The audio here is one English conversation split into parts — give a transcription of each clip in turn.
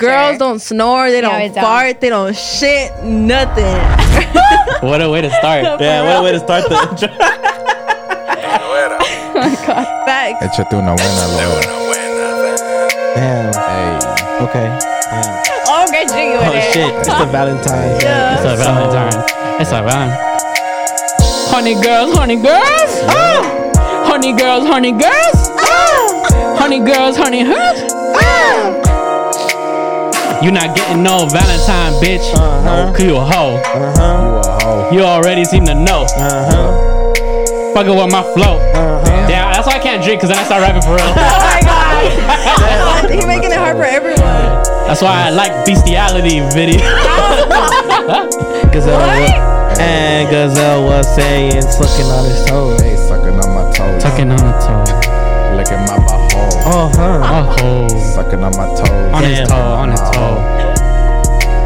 Girls don't snore, they don't we don't. fart, they don't shit, nothing. What a way to start. Yeah, what a way to start the intro. Facts. Échate una buena, Laura. Damn. Hey. Okay. Damn. Oh, good jiggy with Oh it. shit! It's the Valentine. It's a Valentine. It's a Valentine. Honey girls, honey girls. Ah! Honey girls, honey girls. Ah! Honey girls, honey girls. Ah! You not getting no Valentine, bitch. Uh-huh. Cause you a hoe. Uh huh. You a hoe. You already seem to know. Uh huh. Fucking with my flow. Uh huh. Yeah, that's why I can't drink, cause then I start rapping for real. Oh my god. He making it hard for everyone. That's why I like bestiality video. Gazelle. wa- And Gazelle was saying, sucking on his toes. Hey, sucking on my toes. Tucking on the toe. Licking my butthole. Uh huh. Oh, Sucking on my toes. on his toe, on his toe.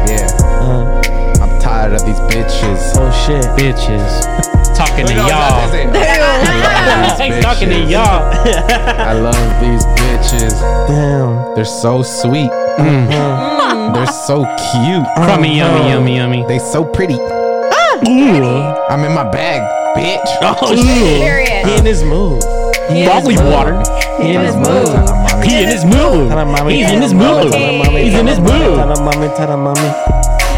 Yeah. Uh, I'm tired of these bitches. oh shit. Bitches. Talking to y'all. He's talking to y'all. I love these bitches. Damn. They're so sweet. Mm. They're so cute. Crummy, yummy, yummy, yummy. They so pretty. Ooh. I'm in my bag, bitch. Oh, He Period. in his mood. Broccoli water. He in his mood. He in his mood. Tana. He's in his mood. Tana. He's in his mood. Tana mommy. Tana mommy.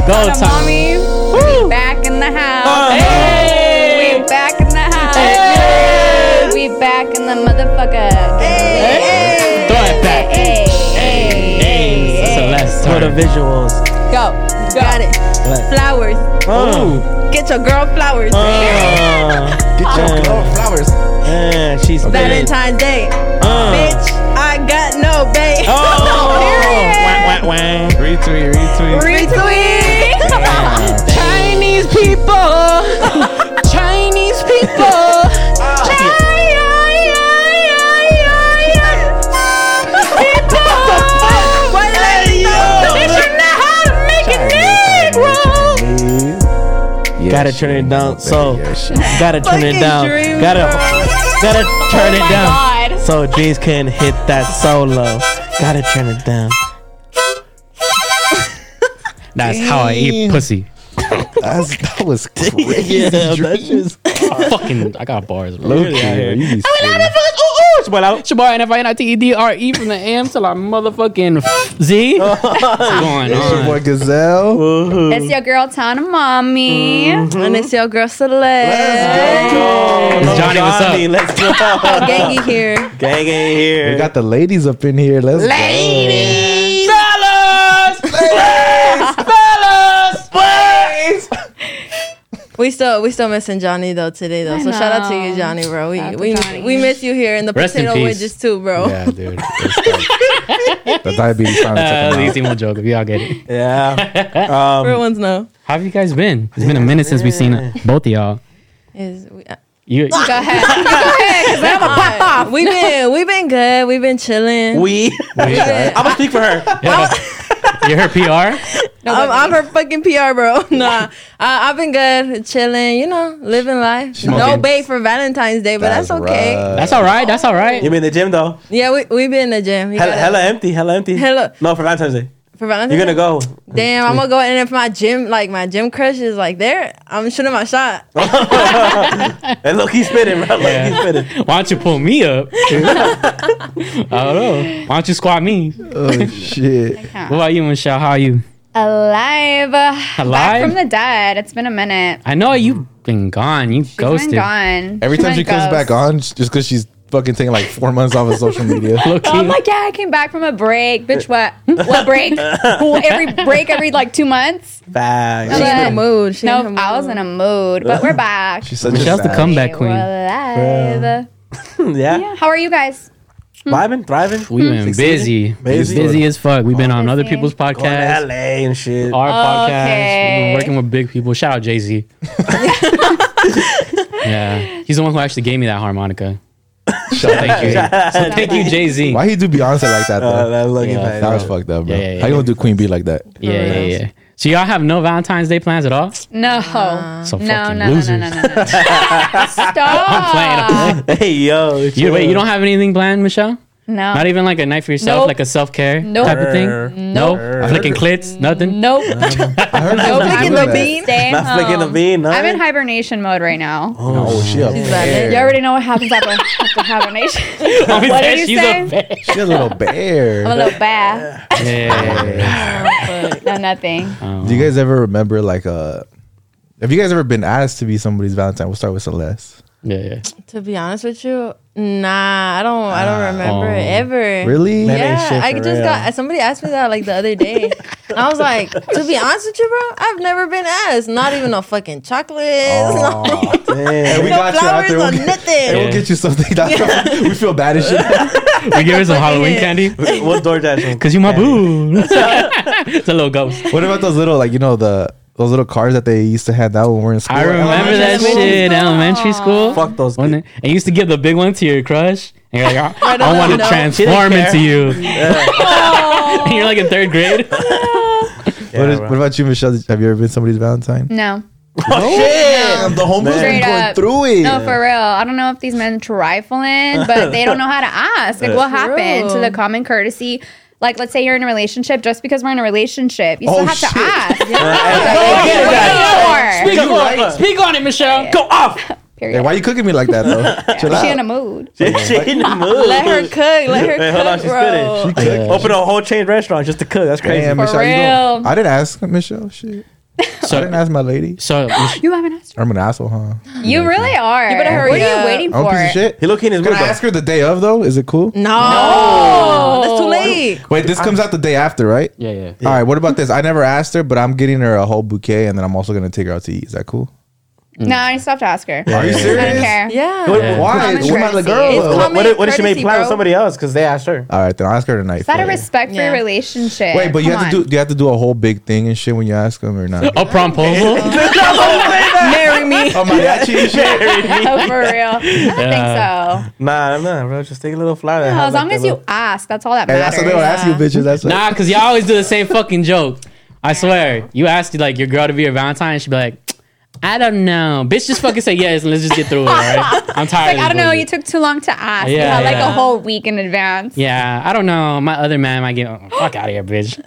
Go Tana time. mommy. We uh-huh. back in the house. Hey. We back in the house. Hey. We back in the motherfucker. Hey! Throw it back. Hey, hey, Hey. Celeste. For the turn. visuals. Go. Go. Got it. Like, Flowers. oh. Get your girl flowers. Uh, Get your Uh. girl flowers. yeah, she's Valentine's Day. Uh. Bitch, I got no babe. Oh. Period. Wah, wah, wah. Retweet, retweet. Retweet. Chinese people. Gotta turn it down, so- baby, yeah, she- Gotta turn it down. Gotta gotta turn it Oh down. So Dreams can hit that solo. Gotta turn it down. That's how I eat pussy. That's, that was crazy. Yeah, that's just Fucking, I got bars, bro. Low key, bro. You be spitting. It's your boy N-F-I-N-I-T-E-D-R-E from the AM till I'm motherfucking Z. What's going It's your boy on? Gazelle. It's your girl Tana mommy. Mm-hmm. And it's your girl Celeste. Let's go. Johnny, what's up? Let's go. Gangy here. Gang in here. We got the ladies up in here. Let's Ladies! We still we still missing Johnny though today though. I So shout out to you, Johnny, bro. We Shout out to we Johnny. we miss you here in the Rest potato peace. wedges too, bro. Yeah, dude. It's like- the diabetes finally took Uh, him out. easy more joke if y'all get it. Yeah. Real Um, ones know. How have you guys been? It's been a minute since we've seen both of y'all. Is we, uh, You, Go ahead. You go ahead, because I'm a pop off. we been we been good. We've been chilling. we. I'm gonna speak for her. You're her PR? I'm, I'm her fucking PR, bro. nah, I, I've been good, chilling. You know, living life. No Smoking. bait for Valentine's Day, but that's, okay. rough. That's all right. That's all right. You been in the gym though? Yeah, we we been in the gym. You Hella, hella empty. Hella empty. Hella- No, for Valentine's Day. For Valentine's. You're gonna go. Damn, I'm mm. gonna go and if my gym like my gym crush is like there, I'm shooting my shot. And look, he's spitting, bro. Look, Yeah. he's spitting. Why don't you pull me up? I don't know. Why don't you squat me? Oh, shit. What about you, Michelle? How are you? Alive. Alive. Back from the dead. It's been a minute. I know you've been gone. You She's ghosted. been gone. Every time went she comes back on, just because she's fucking taking like four months off of social media. Low key. Oh my god, I came back from a break. Bitch, what? What break? every break every like two months? Back. She's in a mood. She No, in her mood. I was in a mood, but we're back. She's such Michelle's a the comeback queen. Yeah. Yeah. How are you guys? Hmm. Vibing, thriving. We've been busy. Busy. Busy as fuck. We've been on other Busy. people's Going to podcasts. LA and shit. Our podcast. We've Okay. been working with big people. Shout out Jay Z. yeah, he's the one who actually gave me that harmonica. So thank you. So thank you, Jay Z. Why he do Beyonce like that Uh, though? that look Yeah, at that was fucked up, bro. Yeah, yeah, yeah. How you gonna do Queen Bee like that? Yeah, yeah, yeah. So y'all have no Valentine's Day plans at all? No. So no, fucking no, no, losers. no, no, no, no. Stop. playing. Hey yo. You wait. You don't have anything planned, Michelle? No. Not even like a night for yourself, Nope. like a self care Nope. type of thing. Err. No, flicking clits, nothing. Nope. I heard Nope. people Flicking doing the that. bean. Staying Not home. flicking the bean, I'm in hibernation mode right now. Oh, she up She's valid. there. You already know what happens after, after hibernation. Homie What said did you she's say? a bitch. She's a little bear. I'm a little bear. Yeah. No, nothing. Do you guys ever remember like uh have you guys ever been asked to be somebody's Valentine? We'll start with Celeste. Yeah, yeah. To be honest with you, nah, I don't. I don't ah. remember Oh. it ever. Really? Yeah, I just real. got somebody asked me that like the other day. I was like, to be honest with you, bro, I've never been asked. Not even a fucking chocolates, no, Hey, Damn. we no got you out flowers there. or We'll get, nothing. hey, we'll get you something. That's we feel bad as shit. We give her some Halloween it. candy. what DoorDash? Cause you my boo. it's a little ghost. what about those little like you know the those little cars that they used to have that when we were in school? I remember that Elementary shit in elementary school. Fuck those When kids. they- and you used to give the big one to your crush, and you're like, I, Right I want to transform into you. Oh. and you're like in third grade. What, is, what about you, Michelle? Have you ever been somebody's Valentine? No. Oh, Damn, the homies been Straight going up. through it. No, for real. I don't know if these men trifling, but they don't know how to ask. Like, what happened to the common courtesy? Like, let's say you're in a relationship. Just because we're in a relationship, you Oh, still have shit. to ask. Speak What on it. Speak on it, Michelle. Go off. Hey, Period. why you cooking me like that though? Chill She in a mood. She, she in a mood. Let her cook. Let her Hey, cook, hold on, she's bro. spitting. She cooked. Open a whole chain restaurant just to cook. That's crazy. Damn, For Michelle, you don't- real. I didn't ask Michelle. Shit, I didn't ask my lady. so You haven't asked her. I'm an asshole, huh? You really are. You better hurry What are up. you waiting I'm a for? piece of shit. He look in his Can mood. I though. ask her the day of though? Is it cool? No, that's too late. Wait, this comes out the day after, right? yeah, yeah. All right. What about this? I never asked her, but I'm getting her a whole bouquet, and then I'm also gonna take her out to eat. Is that cool? Mm. No, I still have to ask her. Are you serious? I serious? don't care. Yeah. Yeah. Why? Common We're not the courtesy. girl. It's though. common- What, what if, what if she make courtesy, plans with bro. somebody else because they asked her? All right, then I'll ask her tonight. It's out of respect for Yeah. your relationship. Wait, but you Come have to on. do. Do you have to do a whole big thing and shit when you ask them or not? A promposal. Marry me. oh, mariachi and shit. Oh, for real. I don't Yeah. think so. Nah, nah, bro. Just take a little flower. and No, have, as like, long the as you little- ask, that's all that Hey, matters. that's what they will ask you, bitches. That's what. Nah, cause y'all always do the same fucking joke. I swear. You ask like your girl to be your Valentine, and she'd be like, I don't know. Bitch, just fucking say yes and let's just get through it, alright? I'm tired. Like, of I don't this know. You took too long to ask. you Yeah, had like a whole week in advance. Yeah, I don't know. My other man might get oh, fuck out of here, bitch.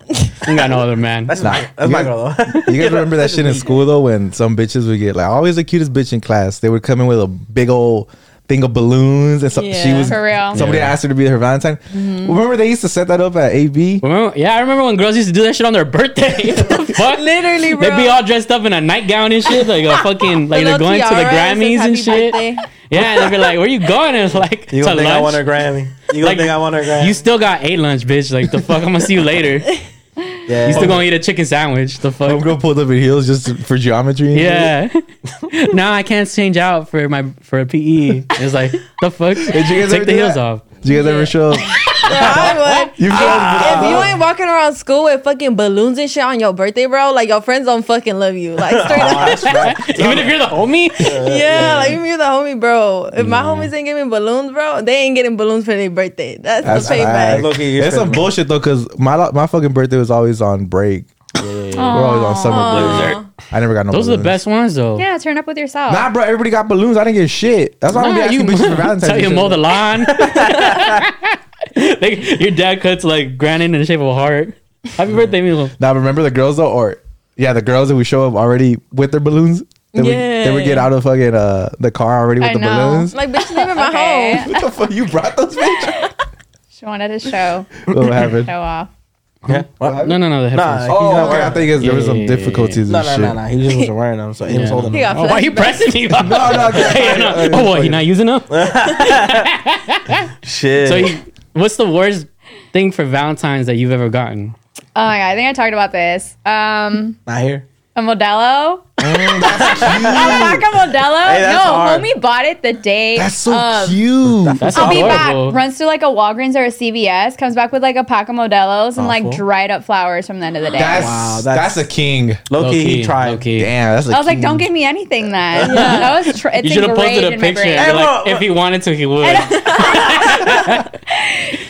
ain't got no other man. That's not. that's You my guys- girl though. You guys remember that shit in school though, when some bitches would get like always the cutest bitch in class. They would come in with a big old thing of balloons, and so she was For real. Somebody Yeah. asked her to be her Valentine. Mm-hmm. Remember they used to set that up at AB. Remember, yeah, I remember when girls used to do that shit on their birthday. What the fuck? Literally, bro. They'd be all dressed up in a nightgown and shit, like a fucking like they're going to the tiara that says Grammys and shit. birthday. Yeah, and they'd be like, "Where you going?" And it's like You to gonna think I want her. Grammy? You gonna Like, think I want her Grammy? You still got ate lunch, bitch. Like the fuck, I'm gonna see you later. Yeah. You still gonna eat a chicken sandwich? The fuck? Homegirl pulled up in heels just for geometry. Yeah. now I can't change out for my for a PE. It's like the fuck. you guys Take the heels that? off. Did you guys ever show? Yeah, I would. You guys If you ain't walking around school with fucking balloons and shit on your birthday, bro, like your friends don't fucking love you. Like straight up. Oh, even if you're the homie. yeah, like even if you're the homie, bro. If my homies ain't giving balloons, bro, they ain't getting balloons for their birthday. That's, That's the payback. facts. Low-key, It's some bullshit though, cause my my fucking birthday was always on break. We're always on summer break. I never got no. Those are the best ones though. Yeah, turn up with yourself. Nah, bro, everybody got balloons. I didn't get shit. That's why I'm Nah, asking you bitches for Valentine's. tell and you shit. mow the lawn. like, your dad cuts like granite in the shape of a heart. Happy birthday, Milo. Now remember the girls though, or yeah, the girls that we show up already with their balloons. They, would, they would get out of fucking uh, the car already with I the know. balloons. Like, bitch, leave in my Okay. home. What the fuck? You brought those bitches? She wanted to show what happened? show off. Yeah. What? No, no, no. The headphones. he's Oh, okay. I think it's- there was some Yeah, yeah, yeah, difficulties No, no, no, no. He just wasn't wearing them, so he was holding them. Oh, why are you pressing me? No, no, Hey, no. Oh, what? You not using them? Shit. So, you, what's the worst thing for Valentine's that you've ever gotten? Oh my god, I think I talked about this. Um, not here. a Modelo. Mm, that's A pack cute. of Modelo. Hey, no, hard. homie bought it the day. That's so of. cute. That's I'll be adorable. back. Runs to like a Walgreens or a CVS. Comes back with like a pack of Modelos and like dried up flowers from the end of the day. That's, Wow, that's that's- a king. Low key, he Low-key, tried. low-key. Damn, that's a I was like, don't give me anything then. That was tr- it's You should have posted a picture. brain. and be Hey, like, if he wanted to, he would.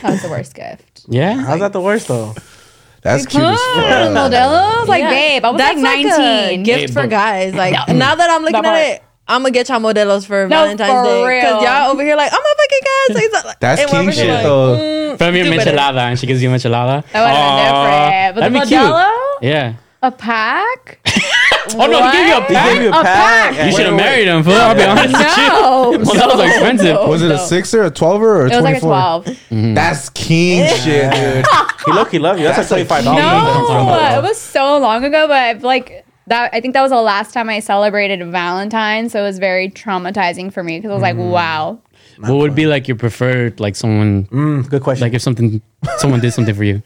That was the worst gift. yeah. How's that the worst thoh? That's cute as fuck. Modelos? Like, Yeah. babe, I was That's like 19. a gift Hey, for but- guys. Like now that I'm looking That at part. it, I'm gonna get y'all modelos for No, Valentine's for Day real. because y'all over here like, I'm a fucking guy. Say something. That's And we're king over here shit like, though. mm, From your stupid. michelada, and she gives you a michelada. That would have Aw, been different. But that'd the be cute. Modelo, Yeah. a pack. Oh no, he gave you a What? He pack. gave you a A pack. pack. You should have married him. Fool. I'll be honest with you. No, Modelos are expensive. Was it a sixer, a twelver, or a It was like a 24? twelve. That's king shit, dude. He look, he love you. That's, That's like twenty-five dollars. No, it was so long ago, but I've, like that. I think that was the last time I celebrated Valentine's, so it was very traumatizing for me because I was like, wow. What would be like your preferred, like someone, Mm, good question. like if something, someone did something for you?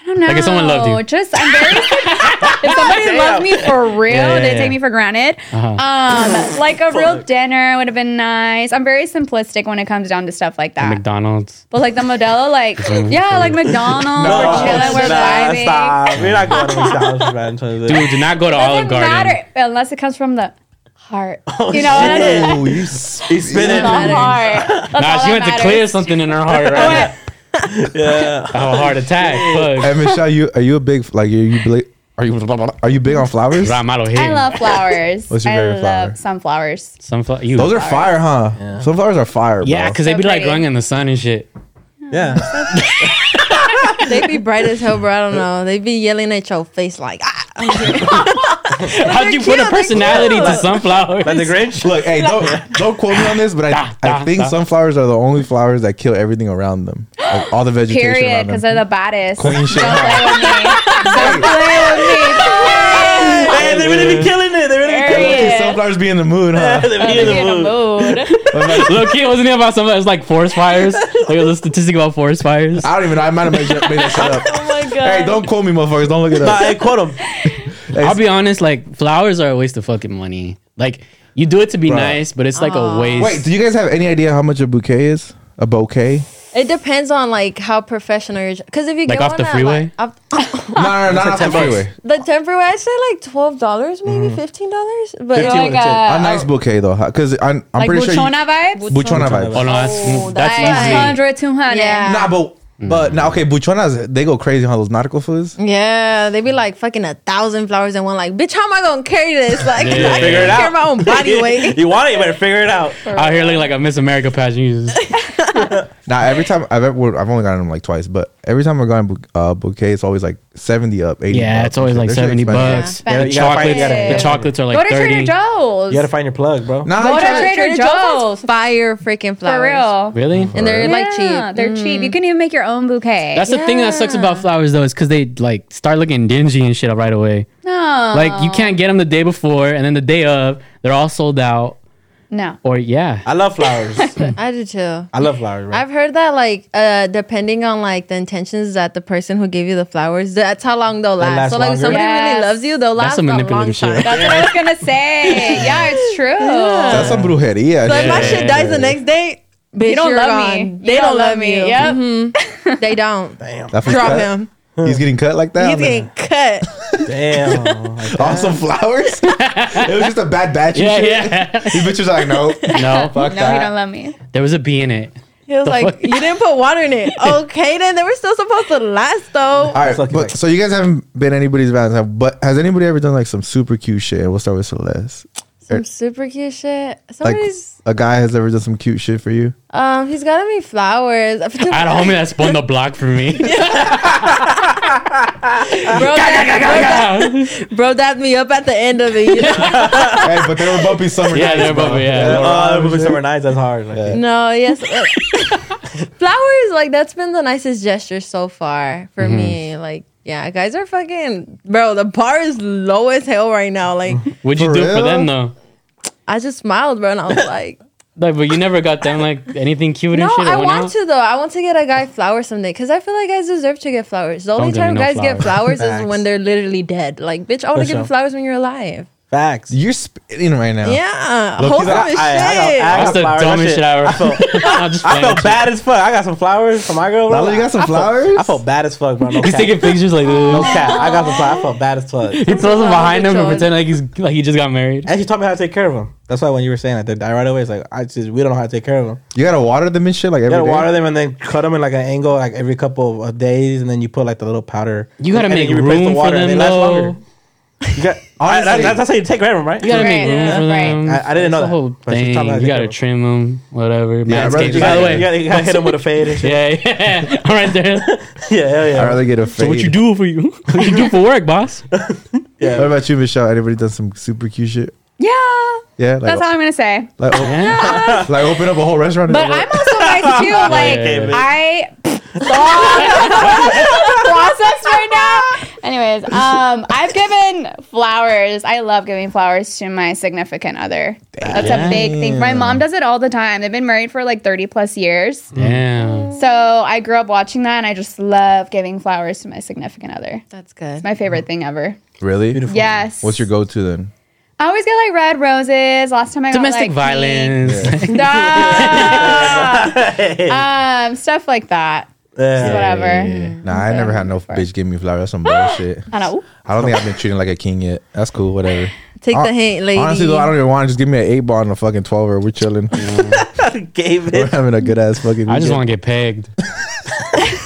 I don't know. Like if someone loved you. Just I'm very. if somebody Damn. loved me for real, Yeah, yeah, they yeah. take me for granted. Uh-huh. Um, like a real dinner would have been nice. I'm very simplistic when it comes down to stuff like that. McDonald's. but like the Modelo, like yeah, like McDonald's, we're chilling, we're Nah, vibing. stop. We're not going to McDonald's for Valentine's Day. Dude, do not go to Olive Doesn't Garden. matter unless it comes from the heart. Oh, you know what I mean? Oh, you s- He's spinning. The heart. Nah, she that went to clear something in her heart right Yeah. now. A heart attack. Fuck. Hey, Michelle, you are you a big like are you bla- are you are you big on flowers? Ramalo here. I love flowers. What's your I favorite love flower? sunflowers. Sunflower. You. Those are fire, huh? Sunflowers are fire, bro. yeah, because they So be like pretty. growing in the sun and shit. Yeah. They be bright as hell, bro. I don't know. They be yelling at your face like, ah. How'd you they're put a cute, they're personality to cute. sunflowers? Like the Grinch. Look, hey, don't don't quote me on this, but I, Da, I think da. sunflowers are the only flowers that kill everything around them, like all the vegetation Period, around because them. they're the baddest. Queen shit. Don't play with me. Don't play with me. Hey, they really be killing it. They really be killing Period. it. Sunflowers be in the mood, huh? They be in Be in the mood. mood. Look, it wasn't it about something that was like forest fires? Like it was a statistic about forest fires. I don't even know. I might have made, made that shit up. Oh my god. Hey, don't quote me, motherfuckers. Don't look it Nah, up. hey, quote him. Hey, I'll be honest, like flowers are a waste of fucking money. Like you do it to be Bro. nice, but it's like a waste. Wait, do you guys have any idea how much a bouquet is? A bouquet? It depends on like how professional you're. Because if you Like get off one the at, freeway? like, off, No, no, no, not off the 10 bucks. freeway. the ten freeway, I say like twelve dollars, maybe mm-hmm. fifteen dollars. But 15 like with a a, A nice bouquet though, because I'm, I'm like pretty sure. You, Buchona vibes. Buchona vibes. Oh no, that's Oh, that's that's easy. 100, 200. Yeah. Nah, but mm. but now okay, Buchonas they go crazy on those nautical foods. yeah, they be like fucking a thousand flowers in one. Like, bitch, how am I gonna carry this? Like, Yeah, I Figure it can't out. carry my own body weight. you want it, you better figure it out. Out here looking like a Miss America pageant. You just- Now every time I've ever I've only gotten them like twice, but every time I've gotten bu- uh, bouquet, it's always like seventy up, eighty. yeah, up it's always like shit. They're shit seventy bucks. Yeah. The You gotta find- chocolates, you gotta- the chocolates are Go like to thirty. Trader Joe's. You gotta find your plug, bro. Nah, Go I to tried- Trader Trader Joe's Joe's. fire freaking flowers. For real. Really? And they're like Yeah, cheap. They're cheap. You can even make your own bouquet. That's the thing that sucks about flowers though, is because they like start looking dingy and shit right away. no. Like you can't get them the day before, and then the day of, they're all sold out. No. Or yeah, I love flowers. I do too. I love flowers, bro. I've heard that like uh depending on like the intentions that the person who gave you the flowers, that's how long they'll last. last so like if somebody Yes. really loves you, they'll That's last some a long manipulative shit. time. That's what I was gonna say. Yeah, it's true. That's some brujeria. So if my shit dies the next day, bitch, You don't love gone. me. They You don't, love me. Yep. Mhm. they don't. Damn. Drop cut? him. He's getting cut like that. He's getting cut. Damn. Like on some flowers. it was just a bad batch. yeah, and shit. yeah. These bitches are like, no, no, fuck No, that. you don't love me. there was a bee in it. He was like, fuck? "You didn't put water in it." Okay, then they were still supposed to last though. All right, but like- so you guys haven't been anybody's Valentine, but has anybody ever done like some super cute shit? We'll start with Celeste. Some super cute shit. Like Somebody's a guy has ever done some cute shit for you? um, he's gotta be flowers. I had a homie that spun the block for me. bro, that, bro dapped me up at the end of it. You know? hey, but they were bumpy summer Yeah, nights. they were bro. bumpy, yeah. Oh, uh, summer nights. That's hard. Like, Yeah. no, yes. uh, flowers, like that's been the nicest gesture so far for me. Like, yeah, guys are fucking bro. The bar is low as hell right now. Like, What'd you For do for them though? I just smiled, bro, and I was like. Like, but you never got them like anything cute No, and shit. or I want out? to though. I want to get a guy flowers someday because I feel like guys deserve to get flowers. The only give me time no guys get flowers. flowers is Facts. when they're literally dead. Like, bitch, I want For to give you sure. flowers when you're alive. Facts. You're spitting right now. Yeah, Look, wholesome he's as like, I- I got- shit. I That's the flowers, that dumbest shit- shit I ever. Felt, I'm just I felt bad as fuck. I got some flowers for my girl. Bro. Lalo, you got some I felt- flowers? I felt bad as fuck, bro. No. He's cap. taking pictures like No this. cap. I got some flowers. I felt bad as fuck. He throws them behind him and pretend like he's like he just got married. And she taught me how to take care of them. That's why when you were saying that, I right away it's like I just we don't know how to take care of them. You gotta water them and shit like every day. You gotta day? water them and then cut them in like an angle like every couple of days, and then you put like the little powder. You gotta and then make you replace room for them and they last longer. You got, I, that, that- that's how you take care of them, right? You gotta Right, make room yeah, for right. I- I didn't know It's the that. whole But she's thing. talking about You gotta take trim them, whatever. Yeah, I'd rather Manscaped. just- By the you, way, gotta, you gotta hit them with a fade and shit. yeah, yeah, I'm right there. Yeah, hell yeah. I'd rather get a fade. So what you do for you? What you do for work, boss? Yeah. What about you, Michelle? Anybody done some super cute shit? Yeah, Yeah, like, that's all I'm gonna say. like, op- Yeah. like open up a whole restaurant. But I'm also nice too. Like yeah, yeah. I process right now. Anyways, um, I've given flowers. I love giving flowers to my significant other. That's a big thing. My mom does it all the time. They've been married for like 30 plus years. Damn. So I grew up watching that, and I just love giving flowers to my significant other. That's good. My favorite thing ever. really. Beautiful. Yes. What's your go-to then? I always get like red roses. Last time I Domestic got, like, violence. pink- Nah. um, stuff like that. Yeah. Whatever. Mm-hmm. Nah, I never had no bitch give me flowers. That's some bullshit. I know. I don't think I've been treated like a king yet. That's cool. Whatever. Take Hon- the hint, lady. Honestly, though, I don't even want to just give me an eight ball and a fucking twelve. We're chilling. Gave We're it. having a good ass fucking. I just weekend. want to get pegged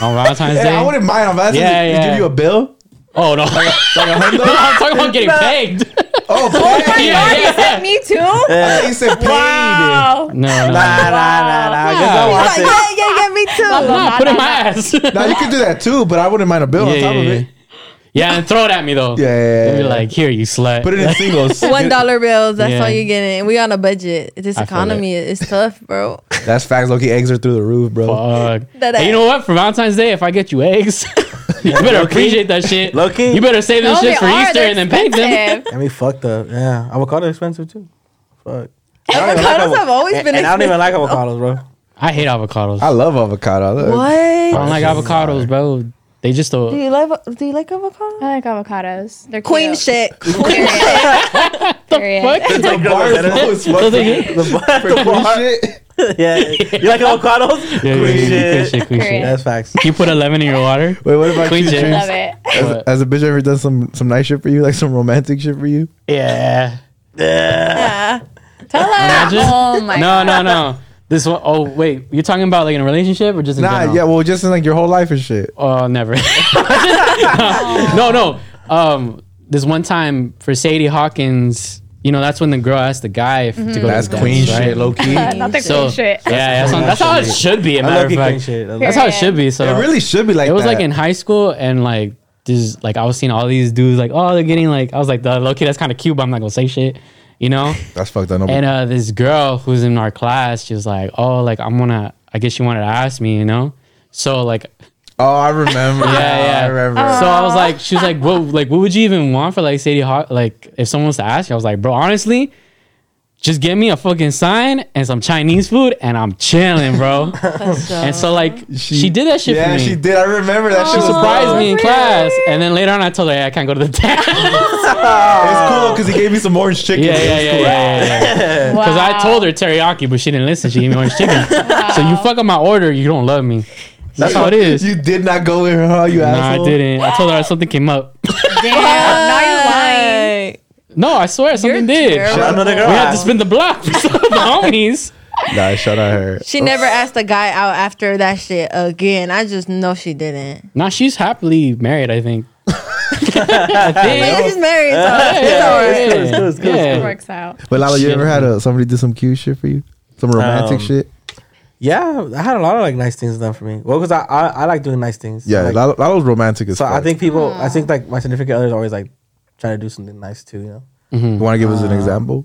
on Valentine's Yeah, Day. I wouldn't mind. I'm asking Yeah, to, yeah. give you a bill. Oh no, I'm talking about getting pegged. Oh, oh paid. yeah, yeah. Me too. I he said paid. Wow. No, no, Nah, nah, nah, nah. Wow. Good job, Like, Austin. yeah, yeah, yeah, me too. Nah, put it in my ass. Now you can do that too, but I wouldn't mind a bill yeah, on top yeah, of it. Yeah, and throw it at me though. Yeah, yeah, They'd be yeah. like, here, you slut. Put it in singles. One dollar bills. That's Yeah. all you're getting. And we on a budget. This I feel economy is tough, bro. That's facts. Loki eggs are through the roof, bro. Fuck. That Hey, you know what? For Valentine's Day, if I get you eggs, you better appreciate that shit. Low-key. You better save this No, shit they for are. Easter They're and then bake them. expensive. I mean, fucked up. Yeah. Avocado expensive too. Fuck. I don't even Avocados have always and, been and I don't even like avocados, bro. I hate avocados. I I love avocado. Look. What? don't like avocados, bro. They just Do don't. you like do you like avocado? I like avocados. They're Queen cute. shit. Period. Period. Fuck? The bar is low as fuck. The bar- the queen bar- shit. yeah. You like avocados? Yeah, Queen yeah, yeah, shit. queen shit, queen shit. Period. That's facts. You put a lemon in your water? Wait, what about Queen you, shit. James? Love it. Has, has a bitch ever done some some nice shit for you, like some romantic shit for you? Yeah. Tell us. Imagine. Oh my No, no, no. This one, oh, wait. You're talking about like in a relationship or just in Nah, general? yeah, well, just in like your whole life and shit. Oh, never. no, no. Um, this one time for Sadie Hawkins, you know, that's when the girl asked the guy if to go That's to the queen dance, shit, right? low key. Not the So queen shit. yeah, yeah, that's, that's how it should be. A I matter of fact, shit. I love- that's how it should be. So It really should be like it was that. like in high school and like this like I was seeing all these dudes like oh they're getting like I was like the low key that's kind of cute but I'm not gonna say shit you know That's fucked up. And uh this girl who's in our class she was like oh like I'm gonna I guess she wanted to ask me you know so like oh, I remember. Yeah, yeah. I remember. so I was like she was like what like what would you even want for like Sadie Hawk like if someone was to ask you I was like bro honestly just give me a fucking sign and some Chinese food and I'm chilling bro and so like she, did that shit yeah, for me Yeah, she did. I remember that. she shit was surprised dope. me in class, and then later on, I told her, "Hey, I can't go to the dance." It's cool because he gave me some orange chicken. yeah, It yeah, yeah, yeah, yeah. Because I told her teriyaki, but she didn't listen. She gave me orange chicken. So you fuck up my order, you don't love me. That's how it is. You did not go with her, huh? You No, asshole. I didn't. I told her something came up. Damn. Now you're lying. No, I swear something did. Shout out another girl. We had to spin the block for some of the homies. Nah, shout out her. She never asked a guy out after that shit again. I just know she didn't. Now she's happily married. I think. I I mean, think. she's married, so Yeah, it's alright. It's cool, it's cool, it's yeah. It works out. But Lala, you Shit. ever had a somebody do some cute shit for you? Some romantic Um, shit? Yeah, I had a lot of like nice things done for me. Well, because I, I I like doing nice things. Yeah, Like, Lala, Lala's romantic as so fuck. I think people, I think like my significant others always like trying to do something nice too. You know. You want to give us Uh, an example?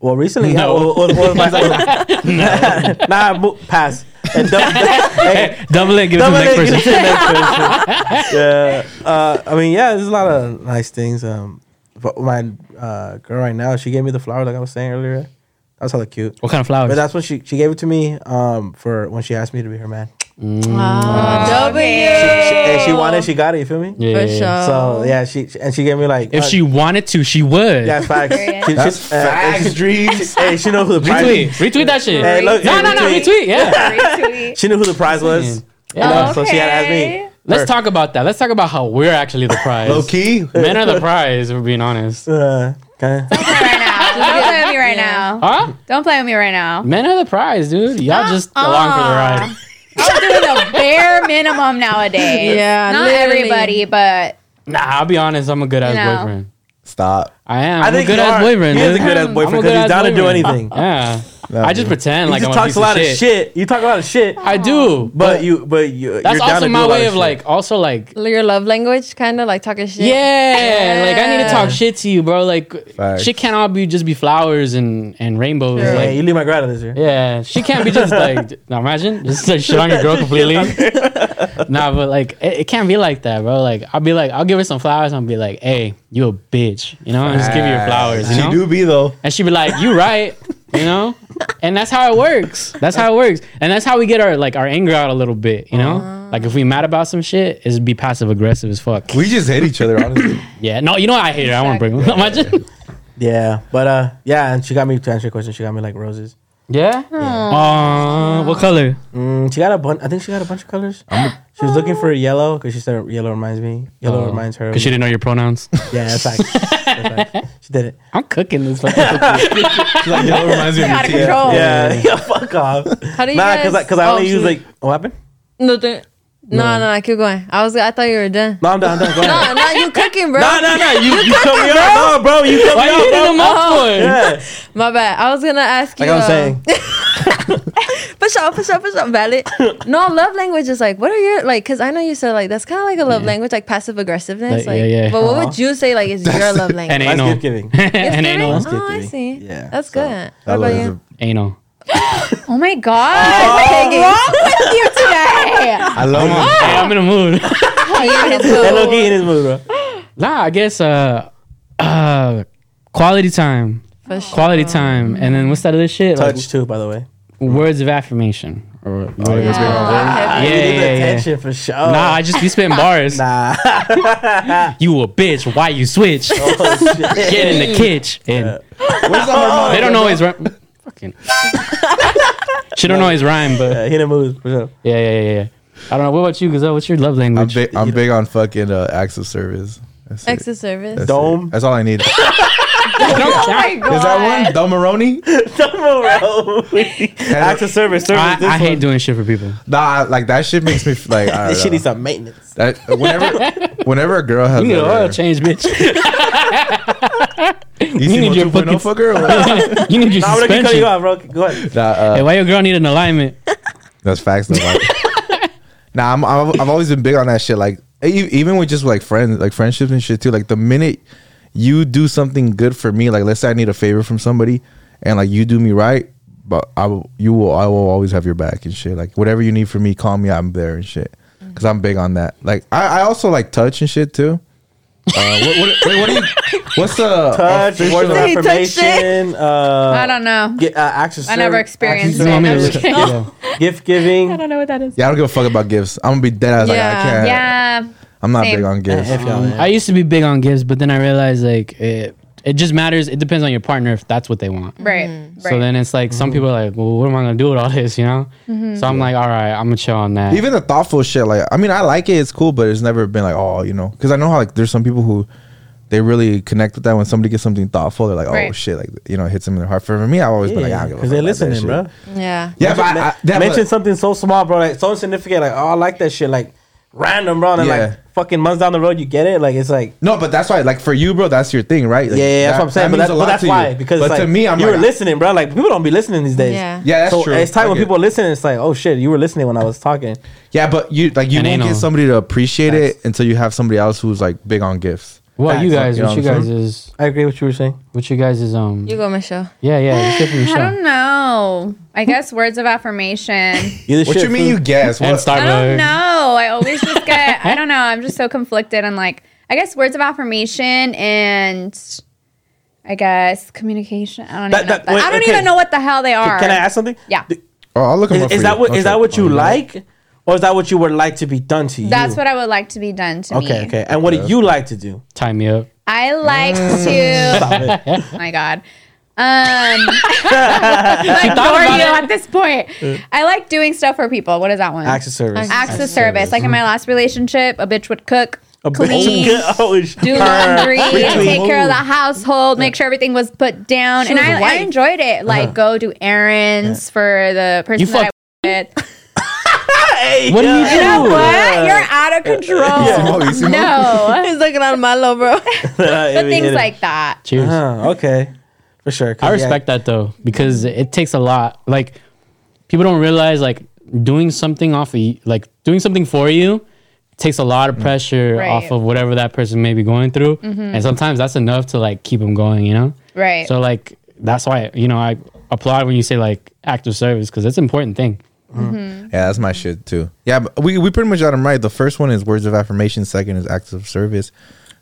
Well, recently, No. yeah, what, what, what was my nah, mo- pass. And dou- hey, Double it. Give it to the next person. next person. yeah, uh, I mean, yeah, there's a lot of nice things. Um, but my uh, girl right now, she gave me the flower, like I was saying earlier. That was hella cute. What kind of flowers? But that's when she she gave it to me um for when she asked me to be her man. Ah, W. She, and she wanted, she got it. You feel me? yeah, For sure. So yeah, she and she gave me like If uh, she wanted to, she would. yeah, facts. Period. She- she- That's uh, and facts, she- dreams. Hey, she know who the prize. Retweet. Retweet that shit. Hey, look, no, hey, no, no. retweet. Retweet. Yeah. Retweet. She knew who the prize was. Yeah. You know, so she had to ask me. Let's talk about that. Let's talk about how we're actually the prize. Low key? Men are the prize. If we're being honest. Uh, okay. right now. Don't play with me right Yeah. now. Huh? Don't play with me right now. Men are the prize, dude. Y'all just along for the ride. I'm doing the bare minimum nowadays. Yeah, not literally. everybody, but Nah, I'll be honest. I'm a good ass You know. boyfriend. Stop. I am. I I'm think a good ass boyfriend. He is a good ass boyfriend because he's good-ass down to do boyfriend. anything. Yeah. No, I just dude. pretend He like just I'm talks a, a lot of shit. You talk a lot of shit. I do, But you, but you. That's you're down also to do my lot way of shit. like, also like, Your love language, kind of like talking shit. yeah, like I need to talk shit to you, bro. Like, Facts. shit can't all be just be flowers and and rainbows. Sure. Yeah, Like, you leave my grad this year. Yeah, she can't be just like. Now imagine just like shit on your girl completely. nah, but like it, it can't be like that, bro. Like I'll be like, I'll give her some flowers. and I'll be like, hey, you a bitch, you know, and just give you your flowers, you She know. do be though. And she'd be like, you right, you know. And that's how it works. That's how it works. And that's how we get our like our anger out a little bit, you know. Like if we mad about some shit, is be passive aggressive as fuck. We just hate each other, honestly. Yeah, no, you know what? I hate her. I want to bring her. Imagine. Yeah, but uh, yeah, and she got me to answer your question. She got me like roses. Yeah. Uh, what color? Mm, she got a bunch. I think she got a bunch of colors. she was looking for yellow because she said yellow reminds me. Yellow reminds her. Because Oh. she didn't know your pronouns. Yeah, that's fact. That's. She did it. I'm cooking this. fucking cookie. like, yo, reminds me of Out your of control. Yeah, yeah, fuck off. How do you Nah, guys? because because I, Oh, only use shoot. like what happened? Nothing. No, no, no, keep going. I was. I thought you were done. No, I'm done. I'm done. Go No, ahead. no, you cooking, bro. No, no, no. You you cut me off. No, bro. You cut Why me you off, hitting bro. him up? Yeah, My bad. I was gonna ask you. like I was uh, saying. For sure, for sure, for sure. Valid. No, love language is like, what are your like? Because I know you said like that's kind of like a love language, like passive aggressiveness. Like, Like, yeah, yeah. But what Aw. would you say like is your love language? And anal. gift giving. and anal. Oh, I see. Yeah, that's so, good. I What about you? Anal. Oh my god. What's wrong with you today? I love it. Hey, I'm in a mood. And low key in his mood, bro. nah, I guess uh, uh, quality time. For sure. Quality time. And then what's that other shit? Like, Touch too, by the way. words of affirmation. Or whatever. Yeah. Yeah, You yeah, yeah, yeah. attention for sure. Nah, I just be spitting bars. Nah. You a bitch. Why you switch? Oh, shit. Get in the kitchen. And Where's the harmonic? they don't know his rhyme. Fucking. She don't know his rhyme, but Yeah, he in the mood for sure. yeah, yeah, yeah, yeah. I don't know. What about you, Gazelle? What's your love I'm language? big. I'm big on fucking uh, acts of service. That's it. Acts of service. That's Dome. it. That's all I need. Is Oh my god. that one? Domaroni? Acts of service. service I, this I hate one. doing shit for people. Nah, like that shit makes me like. I This don't shit know. needs some maintenance. That whenever, whenever a girl has You need an a- oil change, bitch. you need your your 2.0 buckets. fucker? or what? you need your Nah, I'm gonna keep cutting you suspension. off, bro. Go ahead. nah, uh, Hey, why your girl need an alignment? That's facts though. Like, nah, I'm, I've, I've always been big on that shit. Like e- even with just like friends, like friendships and shit too. Like the minute you do something good for me, like let's say I need a favor from somebody, and like you do me right, but I will, you will, I will always have your back and shit. Like whatever you need from me, call me. I'm there and shit. Cause I'm big on that. Like I, I also like touch and shit too. Uh, what, what, wait, what do you? What's the Touch, official- words of touch affirmation. Uh, I don't know. Get, uh, acts of I never experienced acts of You want me to service, look at yeah. Gift giving. I don't know what that is. Yeah, I don't give a fuck about gifts. I'm gonna be dead ass. Like I can't. Yeah. I'm not Same. big on gifts. If y'all, I used to be big on gifts, but then I realized like it, it just matters. It depends on your partner if that's what they want. Right. Mm-hmm. Right. So then it's like some people are like, well, what am I gonna do with all this? You know. So I'm like, all right, I'm gonna chill on that. even the thoughtful shit like i mean i like it it's cool but it's never been like oh you know because i know how like there's some people who they really connect with that when somebody gets something thoughtful they're like oh Right. shit like you know it hits them in their heart for me i've always been like I don't give a because fuck they're about that listening, shit. bro. Yeah. yeah but I, I, yeah, mention but- something so small, bro, like so insignificant, like oh, I like that shit, like random, bro, and Yeah. like fucking months down the road, you get it, like it's like. no but that's why like for you bro that's your thing right Like, yeah, yeah, that's that- what I'm saying. that But, means that, a but lot that's to why you. because but like, to me i'm you like were listening, bro. Like people don't be listening these days. Yeah. Yeah, that's so true. It's time when people are listening. It's like, oh shit, you were listening when I was talking. yeah but you like you And won't get somebody to appreciate it until you have somebody else who's like big on gifts what you guys? What you guys is? I agree with what you were saying. What you guys is? Um. You go, Michelle. Yeah, yeah. Let's hear I Michelle. don't know. I guess words of affirmation. Either what shit, you mean food- you guess And what I don't Starbucks. know. I always just get. I don't know. I'm just so conflicted on like. I guess words of affirmation and. I guess communication. I don't That- even know. that- what- wait, I don't okay. even know what the hell they are. Can I ask something? Yeah. oh i'll look 'em Is, up is for that you. what I'll that what you got like, or is that what you would like to be done to you? That's what I would like to be done to me. Okay, okay. And what do you like to do? Tie me up. I like Stop to. it. Oh my god. Um, I ignore you at this point. I like doing stuff for people. What is that one? Acts of service. Acts of service. Like in my last relationship, a bitch would cook, A clean, bitch. Oh, sh- do laundry, Retweet. take care of the household, make sure everything was put down, She and was a I, I wife. enjoyed it. Like go do errands for the person You that I with. Hey, What do you yeah. do? You know what? You're out of uh, uh, control. Simo, Simo. No. He's looking at Milo, bro. but things like that. Cheers. Uh, okay, for sure. I yeah, respect that though because it takes a lot. Like people don't realize like doing something off of y- like doing something for you takes a lot of mm. pressure Right. off of whatever that person may be going through, mm-hmm. and sometimes that's enough to like keep them going. You know. Right. So like that's why you know I applaud when you say like active service because it's an important thing. Mm-hmm. Yeah, that's my shit too. Yeah, but we, we pretty much got them right. The first one is words of affirmation. Second is acts of service.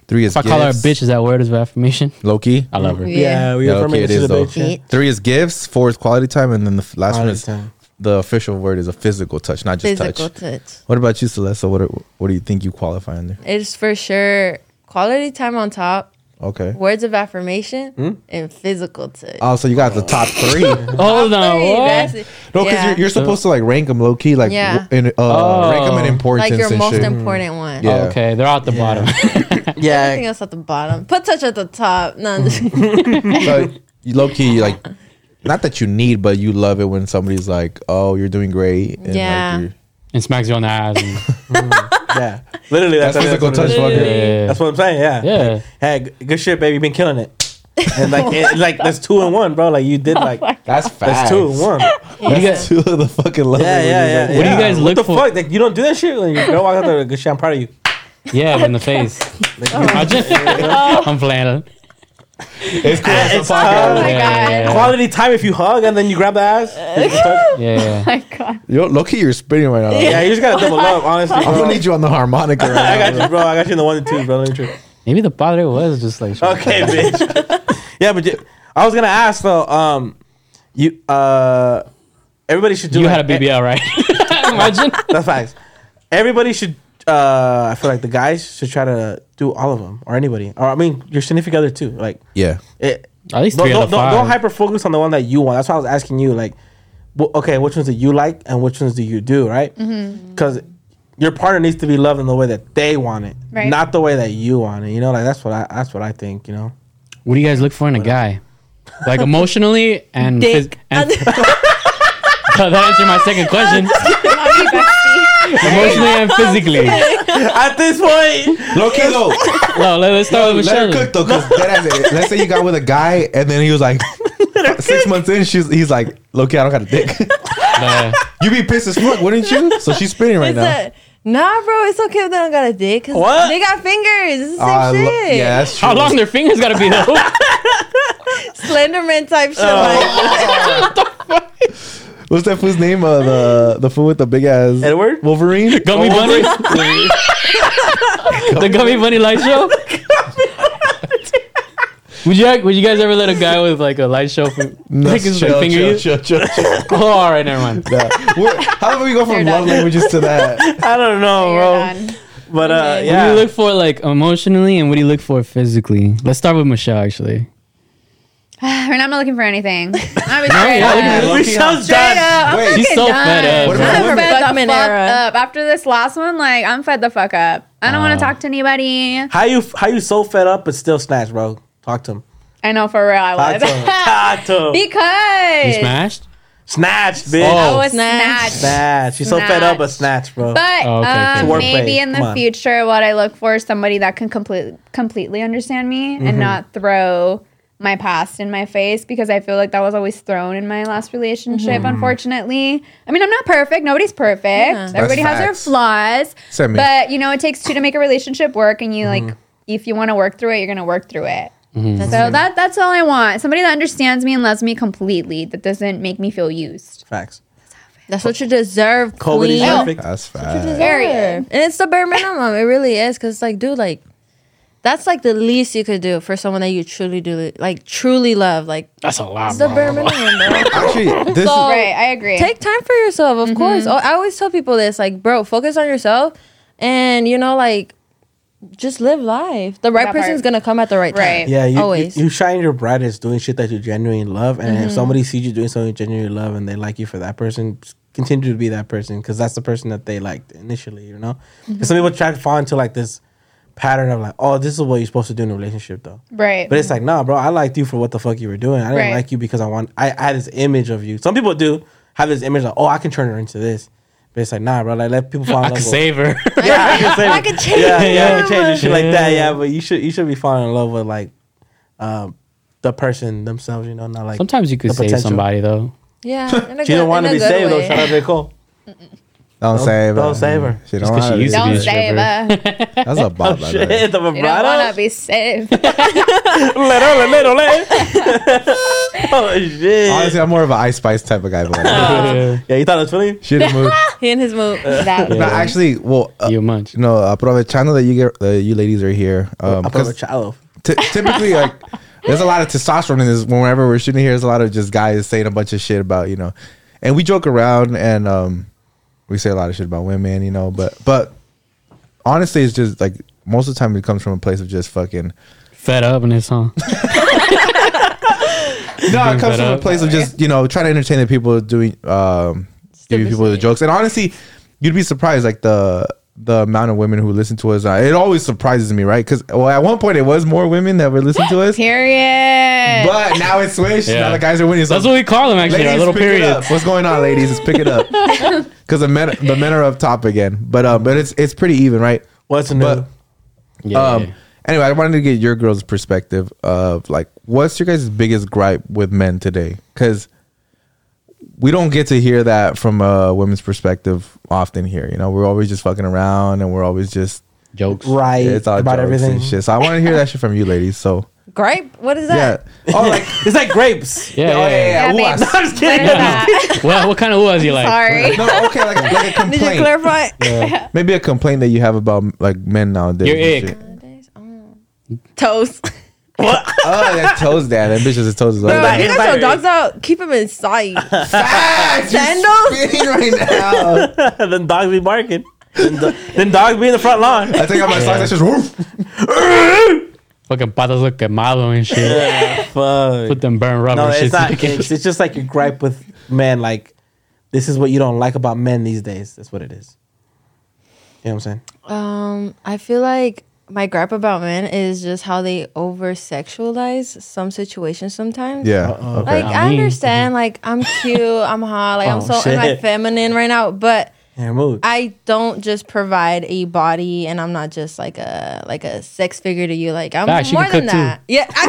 Three is If I call her a bitch, is that word of affirmation? Low key. I love her. Yeah, we Yeah, affirm okay, it it is to though. bitch. yeah. Three is gifts. Four is quality time, and then the f- last one is time. the official word is a physical touch, not just Physical touch. touch. What about you, Celeste? What are, what do you think you qualify under? It's for sure quality time on top, Okay. words of affirmation, Hmm? and physical touch. Oh, so you got the top three. Hold on, Three, what? it. No, because Yeah. you're, you're supposed to like rank them low key, like Yeah. w- in, uh, Oh. rank them in importance like your and most shit. important one. Yeah. Oh, okay, they're at the bottom. Everything Yeah, else at the bottom. Put touch at the top. No, I'm just so you low key like, not that you need, but you love it when somebody's like, "Oh, you're doing great." And Yeah. Like you're, and smacks you on the ass. And, yeah. Literally, that's, That's physical what touch, is. fucker. yeah. That's what I'm saying. Yeah. Yeah. Like, hey, g- good shit, baby. Been killing it. And like, it, like that's two and one, bro. Like you did oh like that's fast. that's two and one. What do you guys? Two of the fucking love. Yeah, yeah, yeah. What do you yeah. guys what the for? fuck? Like you don't do that shit when you girl walk out there. Good shit. I'm proud of you. Yeah, in the face. Imagine. I'm playing. It's cool. It's It's tough. Oh my Yeah, god. yeah, yeah. Quality time if you hug and then you grab the ass. Yeah, yeah. my god. Yo, look at you're spinning right now. yeah, you just gotta double up, honestly. I'm Bro. gonna need you on the harmonica right I now. got you, bro. I got you in the one and two, bro. Let me try. Maybe the padre was just like. Okay, bitch. yeah, but you- I was gonna ask though. Um, you uh, everybody should do. You like, had a BBL, right? Imagine. That's facts. Everybody should. Uh, I feel like the guys should try to do all of them, or anybody, or I mean, your significant other too. Like, Yeah. it, At least don't, three out don't, don't, five. don't hyper focus on the one that you want. That's why I was asking you. Like, wh- okay, which ones do you like, and which ones do you do, right? Because your partner needs to be loved in the way that they want it, Right. not the way that you want it. You know, like that's what I that's what I think. You know. What do you guys look for in a guy? Like emotionally and phys- and that answered my second question. Love you, bestie. Emotionally and physically. At this point, Low key though. No, let, us start with Let her cook though, because eh, let's say you got with a guy and then he was like six months in, she's he's like, low key, I don't got a dick. Yeah. you be pissed as fuck, wouldn't you? So she's spinning right It's now. a- Nah, bro, it's okay if they don't got a dick. Cause What? They got fingers. It's the same ah, lo- shit. yeah, that's true. How long their fingers gotta be though? Slenderman type shit. Oh. Like, What's that fool's name? Uh, the the fool with the big ass Edward? Wolverine. Gummy bunny? the gummy bunny light show? Would you would you guys ever let a guy with like a light show f- No, like, his, like, chill, finger chill, chill, chill, chill. Oh, all right, never mind. Yeah. How do we go from love languages to that? I don't know, You're bro. done. But uh, Okay. What do you look for like emotionally, and what do you look for physically? Let's start with Michelle. Actually, Right now, I'm not looking for anything. I'm No, straight yeah, up. look at Low-key, Michelle's Straight done. up. I'm Wait. fucking She's so done. fed up. What about I'm women? fed the Fuckman fuck era. up. After this last one, like I'm fed the fuck up. I don't want to talk to anybody. How you how you so fed up but still snatch, bro? Talk to him. I know for real I Talk was. to him. Talk to him. you because smashed. Snatch, bitch. I Oh. was Snatch. snatched. Snatch. She's so fed up but snatch, bro. But Oh, okay, okay. um, It's wordplay. maybe in Come the on. future, what I look for is somebody that can completely completely understand me Mm-hmm. and not throw my past in my face because I feel like that was always thrown in my last relationship. Mm-hmm. Unfortunately, I mean I'm not perfect. Nobody's perfect. Yeah. Everybody That's has their flaws. Send me. But you know, it takes two to make a relationship work, and you Mm-hmm. like if you want to work through it, you're gonna work through it. Mm-hmm. So that that's all I want. Somebody that understands me and loves me completely. That doesn't make me feel used. Facts. that's what you deserve. COVID is perfect. That's fast. Period. And it's the bare minimum. It really is. Cause it's like, dude, like that's like the least you could do for someone that you truly do like truly love. Like That's a lot, it's the bare minimum. Actually, this So- is Right, I agree. Take time for yourself, of course. Mm-hmm. Oh, I always tell people this, like, bro, focus on yourself, and you know, like, just live life. The right That person's part. gonna come at the right time. Yeah, you, Always. you you shine your brightest doing shit that you genuinely love, and if somebody sees you doing something you genuinely love and they like you for that person, continue to be that person because that's the person that they liked initially. You know, 'Cause some people try to fall into like this pattern of like, oh, this is what you're supposed to do in a relationship, though. right. But it's like, nah, bro, I liked you for what the fuck you were doing. I didn't Right. like you because I want. I, I had this image of you. Some people do have this image like, oh, I can turn her into this. But it's like nah, bro. Like let people fall in I love. could with- save her. Yeah, I can save her. I it. could change Yeah, yeah, I can change and shit like that. Yeah. Yeah, but you should you should be falling in love with like um the person themselves. You know, not like Sometimes you could save potential. somebody though. Yeah. in a she good- don't want to be good saved though. way. Shout out J Cole. Don't, save her. don't save her. She don't, want she used to Don't be a save stripper. her. That's a bop. by the way. Shit, the You don't want to be saved. Little, little, little. Oh shit. Honestly, I'm more of an Ice Spice type of guy. But like, Yeah. yeah, you thought it was funny? she didn't move. He in his mood. That- No, actually, well, uh, You munch. no, aprovechando that you get, uh, you ladies are here. Um, I put a 'cause child. ty- typically, like, there's a lot of testosterone in this. Whenever we're shooting here, there's a lot of just guys saying a bunch of shit about, you know, and we joke around and um, we say a lot of shit about women, you know, but but honestly, it's just like most of the time it comes from a place of just fucking. Fed up in this song. No, it comes from a place of just you know trying to entertain the people doing um giving people the jokes. And honestly, you'd be surprised like the the amount of women who listen to us. Uh, it always surprises me, right? Because well, at one point it was more women that were listening to us, Period. but now it's switched. Yeah. Now the guys are winning. So That's what we call them actually. Our ladies, little pick it up. periods. What's going on, ladies? Let's pick it up because the men the men are up top again. But um, but it's it's pretty even, right? What's new? But Yeah. um, anyway, I wanted to get your girls' perspective of like, what's your guys' biggest gripe with men today? Because we don't get to hear that from a women's perspective often here. You know, we're always just fucking around, and we're always just Jokes. right it's all about jokes everything. and shit. So I want to hear that shit from you, ladies. So grape? What is that? yeah, that? oh like It's like grapes. Yeah, yeah, yeah. Yeah, Ooh, I- babes. I'm just What kidding. is that? Well, what kind of was you like? Sorry. no, okay, like, like a complaint. Did you complaint. clarify? Maybe a complaint that you have about like men nowadays. Your and ick. shit. Nowadays, oh. Toes. Oh, that toes dad. That bitch is a toes. Bro, Invite- if you guys invite throw her. dogs out, keep them inside. Facts. You're Sandals? right now. then dogs be barking. Then, do- then dogs be in the front lawn. I take out my socks. That's just woof. Fucking patas look quemado and shit. Yeah, fuck. Put them burn rubber No, shit. it's not. It's, it's just like your gripe with men. Like, this is what you don't like about men these days. That's what it is. You know what I'm saying? Um, I feel like my gripe about men is just how they over sexualize some situations sometimes. Yeah. Uh-oh. Okay. Like Not I me. understand, like I'm cute, I'm hot, like I'm Oh, so in my shit. feminine right now, but Yeah, mood. I don't just provide a body, and I'm not just like a like a sex figure to you. Like I'm Facts, more than cook, too. that. Yeah, I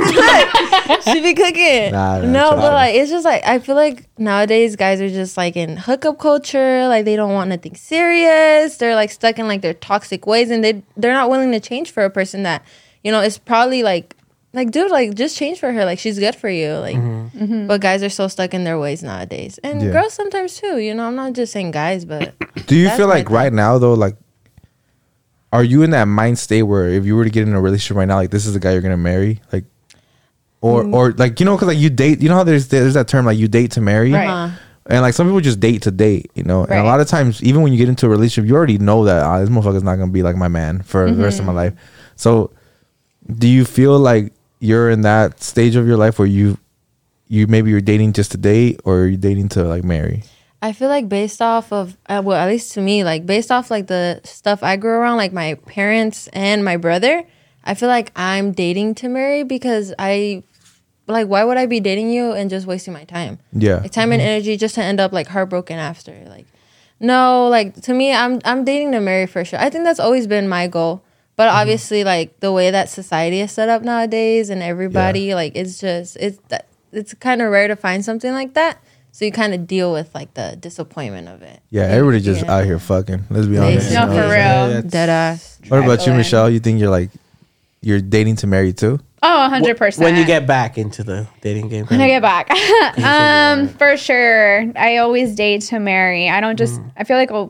can cook. she be cooking. Nah, nah, no, but like it's just like I feel like nowadays guys are just like in hookup culture. Like they don't want nothing serious. They're like stuck in like their toxic ways, and they they're not willing to change for a person that you know is probably like like dude like just change for her. Like she's good for you. Like but guys are so stuck in their ways nowadays, and Yeah. girls sometimes too. You know, I'm not just saying guys, but. Do you feel my like thing. right now though, like, are you in that mind state where if you were to get in a relationship right now, like this is the guy you're gonna marry, like, or Mm. or like you know, because like you date, you know how there's there's that term like you date to marry, Right. Uh-huh. and like some people just date to date, you know, and a lot of times even when you get into a relationship, you already know that ah, this motherfucker's not gonna be like my man for the rest of my life. So, do you feel like you're in that stage of your life where you you maybe you're dating just to date or you're you dating to like marry? I feel like based off of uh, well, at least to me, like based off like the stuff I grew around, like my parents and my brother, I feel like I'm dating to marry because I like why would I be dating you and just wasting my time? Yeah. Like time and energy just to end up like heartbroken after. Like no, like to me I'm I'm dating to marry for sure. I think that's always been my goal. But obviously like the way that society is set up nowadays and everybody like it's just it's that it's kind of rare to find something like that. So you kind of deal with like the disappointment of it. Yeah, everybody just Yeah. out here fucking. Let's be honest. No, you know? for real. Yeah, Dead ass. What about you, Michelle? You think you're like you're dating to marry too? Oh, 100%. When you get back into the dating game. When I get back, um, for sure. I always date to marry. I don't just. I feel like a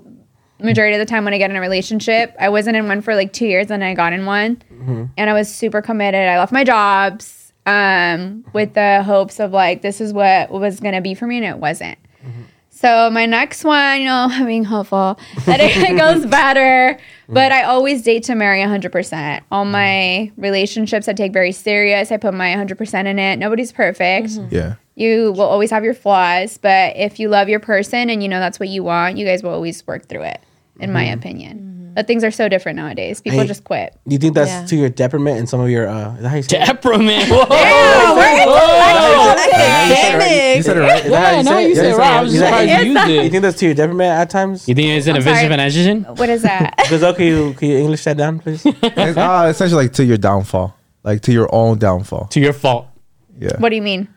majority of the time when I get in a relationship, I wasn't in one for like two years, and I got in one, mm-hmm. and I was super committed. I left my jobs um, with the hopes of like this is what was gonna be for me, and it wasn't. Mm-hmm. So my next one, you know, I'm being hopeful that it goes better. Mm-hmm. But I always date to marry 100%. All my relationships I take very serious. I put my 100% in it. Nobody's perfect. Yeah. You will always have your flaws, but if you love your person and you know that's what you want, you guys will always work through it, in my opinion. That things are so different nowadays. People Hey. just quit. Do you think that's Yeah. to your detriment and some of your? uh Is that how you say it? Temperament. Whoa. Academic. You said it right. Is that how Yeah, you no, say it? you said it right. I was Is surprised you used You think that's to your detriment at times? You think it's an I'm advantage of sorry. an estrogen? What is that? Gazelle, can you can you English that down, please? It's, uh, essentially like to your downfall, like to your own downfall. To your fault. Yeah. what do you mean?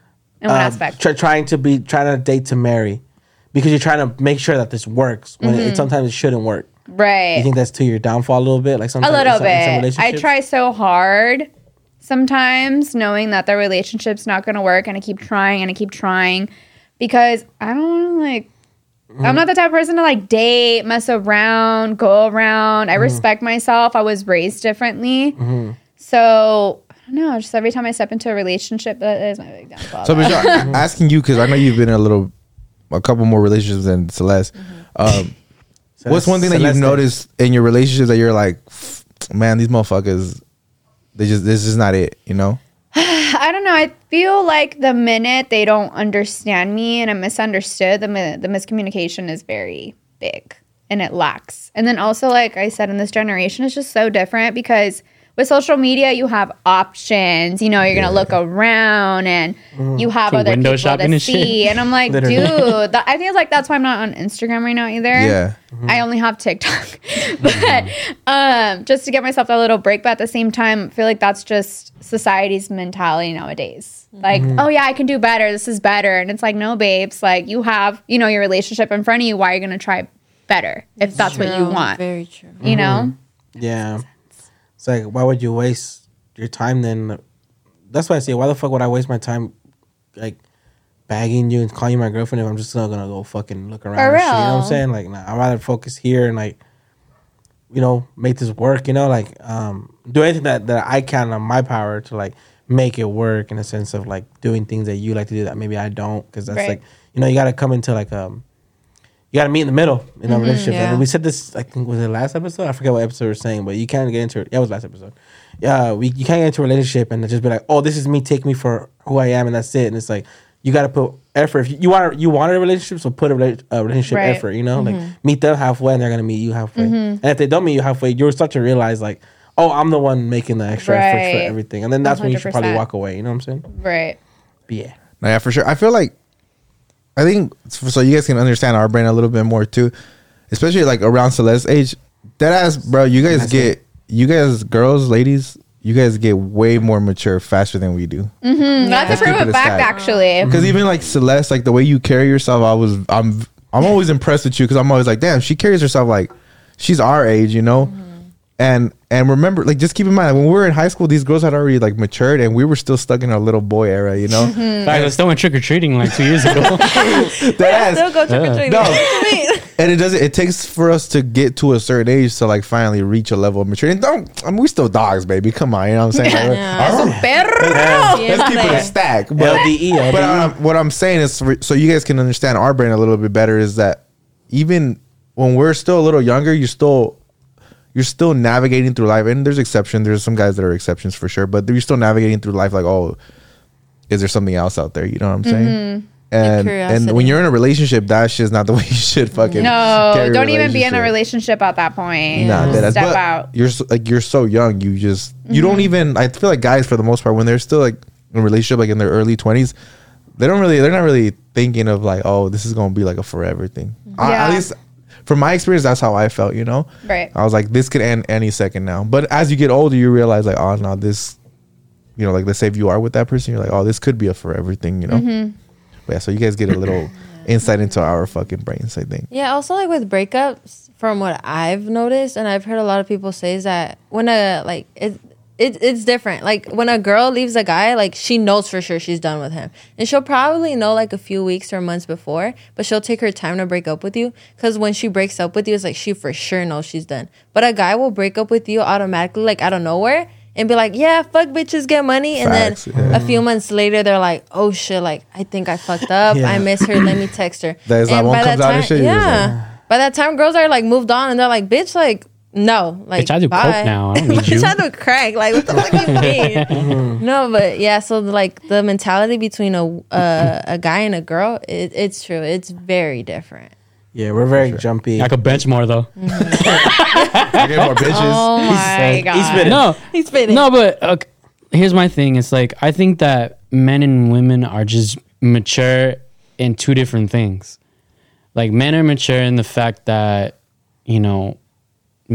In what Um, aspect? try- trying to be trying to date to marry because you're trying to make sure that this works when Mm-hmm. it, sometimes it shouldn't work. right. You think that's to your downfall a little bit, like sometimes a little some- in some bit. I try so hard sometimes knowing that the relationship's not going to work and I keep trying and I keep trying because I don't want to like Mm-hmm. I'm not the type of person to like date, mess around, go around. Mm-hmm. I respect myself. I was raised differently. Mm-hmm. So, I don't know, just every time I step into a relationship that is my big downfall. So, Michelle, a- asking you because I know you've been a little, a couple more relationships than Celeste. Um, what's one thing that you've noticed in your relationships that you're like, man, these motherfuckers, they just this is not it, you know? I don't know. I feel like the minute they don't understand me and I'm misunderstood, the mi- the miscommunication is very big and it lacks. And then also, like I said, in this generation, it's just so different because with social media, you have options. You know, you're gonna look around and mm-hmm. you have For other people shopping to and shit. see. And I'm like, dude, that, I think it's like that's why I'm not on Instagram right now either. Yeah. I mm-hmm. only have TikTok, but mm-hmm. um, just to get myself that little break. But at the same time, I feel like that's just society's mentality nowadays. Like, oh yeah, I can do better. This is better, and it's like, no, babes. Like you have, you know, your relationship in front of you. Why are you gonna try better if that's what you want? Very true. You know? Yeah. It's like, why would you waste your time then? That's why I say, why the fuck would I waste my time, like, bagging you and calling you my girlfriend if I'm just not gonna go fucking look around? For and shit, you know what I'm saying? Like, nah, I'd rather focus here and, like, you know, make this work, you know, like, um, do anything that, that I can on my power to, like, make it work in a sense of, like, doing things that you like to do that maybe I don't. Cause that's, Right. like, you know, you gotta come into, like, um, you gotta meet in the middle in a relationship. yeah. And we said this, I think, was it last episode? I forget what episode we are saying, but you can't get into it. Yeah, it was last episode. Yeah, we you can't get into a relationship and just be like, oh, this is me, take me for who I am, and that's it. And it's like you gotta put effort. If you, you want you want a relationship, so put a, rela- a relationship Right. effort. You know, like meet them halfway, and they're gonna meet you halfway. And if they don't meet you halfway, you'll start to realize like, oh, I'm the one making the extra effort for everything, and then that's when you should probably walk away. You know what I'm saying? Right. But yeah. No, yeah, for sure. I feel like, I think so. You guys can understand our brain a little bit more too, especially like around Celeste's age. That ass, bro. You guys That's get, you guys, girls, ladies, you guys get way more mature faster than we do. Mm, That's Let's a prove keep it it back, aside. actually. Because even like Celeste, like the way you carry yourself, I was, I'm, I'm always impressed with you because I'm always like, damn, she carries herself like she's our age, you know. And and remember, like, just keep in mind when we were in high school, these girls had already like matured, and we were still stuck in our little boy era, you know. Guys, I still went trick or treating like two years ago. that ass, Still go trick or treating. No. What do you mean? and it doesn't. It takes for us to get to a certain age to like finally reach a level of maturity. And don't. I mean, we still dogs, baby. Come on, you know what I'm saying? Like, Yeah. Perro. Let's keep it a stack. But, LDE, but um, what I'm saying is, for- so you guys can understand our brain a little bit better, is that even when we're still a little younger, you're still you're still navigating through life. And there's exceptions. There's some guys that are exceptions for sure, but you're still navigating through life. Like, oh, is there something else out there? You know what I'm saying? And and when you're in a relationship, that shit's not the way you should fucking. No, don't even be in a relationship. at that point. Nah, is- Step but out. You're so, like you're so young. You just you don't Mm-hmm. even. I feel like guys for the most part when they're still like in a relationship, like in their early twenties, they don't really. They're not really thinking of like, oh, this is gonna be like a forever thing. I- at least from my experience, that's how I felt. You know, Right. I was like, this could end any second now. But as you get older, you realize like, oh no, this. You know, like let's say if you are with that person, you're like, oh, this could be a forever thing. You know. Mm-hmm. But yeah, so you guys get a little insight into our fucking brains. I think. Yeah, also like with breakups, from what I've noticed and I've heard a lot of people say is that when a like it, it it's different. Like when a girl leaves a guy, like she knows for sure she's done with him, and she'll probably know like a few weeks or months before, but she'll take her time to break up with you because when she breaks up with you, it's like she for sure knows she's done. But a guy will break up with you automatically, like out of nowhere. And be like, yeah, fuck bitches, get money, and Facts, then yeah. a few months later, they're like, oh shit, like I think I fucked up, Yeah. I miss her, let me text her. That is like And one by comes out and shit, you're yeah. By that time, girls are like moved on and they're like, bitch, like, no. Like, Bitch, I do coke now. I don't need you. I do crack. Like, what the fuck you mean? no, but yeah, so like the mentality between a uh, a guy and a girl, it, it's true. It's very different. Yeah, we're very jumpy. I could bench more though. I get more bitches. Oh my He's god. spitting. No, He's fitting. no, but uh, here's my thing. It's like I think that men and women are just mature in two different things. Like men are mature in the fact that you know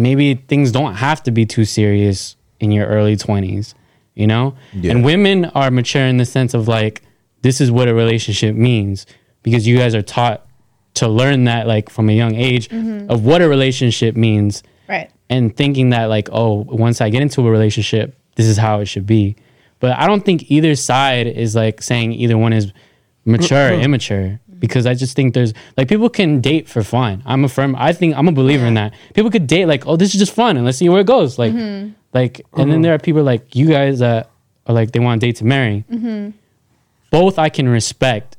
maybe things don't have to be too serious in your early 20s, you know? Yeah. And women are mature in the sense of like this is what a relationship means because you guys are taught to learn that like from a young age mm-hmm. of what a relationship means Right. and thinking that like oh once i get into a relationship this is how it should be but i don't think either side is like saying either one is mature or immature because i just think there's like people can date for fun. I'm a firm i think i'm a believer in that. People could date like oh this is just fun and let's see where it goes. Like mm-hmm. like and then there are people like you guys that are like they want to date to marry. Mm-hmm. Both i can respect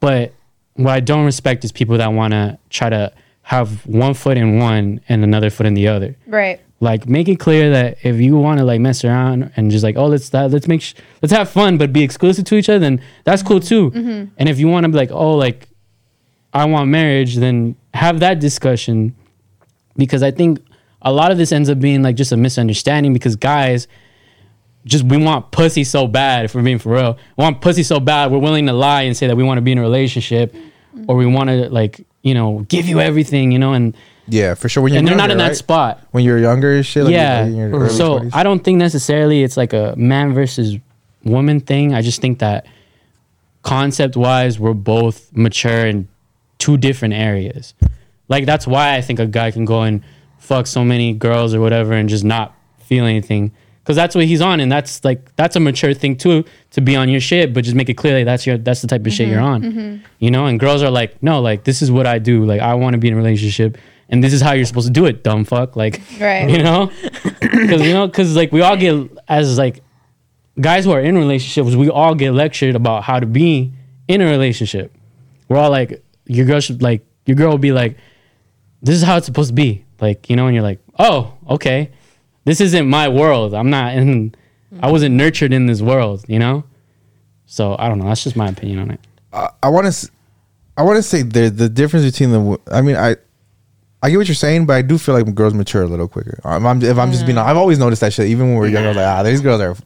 but what I don't respect is people that want to try to have one foot in one and another foot in the other. Right. Like, make it clear that if you want to like mess around and just like, oh, let's let's make sh- let's have fun, but be exclusive to each other, then that's cool too. Mm-hmm. And if you want to be like, oh, like I want marriage, then have that discussion because I think a lot of this ends up being like just a misunderstanding because guys just we want pussy so bad if we're being for real. We want pussy so bad we're willing to lie and say that we want to be in a relationship mm-hmm. or we want to like you know give you everything you know and Yeah, for sure. When you're and they're not younger, in that spot. When you're younger and shit. Like yeah. in your early So 20s. I don't think necessarily it's like a man versus woman thing. I just think that concept wise, we're both mature in two different areas. Like that's why I think a guy can go and fuck so many girls or whatever and just not feel anything. Cause that's what he's on, and that's like that's a mature thing too to be on your shit, but just make it clear that that's your that's the type of shit mm-hmm. you're on, mm-hmm. you know. And girls are like, no, like this is what I do. Like I want to be in a relationship, and this is how you're supposed to do it, dumb fuck. Like Right. you know? Because you know because like we all get as like guys who are in relationships we all get lectured about how to be in a relationship. We're all like your girl should like your girl will be like this is how it's supposed to be. Like you know and you're like oh okay. This isn't my world. I'm not in i wasn't nurtured in this world you know? So i don't know. That's just my opinion on it. I, I want to, I want to say the the difference between the. I mean, I, I get what you're saying, but I do feel like girls mature a little quicker. I'm, I'm- if I'm just being, I've always noticed that shit. Even when we were younger, I was like, ah, these girls are.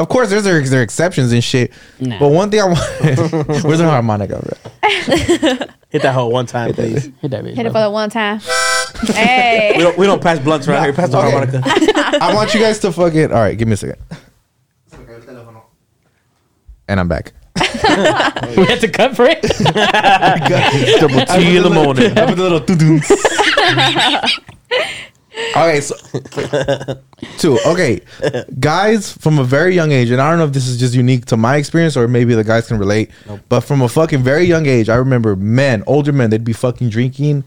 Of course, there's their, their exceptions and shit. Nah. But one thing I want, where's the harmonica? Bro? Hit that hole one time, please. hit that bitch Hit it bro. for the one time. hey. We don't, we don't pass blunts around here. Pass the Okay. harmonica. I want you guys to fucking. All right, give me a second. And I'm back. We had to cut for it Double T in the morning. I put the little doo-doos. okay, so two. Okay, guys from a very young age, and I don't know if this is just unique to my experience or maybe the guys can relate. But from a fucking very young age, I remember men, older men, they'd be fucking drinking,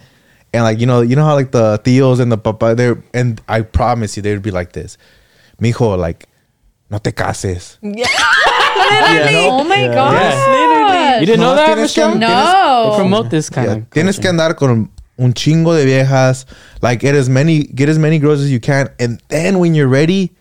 and like you know, you know how like the Theos and the papa, they and I promise you, they would be like this, mijo, like, no te cases. Oh my god. you didn't know No, that Michelle? No. They promote this kind Yeah, of tienes que andar con un chingo de viejas, like get as many get as many girls as you can, and then when you're ready,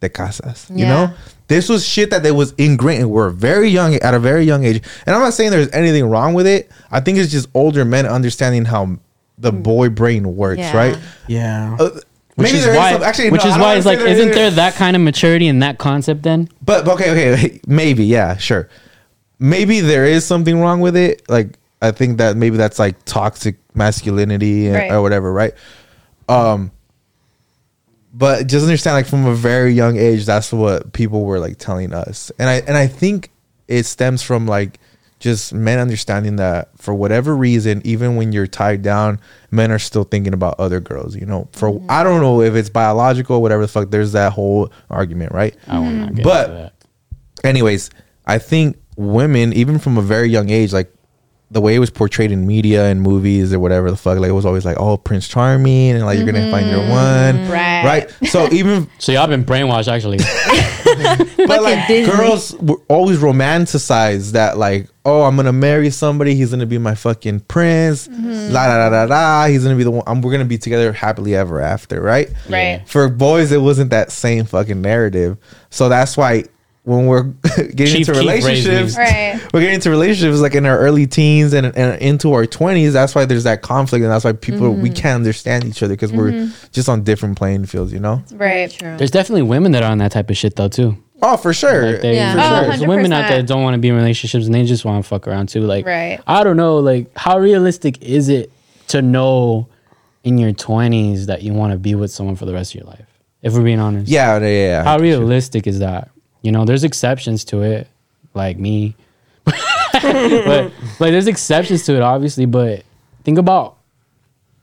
te casas. You know, this was shit that they was ingrained. We're very young at a very young age, and I'm not saying there's anything wrong with it. I think it's just older men understanding how the boy brain works, Yeah. right? Yeah. Uh, Which is there why, some- actually, which no, is why it's like, isn't there that kind of maturity in that concept? Then But but okay, okay, maybe yeah, sure. Maybe there is something wrong with it. Like I think that maybe that's like toxic masculinity and, Right. or whatever, right? Um, but just understand, like from a very young age, that's what people were like telling us, and I and I think it stems from like just men understanding that for whatever reason, even when you're tied down, men are still thinking about other girls. You know, for mm-hmm. I don't know if it's biological, whatever the fuck. There's that whole argument, right? I will not mm-hmm. get But- into that. anyways, I think women, even from a very young age, like the way it was portrayed in media and movies or whatever the fuck, like it was always like, oh, Prince Charming, and like you're gonna find your one, Right. right? So even, So y'all been brainwashed actually. but like Disney. girls were always romanticize that, like, oh, I'm gonna marry somebody, he's gonna be my fucking prince, la da da da da, he's gonna be the one, um, we're gonna be together happily ever after, right? Right. for boys it wasn't that same fucking narrative so that's why when we're getting Chief into Keef relationships, Right. we're getting into relationships like in our early teens and, and into our twenties. That's why there's that conflict, and that's why people we can't understand each other because we're just on different playing fields. You know? Right. True. There's definitely women that are on that type of shit though too. Oh, for sure. Like they, Yeah. for Oh, sure. There's women out there that don't want to be in relationships and they just want to fuck around too. Like, Right. I don't know. Like, how realistic is it to know in your 20s that you want to be with someone for the rest of your life? If we're being honest, Yeah, yeah, yeah. How realistic is that? You know, there's exceptions to it, like me. but like, there's exceptions to it, obviously. But think about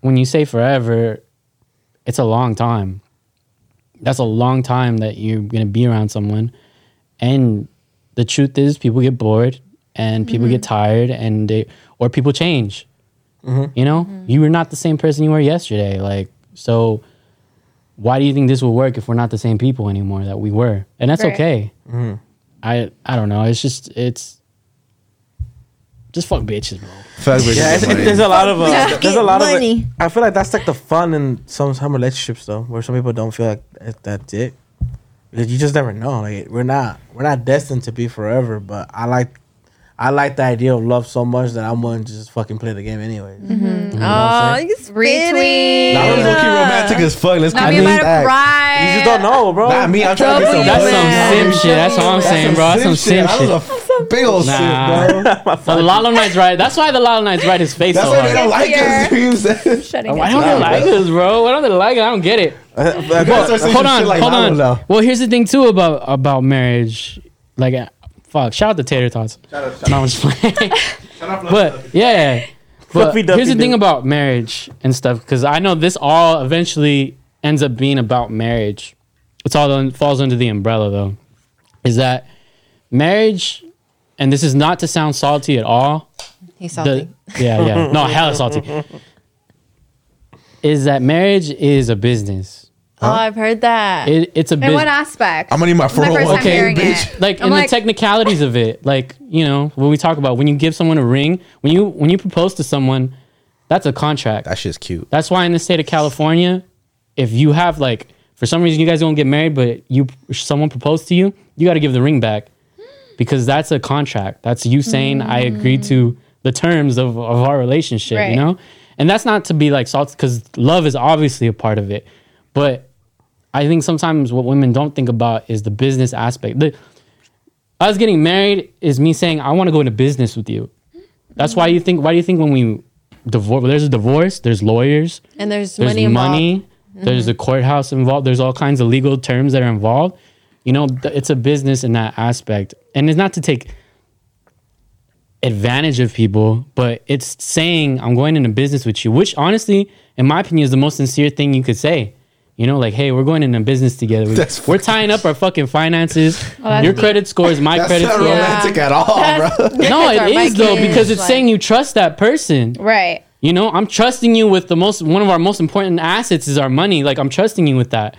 when you say forever, it's a long time. That's a long time that you're gonna be around someone, and the truth is, people get bored and people get mm-hmm. tired, and they or people change. Mm-hmm. You know, mm-hmm. you were not the same person you were yesterday. Like, so why do you think this will work if we're not the same people anymore that we were? And that's Right. okay. I I don't know. It's just it's just fuck bitches, bro. Fuck bitches. Yeah, you, it's, there's a lot of uh, Just there's a get lot of money. it. I feel like that's like the fun in some some relationships though, where some people don't feel like that's it. Because you just never know. Like we're not we're not destined to be forever. But I like I like the idea of love so much that I'm willing to just fucking play the game anyway. Oh, you Retweet. That was low-key romantic as fuck. Let's Not keep me it about to cry. You just don't know, bro. Not me. I'm trying to be some. That's some sim shit. That's all I'm saying, bro. That's some sim shit. That was a big old Nah. shit, bro. The Lalo Knights right. That's why the Lalo Knights write his face That's so why they don't like us. You said. Shutting Why don't they like us, bro? Why don't they like it? I don't get it. You guys are saying hold on, hold on. Well, here's the thing too about about marriage. Like, fuck. Shout out to Tater Tots. No, I'm just playing. but yeah, but Fluffy Duffy here's the thing Doo. about marriage and stuff because I know this all eventually ends up being about marriage. It's all done, falls under the umbrella though. Is that marriage? And this is not to sound salty at all. He's The, salty. yeah, yeah. No, hella salty. Is that marriage is a business. Oh, I've heard that. It, it's a In business. what aspect? I'm gonna need my This is 401k, bitch. it. like I'm in like, the technicalities of it like you know when we talk about when you give someone a ring when you when you propose to someone that's a contract That shit's cute. that's why in the state of california if you have like for some reason you guys don't get married but you someone proposed to you you got to give the ring back because that's a contract that's you saying i mm. agree to the terms of, of our relationship Right. you know and that's not to be like salty because love is obviously a part of it but i think sometimes what women don't think about is the business aspect the, us getting married is me saying I want to go into business with you. That's why you think. Why do you think when we divorce? There's a divorce. There's lawyers. and there's, There's money money. involved. There's the courthouse involved. There's all kinds of legal terms that are involved. You know, it's a business in that aspect, and it's not to take advantage of people, but it's saying I'm going into business with you, which honestly, in my opinion, is the most sincere thing you could say. You know, like, hey, we're going into business together. We, we're tying up our fucking finances. Oh, that's Your credit score is my That's credit not score. romantic at all, bro. No, Kids are it my is though because it's like- saying you trust that person. right. You know, I'm trusting you with the most one of our most important assets is our money. Like I'm trusting you with that.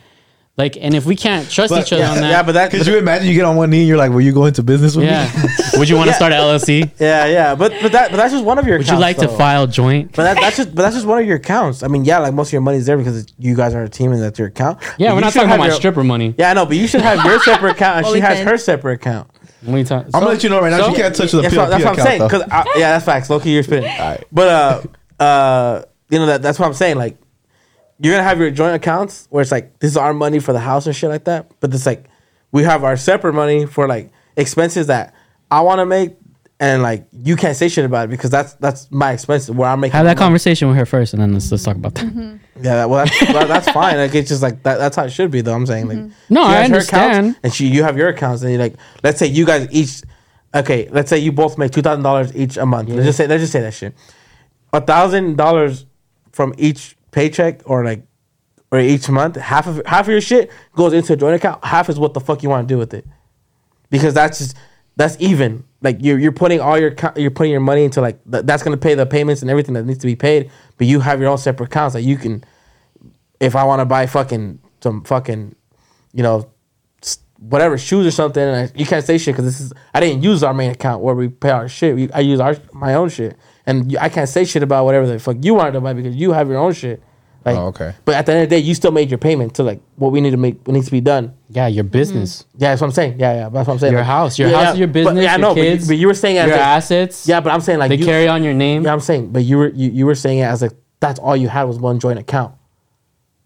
Like, and if we can't trust But- each other on that, yeah, but that Could you imagine you get on one knee and you're like, "Will you go into business with yeah. me?" Would you want to start an LLC? yeah, yeah, but but that but that's just one of your. Accounts. Would you accounts, like to file joint? But that, that's just but that's just one of your accounts. I mean, yeah, like most of your money's there because you guys are a team and that's your account. Yeah, But we're not talking about have my stripper money. Yeah, I know, but you should have your separate account and she has OnlyFans. her separate account. What are you talking- I'm gonna let you know right now. So- you can't touch the That's PLP what, that's what I'm saying. account. Because yeah, that's facts. Low key, you're spinning. Alright. But uh, uh, you know that that's what I'm saying. Like, you're gonna have your joint accounts where it's like this is our money for the house and shit like that. But it's like we have our separate money for like expenses that I want to make, and like you can't say shit about it because that's that's my expenses where I'm making. Have that money. conversation with her first, and then let's let's talk about that. Mm-hmm. Yeah, that, well, that's, well, that's fine. Like it's just like that, that's how it should be, though. I'm saying like mm-hmm. No, I has her accounts, understand. and she you have your accounts, and you're like let's say you guys each, okay, let's say you both make two thousand dollars each a month. Let's just say let's just say that shit, a thousand dollars from each paycheck or like or each month, half of half of your shit goes into a joint account. Half is what the fuck you want to do with it, because that's just that's even. Like you're you're putting all your you're putting your money into like th- that's gonna pay the payments and everything that needs to be paid. But you have your own separate accounts that you can. If I want to buy fucking some fucking, you know, whatever shoes or something, I, you can't say shit because this is I didn't use our main account where we pay our shit. We, I use our my own shit, and I can't say shit about whatever the fuck you wanted to buy because you have your own shit. Like, Oh, okay. But at the end of the day, you still made your payment to like what we need to make, what needs to be done. Yeah, your business, mm-hmm. Yeah, that's what I'm saying. Yeah, yeah, that's what I'm saying. Your Like, house. Your yeah, house yeah. is your But- business, yeah, I know, but you- but you were saying as your a- assets. Yeah, but I'm saying like they you, carry on your name. Yeah, I'm saying, but you were you, you were saying it as like that's all you had was one joint account.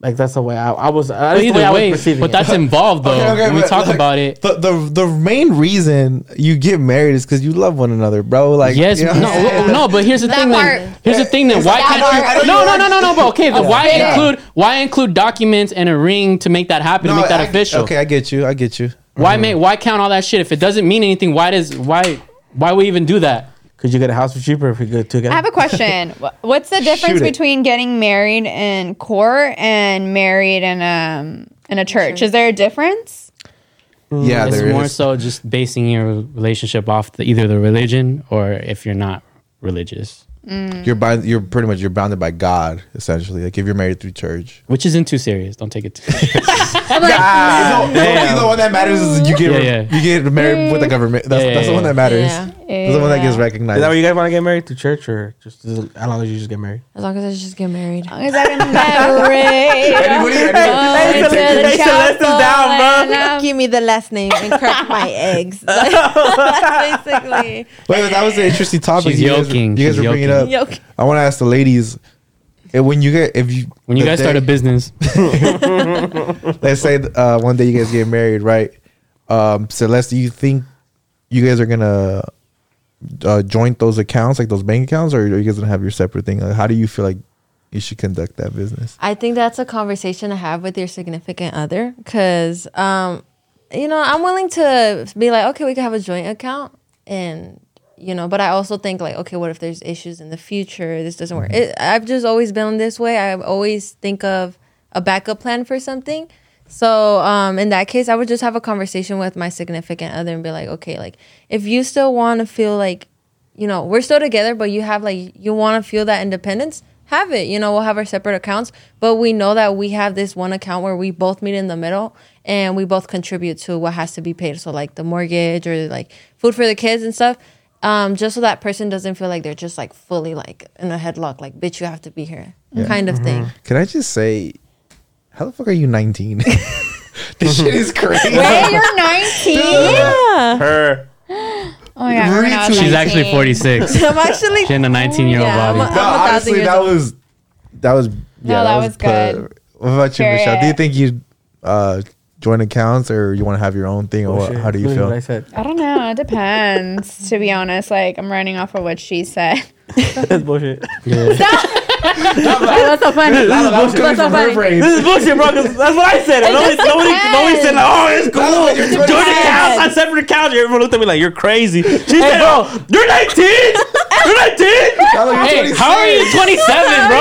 Like that's the way I, I was. That's But the way either I was way, but it. that's involved though. when we talk like, about it. The, the the main reason you get married is because you love one another, bro. Like Yes, you know no, what no, but here's the That thing. Then, part. here's the thing. Then why that can't part. You? No, no, no, no, no. But okay, then why Yeah. include why include documents and a ring to make that happen to make that I- official? Okay, I get you. I get you. Why mm-hmm. make why count all that shit if it doesn't mean anything? Why does why why we even do that? Could you get a house for cheaper if we go together? I have a question. What's the difference Shoot it. between getting married in court and married in um in a church? Is there a difference? Yeah, it's there more is. so just basing your relationship off the, either the religion or if you're not religious, You're bound, You're pretty much you're bounded by God essentially. Like if you're married through church. which isn't too serious. Don't take it too. Ah, the, the one that matters is you get Yeah, yeah. you get married with the government. That's, Yeah, that's the one that matters. Yeah. That's the one that gets recognized. Is that where you guys want to get married through church or just as as long as you just get married? As long as I just get married. As long as I can marry. Anybody- anybody- Going to the Hey, Celeste is chapel down, bro. um, Give me the last name and crack my eggs. Basically. Wait, that was an interesting topic. She's you guys, yoking. You guys She's were bringing yoking. up. Yoking. I want to ask the ladies. When you get if you when you guys day- start a business, let's say uh, one day you guys get married, right? Um, Celeste, do you think you guys are gonna uh, joint those accounts, like those bank accounts, or are you guys gonna have your separate thing? Like, how do you feel like you should conduct that business? I think that's a conversation to have with your significant other because, um, you know, I'm willing to be like, okay, we can have a joint account, and you know, but I also think like, okay, what if there's issues in the future? This doesn't work. It, I've just always been this way. I always think of a backup plan for something. So um, in that case, I would just have a conversation with my significant other and be like, okay, like if you still want to feel like, you know, we're still together, but you have like you want to feel that independence, have it. You know, we'll have our separate accounts, but we know that we have this one account where we both meet in the middle and we both contribute to what has to be paid. So like the mortgage or like food for the kids and stuff. Um, just so that person doesn't feel like they're just like fully like in a headlock, like bitch, you have to be here, kind of thing. Can I just say, how the fuck are you 19? this shit is crazy. Wait, you're 19? Yeah, Her. Oh my god, remember when I she's actually 46. I'm actually She in a 19 year old Yeah, I'm body. a- No, I'm honestly, that old. was that was yeah, that was put- good. What about you, Period. Michelle? Do you think you uh, join accounts or you want to have your own thing, or oh, what, how do you feel? What I said. I don't know. It depends. to be honest, like I'm running off of what she said. That's bullshit. What's so funny? That was coming so funny. brain. This is bullshit, bro. that's what I said. Nobody, just nobody, depends. nobody said like, "Oh, it's cool." what you're Join doing. the accounts on separate accounts. Everyone looked at me like, "You're crazy." She said, bro. "Oh, you're 19. You're 19." Hey, how are you 27, bro?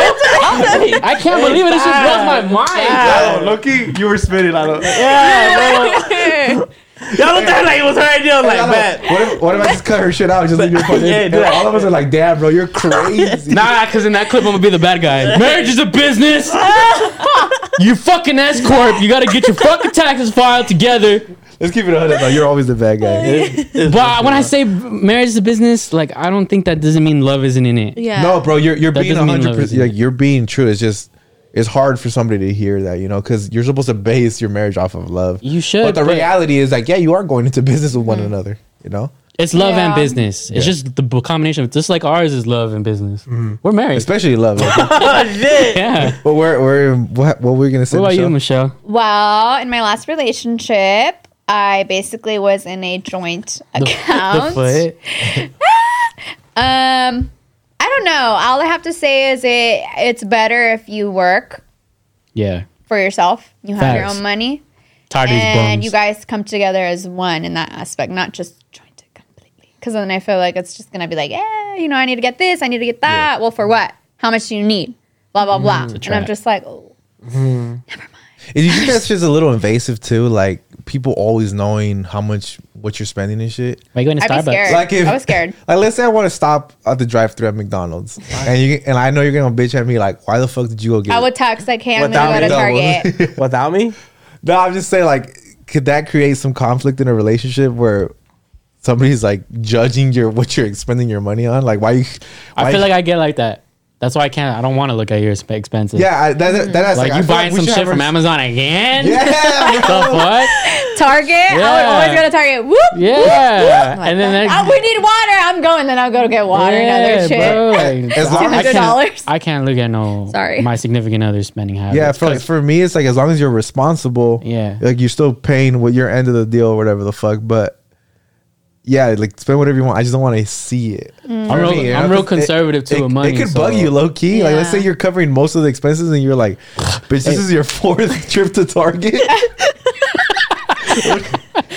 I can't believe it. This just blows my mind. Loki, you were spinning. I don't. Yeah, bro. Y'all looked at it like it was her idea. I'm like, man. What if, what if I just cut her shit out? Just leave your point. Yeah, And all of us are like, damn, bro, you're crazy. Nah, because in that clip, I'm gonna be the bad guy. Marriage is a business. you fucking S corp. You gotta get your fucking taxes filed together. Let's keep it a hundred. though. You're always the bad guy. But when I say marriage is a business, like I don't think that doesn't mean love isn't in it. yeah. No, bro, you're you're That being doesn't mean hundred love, is percent. it? Like you're being true. It's just it's hard for somebody to hear that, you know, because you're supposed to base your marriage off of love. You should. But the but reality is like, yeah, you are going into business with one another. You know, it's love and business. It's Yeah. just the combination of just like ours is love and business. We're married. especially love. Like, Oh yeah. but we're we're what what were we gonna say? What about you, Michelle? Michelle? Well, in my last relationship, I basically was in a joint account. The foot. Um, I don't know. All I have to say is it it's better if you work Yeah. for yourself. You have your Facts. own money, Tired of these and bums. you guys come together as one in that aspect, not just joint it completely. Because then I feel like it's just gonna be like, yeah, you know, I need to get this, I need to get that. Well, for what? How much do you need? Blah blah mm, blah. And I'm trap. just like, oh, mm-hmm. Do you think that's just a little invasive too? Like people always knowing how much what you're spending and shit. Why you going to I'd be Starbucks? scared. Like if I was scared. Like let's say I want to stop at the drive-through at McDonald's, and you and I know you're gonna bitch at me like, why the fuck did you go get? I would text like, hey, I'm Without gonna go to me, Target. Without me, No, I'm just saying, like, could that create some conflict in a relationship where somebody's like judging your what you're spending your money on? Like, why you? I why- feel like I get like that. That's why I can't. I don't want to look at your sp- expenses. Yeah, I, that, that, that's Like I you feel buying we some shit from our- Amazon again? Yeah, The bro. fuck? Target. I would Yeah. always go to Target. Whoop. Yeah. and then Oh, we need water. I'm going. Then I'll go to get water and other shit. bro, As long I as- can't, $200. I can't look at no Sorry. my significant other spending habits. Yeah, for, 'cause- for me, it's like as long as you're responsible, Yeah. like you're still paying what your end of the deal or whatever the fuck. But yeah, like spend whatever you want. I just don't want to see it. I'm real, me, I'm know, real 'cause it- conservative too it, with money. It could so- bug you low key. Like let's say you're covering most of the expenses and you're like, bitch, this is your fourth trip to Target. Yo,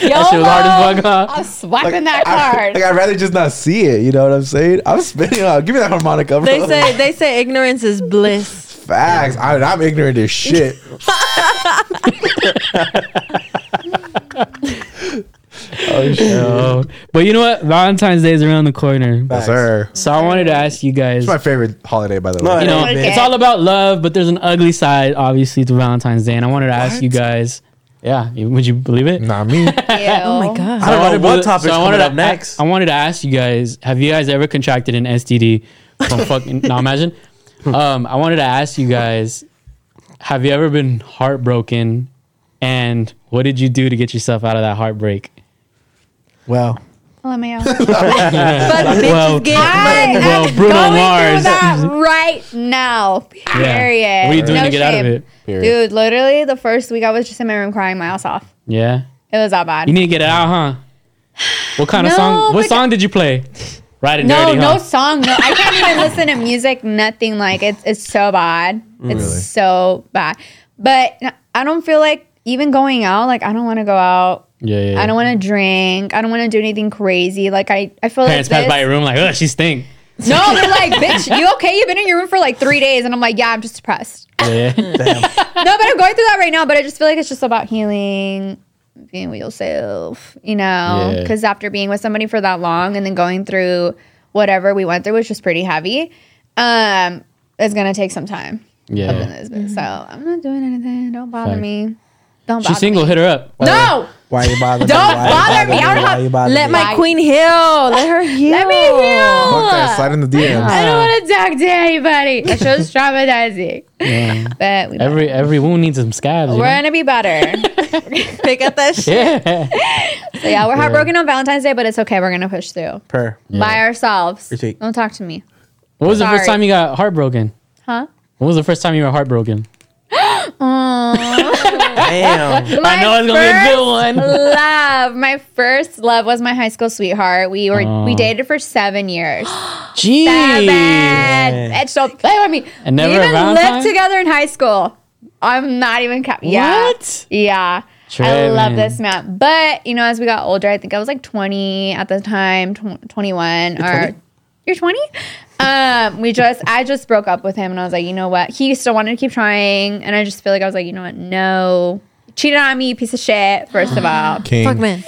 That shit was hard as fuck, huh? I'm swiping Like, that I, card. like I'd rather just not see it. You know what I'm saying? I'm spending. Uh, give me that harmonica. Bro. They say they say ignorance is bliss. facts. I, I'm ignorant as shit. Oh shit, Yo. But you know what? Valentine's Day is around the corner. yes, sir. So I wanted to ask you guys. It's my favorite holiday, by the No, way. you know, Okay. it's all about love, but there's an ugly side, obviously, to Valentine's Day. And I wanted to ask you guys, yeah, would you believe it? Not me. Oh my god. I don't know what to- topic's I wanted coming up next. I, I wanted to ask you guys: Have you guys ever contracted an STD from fucking? now imagine. Um, I wanted to ask you guys: Have you ever been heartbroken, and what did you do to get yourself out of that heartbreak? Well, Let me out. But bitches Well, get I Well, am Bruno going Mars. through that right now. Yeah. Period. What are you doing No to get out of shame. it? Dude, literally the first week I was just in my room crying my ass off. Yeah, It was that bad. you need to get it out, huh? What kind of song? What song did you play? Ride it no, dirty, no song. No, I can't even listen to music. Nothing like it's. It's so bad. It's so bad. But I don't feel like even going out. Like I don't want to go out. Yeah, yeah. I don't want to drink. I don't want to do anything crazy. Like I, I feel Parents like pass by your room like, oh, she stink. No, they're like, bitch, you okay? You've been in your room for like three days, and I'm like, yeah, I'm just depressed. Yeah, yeah. no, but I'm going through that right now. But I just feel like it's just about healing, being with yourself, you know? Yeah. Because after being with somebody for that long and then going through whatever we went through, which was pretty heavy, um, it's gonna take some time. Yeah. Up in this bit. So I'm not doing anything. Don't bother Facts. me. Don't bother She's single. me. Hit her up. No, why you bothering Don't me? Why you bother me. I don't have- you Let me? my queen heal. Let her heal. let me heal. Fuck that. Slide in the DMs. I don't want to talk to anybody. That show's traumatizing. Yeah. But we Every every wound needs some scabs. we're know? gonna be better. Pick up that shit. Yeah. So yeah, we're heartbroken on Valentine's Day, but it's okay. We're gonna push through Per. by ourselves. Retweet. Don't talk to me, What was the first time you got heartbroken? huh? When was the first time you were heartbroken? Damn. I know it's gonna be a good one. love. My first love was my high school sweetheart. We were we Oh. dated for seven years. Jeez. Seven. And so play with me. And never we even Valentine? lived together in high school. I'm not even cap- yeah. What? Yeah. I Trevin. love this man. But, you know, as we got older, I think I was like 20 at the time, tw- 21 or 20? You're 20? Um, we just I just broke up with him and I was like, you know what? He still wanted to keep trying and I just feel like I was like, you know what? No. Cheated on me, piece of shit, first of all. King. Fuck man.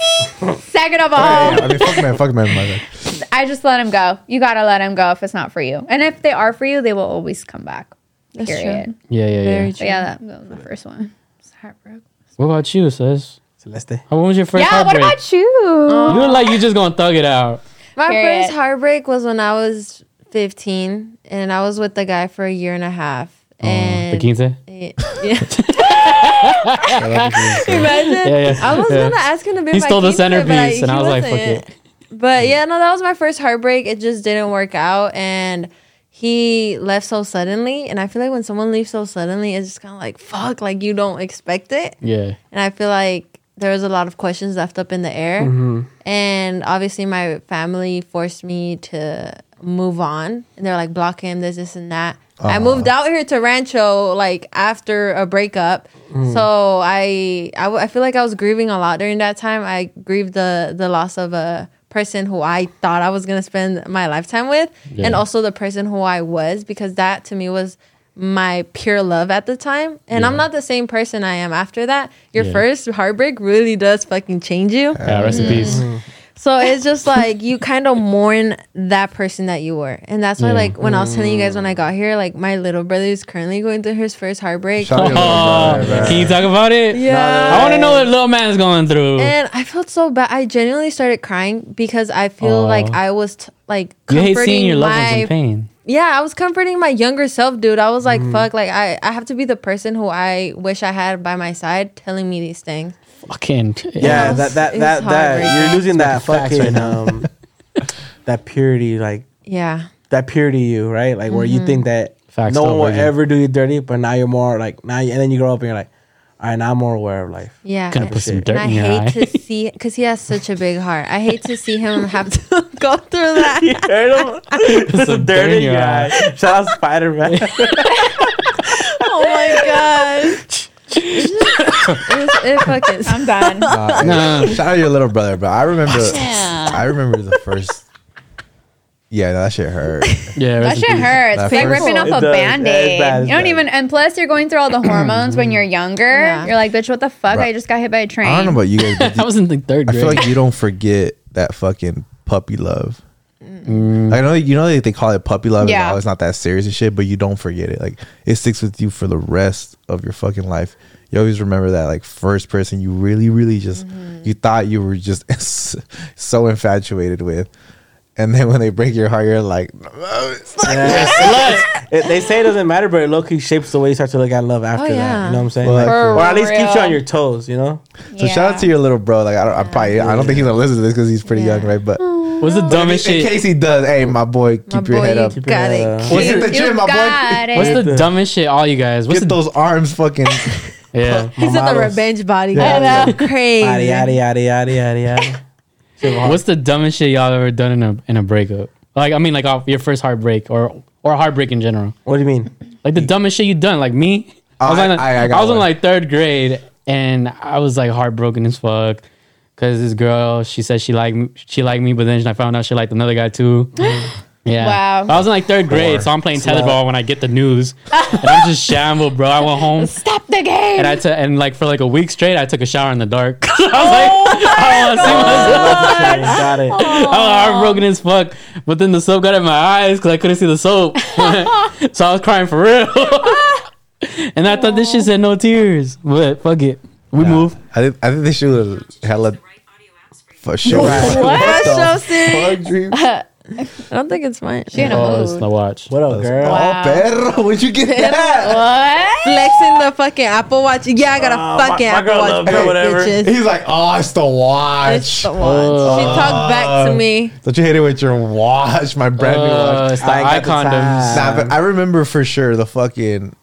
Second of all, Yeah, I mean, fuck man, fuck man, my bad. I just let him go. You gotta let him go if it's not for you. And if they are for you, they will always come back. That's period. true. Yeah, yeah, yeah. Very But true. yeah, that, that was my first one. It's heartbroken. What about you, sis? Celeste. How when was your first Yeah, what heartbreak? about you? you look like you just gonna thug it out. My Period. first heartbreak was when I was 15 and I was with the guy for a year and a half. Oh, And the quince? yeah. Imagine. Yeah, yeah. I was yeah. gonna ask him to be He my stole the quince, but centerpiece, and I was like, fuck wasn't. it. But yeah, no, that was my first heartbreak. It just didn't work out, and he left so suddenly. And I feel like when someone leaves so suddenly, it's just kind of like fuck, like you don't expect it. Yeah. And I feel like there was a lot of questions left up in the air. Mm-hmm. And obviously, my family forced me to move on. And they're like, block him, this, this, and that. I moved out here to Rancho like after a breakup. Mm. So I, I, w- I feel like I was grieving a lot during that time. I grieved the, the loss of a person who I thought I was going to spend my lifetime with. Yeah. And also the person who I was, because that to me was my pure love at the time. And I'm not the same person I am after that. Your Yeah. first heartbreak really does fucking change you. Yeah, rest in peace. Mm. So it's just like you kind of mourn that person that you were. And that's why, Yeah. like, when I was telling you guys when I mm. got here, like, my little brother is currently going through his first heartbreak. Shout out your Oh, brother, can you talk about it? Yeah. I want to know what little man's going through. And I felt so bad. I genuinely started crying because I feel Aw. like I was t- like you hate comforting seeing your loved ones my in pain. Yeah, I was comforting my younger self, dude. I was like, Mm-hmm. fuck, like I, I have to be the person who I wish I had by my side telling me these things. Fucking Yeah, It's- that that that that heartbreaking. you're losing that facts right fucking um that purity, like Yeah. that purity you, right? Like where you Mm-hmm. think that Facts no one will ever do you dirty, but now you're more like now, you, and then you grow up and you're like, all right, now I'm more aware of life. Yeah. Gonna and- put some and dirt I in your eye. hate to see because he has such a big heart. I hate to see him have to go through that. Put some dirt in your eye. Shout out Spider Man. Oh my god. it, it fucking I'm done. Uh, No. Shout out your little brother, but I remember. I remember the first. Yeah, that shit hurt. Yeah, That shit peace. hurts. It's like ripping off It a does. band Yeah, it's aid. bad, You don't bad. even, and plus you're going through all the hormones when you're younger. Yeah. You're like, bitch, what the fuck? Bro, I just got hit by a train. I don't know about you guys, but I was in the third I feel like you don't forget that fucking puppy love. Mm. I know you know they, they call it puppy love. Yeah. Yeah, oh, it's not that serious and shit, but you don't forget it. Like it sticks with you for the rest of your fucking life. You always remember that like first person you really, really just you thought you were just so infatuated with, and then when they break your heart, you're like, Yeah. It- they say it doesn't matter, but it low key shapes the way you start to look at love after oh, that. yeah. You know what I'm saying? Well, Like, or at least keeps you on your toes. You know? So shout out to your little bro. Like I don't, I probably, I don't think he's gonna listen to this because he's pretty Yeah. young, right? But What's the dumbest shit? in case he does, hey, my boy, keep My your boy, head up. you got it it. up. What's the- the gym, my boy. it. What's the the- dumbest shit? All you guys. What's Get the those arms, fucking. yeah? He's in the revenge body. Yeah. That's so crazy. Yada yada yada yada yada yada. Shit, What's the dumbest shit y'all ever done in a in a breakup? Like I mean, like off your first heartbreak or or heartbreak in general. What do you mean? Like the dumbest shit you done. Like me, I was, I- a- I- I was in like third grade and I was like heartbroken as fuck. Cause this girl, she said she liked me, she liked me, but then I found out she liked another guy too. Yeah. Wow. I was in like third grade, so I'm playing tetherball when I get the news, and I'm just shambled, bro. I went home Stop the game. and I took and like for like a week straight, I took a shower in the dark. I was oh like, I want to see myself. Got it. I was heartbroken as fuck. But then the soap got in my eyes because I couldn't see the soap. so I was crying for real. and I thought this shit said no tears. But fuck it. We move. I think I think they should have hella for sure. That's so serious. Fuck, Dream. I don't think it's mine. She in a Oh, it's mood. the watch. What up, girl? Wow. Oh, perro, where'd you get that? What? Flexing the fucking Apple Watch. Yeah, I got a Oh, my- fucking my Apple Watch. loves her, whatever. bitches. He's like, oh, it's the watch. It's the watch. she talked back to me. Don't you hate it with your watch, my brand new Uh, watch? it's the I eye got the condoms. Nah, but I remember for sure the fucking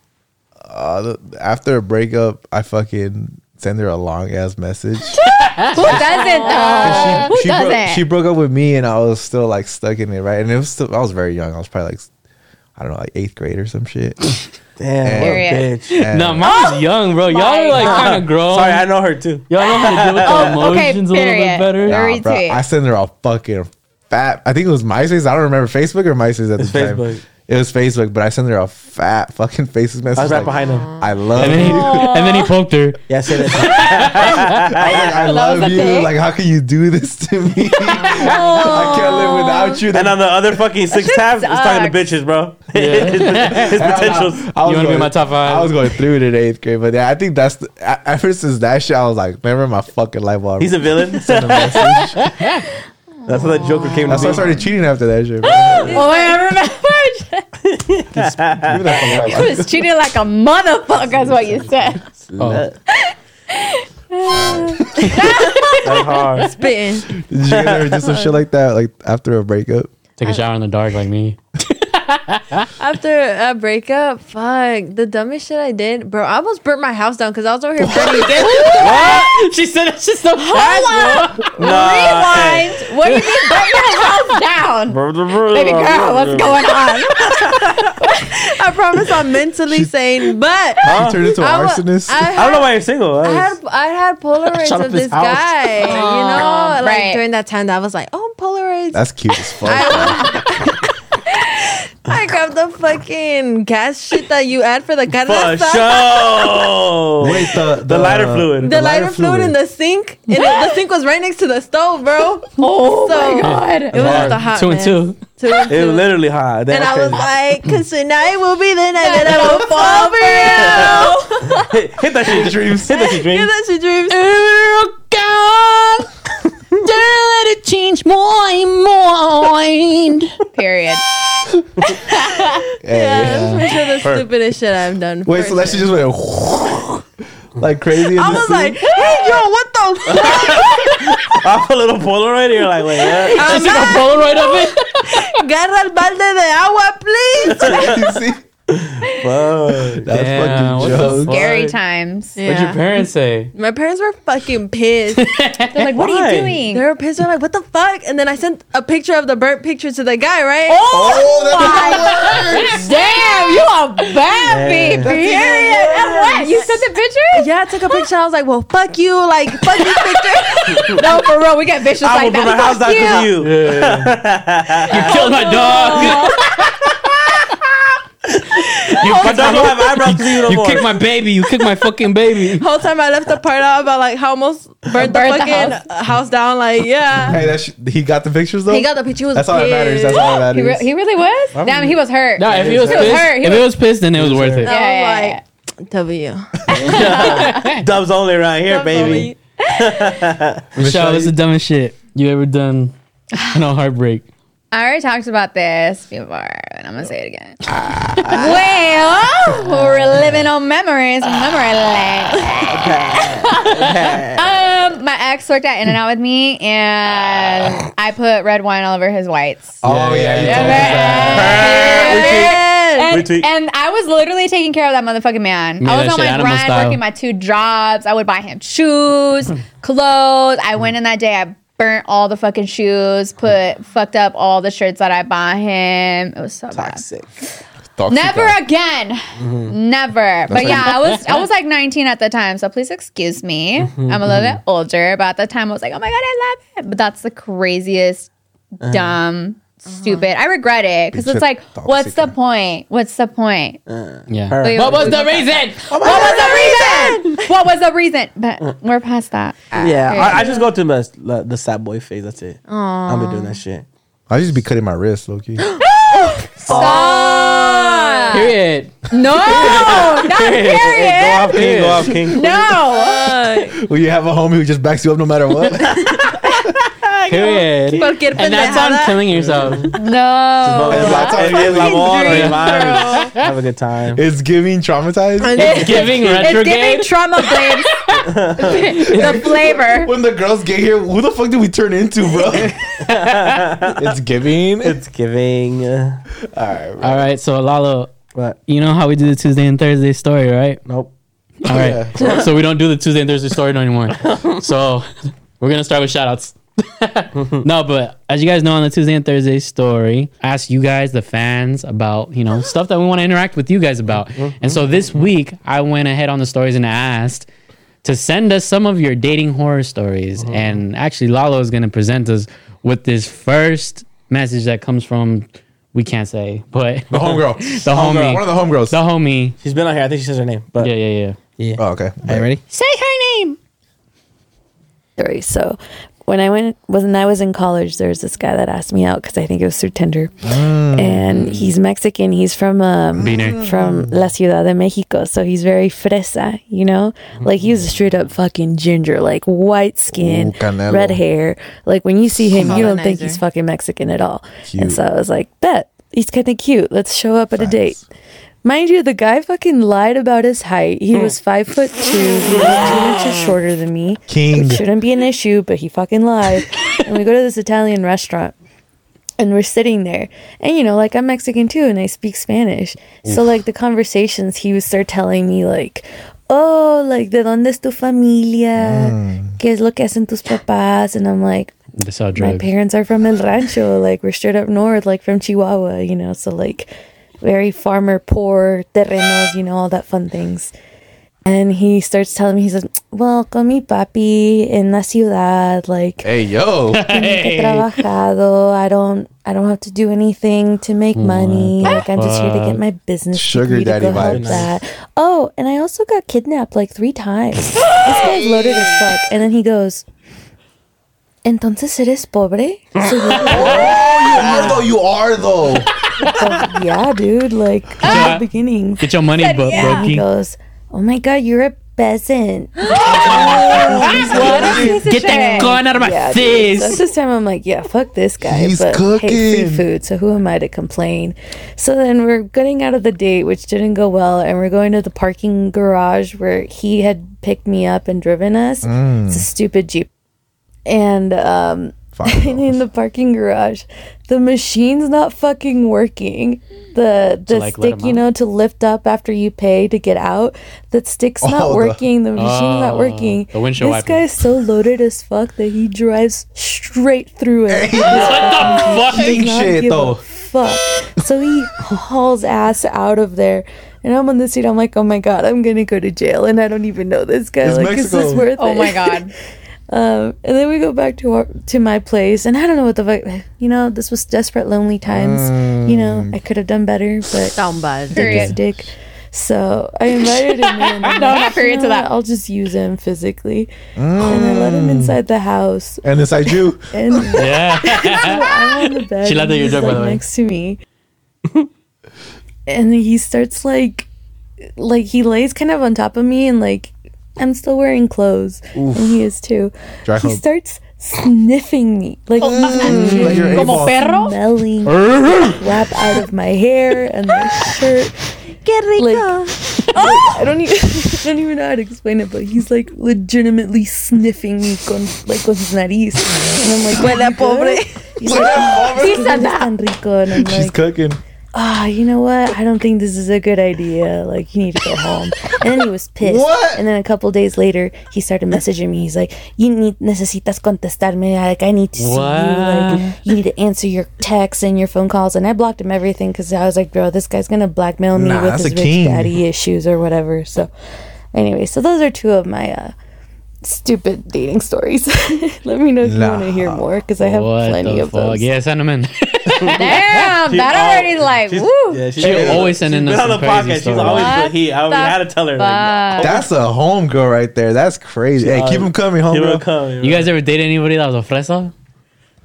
uh, the, after a breakup, I fucking send her a long ass message. Who doesn't though? Who she doesn't? broke, she broke up with me, and I was still like stuck in it, right? And it was still I was very young. I was probably like I don't know, like eighth grade or some shit. Damn, what a bitch. And- No, mine was oh young, bro. Y'all are like kind of grown. Sorry, I know her too. Y'all know how to deal with the Oh, okay, emotions a little bit better. Nah. Nah, bro, I sent her a fucking fat. I think it was MySpace. I don't remember Facebook or MySpace at the time. Facebook. It was Facebook, but I sent her a fat fucking Facebook message. I was right like, behind him. I love And then, he, you. and then he poked her. Yeah, say that. I, was like, I love you. thing? Like, how can you do this to me? I can't live without you. and on the other fucking six tabs, it's talking to bitches, bro. Yeah. His potentials. I was You wanna be going- my top five? I was going through it in eighth grade, but yeah, I think that's the, ever since that shit, I was like, remember my fucking life. Will He's a villain. send a message. That's how that Joker came to That's why I be. started cheating after that shit. bro. Oh, I remember. Give me that He was treated like a motherfucker. Is what you said. Oh. That's hard. Spitting. Did you guys ever do some shit like that, like after a breakup? Take a shower in the dark like me. After a breakup, fuck. The dumbest shit I did, bro. I almost burnt my house down because I was over here burning again. she said it's just the Rewind. What do you mean? Burn your house down. Baby girl, what's going on? I promise I'm mentally sane, but She turned into an I arsonist. I I don't know why you're single. I That was- had I had Polaroids of this house. guy. you know, like right. during that time, that I was like, oh, Polaroids. That's cute as fuck. I, I grabbed the fucking gas shit that you add for the For carne asada. sure. Wait, the, The lighter fluid. The lighter fluid in the sink, and it, the sink was right next to the stove, bro. Oh So, my god. It was just a hot two and mess. two. Two and It was literally hot. And I was like, cause tonight will be the night that I will fall for you. hit, hit that shit, dreams. Hit that shit, Give dreams. that shit dreams. Don't let it change my mind. Period. Yeah, that's for sure the stupidest shit I've done. Wait, so that shit just went like crazy. I was scene? like, hey, yo, what the fuck? Off a little Polaroid, and you're like, wait, what? She took a Polaroid of it. Agarra el balde de agua, please. you see? Fuck. That's Damn, fucking what the jokes. fuck? Scary times. What'd your parents say? My parents were fucking pissed. They're like, what are Why? you doing? they were pissed. They're like, what the fuck? And then I sent a picture of the burnt picture to the guy, right? Oh, oh that's Damn, you a bad Damn. bitch. Period. And oh, what? You sent the picture? Yeah, I took a picture. I was like, well, fuck you. Like, fuck this picture. No, for real. We get vicious I will like put my house that. down Fuck you. because you. You killed my dog. Oh. you My dog don't have eyebrows because you no you more. kicked my baby. You kicked my fucking baby. whole time I left the part out about like how almost burnt, Burnt the the fucking house. house. down. Like, yeah. Hey, that's he got the pictures though. He got the picture. Was That's all that matters. That's all that He, re- he really was? Damn, he was hurt. No, if he was He was pissed, hurt. He if was- it was pissed, then it was worth it. Yeah, yeah, I was like, W. Dubs only right here, baby. Michelle, what's the dumbest shit you ever done? No heartbreak. I already talked about this before, and I'm gonna say it again. Ah. well, ah. we're living on memories, ah. memory lane. um, my ex worked at In-N-Out with me, and I put red wine all over his whites. Oh yeah, you yeah, told me that. And, Retweet. and I was literally taking care of that motherfucking man. Yeah, I was on my grind, working my two jobs. I would buy him shoes, clothes. I went in that day. I burnt all the fucking shoes, put fucked up all the shirts that I bought him. It was so bad. Toxic. Never again. Mm-hmm. Never. But like- yeah, I was I was like 19 at the time, so please excuse me. Mm-hmm, I'm a little bit older, but at the time I was like, oh my god, I love it. But that's the craziest, Uh-huh. dumb, Uh-huh. stupid. I regret it because Bitch, it's like, toxic what's the guy. point? What's the point? Uh. Yeah. Wait, What was the reason? Oh what was the reason? what was the reason? But uh. we're past that. Yeah, I, I just go to the, the sad boy phase. That's it. I've been doing that shit. I just be cutting my wrist, low key. Stop. Period. No, not Go period. off, king. Go off, king. No. Well, you have a homie who just backs you up no matter what. Period. Cualquier And that's on pendejada. killing yourself. No. It is la boda, dream, vibes. Have a good time. it's giving traumatized. Giving It's giving retrograde. trauma, babes. the flavor. when the girls get here, who the fuck did we turn into, bro? it's giving. It's giving. Uh, all right, bro. All right, so Lalo, what? you know how we do the Tuesday and Thursday story, right? Nope. All right. so we don't do the Tuesday and Thursday story no anymore. so we're gonna start with shout outs. no, but as you guys know on the Tuesday and Thursday story, I asked you guys, the fans, about you know stuff that we want to interact with you guys about. And so this week I went ahead on the stories and I asked to send us some of your dating horror stories. Mm-hmm. And actually Lalo is gonna present us with this first message that comes from we can't say, but The homegirl. the homie, One of the homegirls. the homie. She's been on here. I think she says her name. But Yeah, yeah, yeah. oh, okay. Are you ready? Say her name. story. So when I went when I was in college, there was this guy that asked me out because I think it was through Tinder, and he's Mexican. He's from um, Beaner. from La Ciudad de Mexico, so he's very fresa, you know. Like he was a straight up fucking ginger, like white skin, Ooh, red hair. Like when you see him, you don't think he's fucking Mexican at all. Cute. And so I was like, bet he's kind of cute. Let's show up at a date. Mind you, the guy fucking lied about his height. He mm. was five foot two. He was two inches shorter than me. King. It shouldn't be an issue, but he fucking lied. and we go to this Italian restaurant. And we're sitting there. And you know, like I'm Mexican too and I speak Spanish. So like the conversations he would start telling me like, "Oh, like de dónde es tu familia? ¿Qué es lo que hacen tus papás?" And I'm like, my parents are from El Rancho, like we're straight up north, like from Chihuahua, you know, so like very farmer poor terrenos, you know, all that fun things. And he starts telling me, he says, Well, con mi papi en la ciudad, like Hey, yo. nunca he trabajado. I don't I don't have to do anything to make money. Like I'm just here to get my business Sugar degree to daddy go help vibes. that. Oh, and I also got kidnapped like three times. this guy's loaded as fuck. And then he goes, Entonces eres pobre? So oh, you're you are though. You are though. yeah, dude. Like Yeah. in beginning. Get your money, bu- And he goes, "Oh my god, you're a peasant. Get that gun out of my Yeah, dude. face. So this time I'm like, yeah, fuck this guy. He's but hey, cooking. free food. So who am I to complain? So then we're getting out of the date, which didn't go well, and we're going to the parking garage where he had picked me up and driven us. Mm. It's a stupid jeep, and um. Five in the parking garage, the machine's not fucking working. The the like, stick, you know, to lift up after you pay to get out, that stick's not Oh, the- working. The, machine's not Oh, working. the windshield this wiper. guy's so loaded as fuck that he drives straight through it. What the fuck? King Not shit though. Fuck. So he hauls ass out of there. And I'm on the seat. I'm like, oh my god, I'm gonna go to jail, and I don't even know this guy. It's like, is this Mexico. worth Oh it? my god. Um, and then we go back to our to my place, and I don't know what the fuck. You know, this was desperate, lonely times. You know, I could have done better, but Down bad. dick is dick. So I invited him in. I'm No, like, not period "You to that." I'll just use him physically, and I let him inside the house. And inside you. And Yeah. I'm on the bed. She laughed at and your by like, the way. next to me, and he starts like, like he lays kind of on top of me, and like I'm still wearing clothes, and he is too. Dry he hump. starts sniffing me, like Mm, like you're Como perro? smelling crap out of my hair and my shirt. Get rico. Like, I don't even I don't even know how to explain it, but he's like legitimately sniffing me con like con his nariz, and I'm like, Huele pobre. He's like, he said that. Tan rico, and I'm She's like, cooking. Ah, you know what? I don't think this is a good idea. Like, you need to go home. And then he was pissed. What? And then a couple days later, he started messaging me. He's like, you need necesitas contestarme. Like, I need to see you. What? Like, you need to answer your texts and your phone calls. And I blocked him everything because I was like, bro, this guy's gonna blackmail me Nah, with his rich king. daddy issues or whatever. So, anyway, so those are two of my uh, stupid dating stories. Let me know if you want to hear more because I have What plenty of fuck? those. Yeah, send them in. Damn, that already like She's, woo. yeah, she's, She always sending she's us on the crazy podcast. She's always What put heat. I, we the had to tell her. Like, fuck? That's a homegirl right there. That's crazy. Hey, keep them coming, he will homegirl. come. You guys ever dated anybody that was a fresa?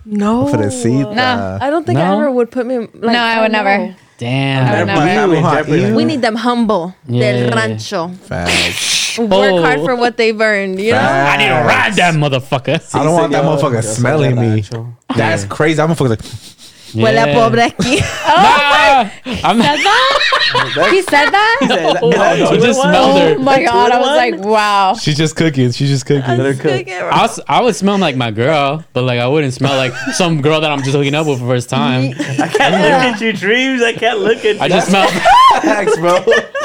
No. For the seat. No. Uh, I don't think I ever would put me. Like, no, I would never. Damn. I would Never put never. family in Ew, huh? jeopardy like Ew. We need them humble. Yeah. Del rancho. Facts. Oh. Work Oh. hard for what they've earned. You know. I need to ride that motherfucker. I don't want that Señor, motherfucker yo soy smelling me. rancho. That's crazy. That motherfucker's like, Huele a pobre aquí. Oh nah, I'm He said that? He said, Oh, "That- no, two just in smelled her. Oh my god, I was like, wow. she's just cooking. She's just cooking. Let her cook. I, was, I would smell like my girl, but like I wouldn't smell like some girl that I'm just hooking up with for the first time. I can't look at your dreams. I can't look at. I just smell. Facts, bro.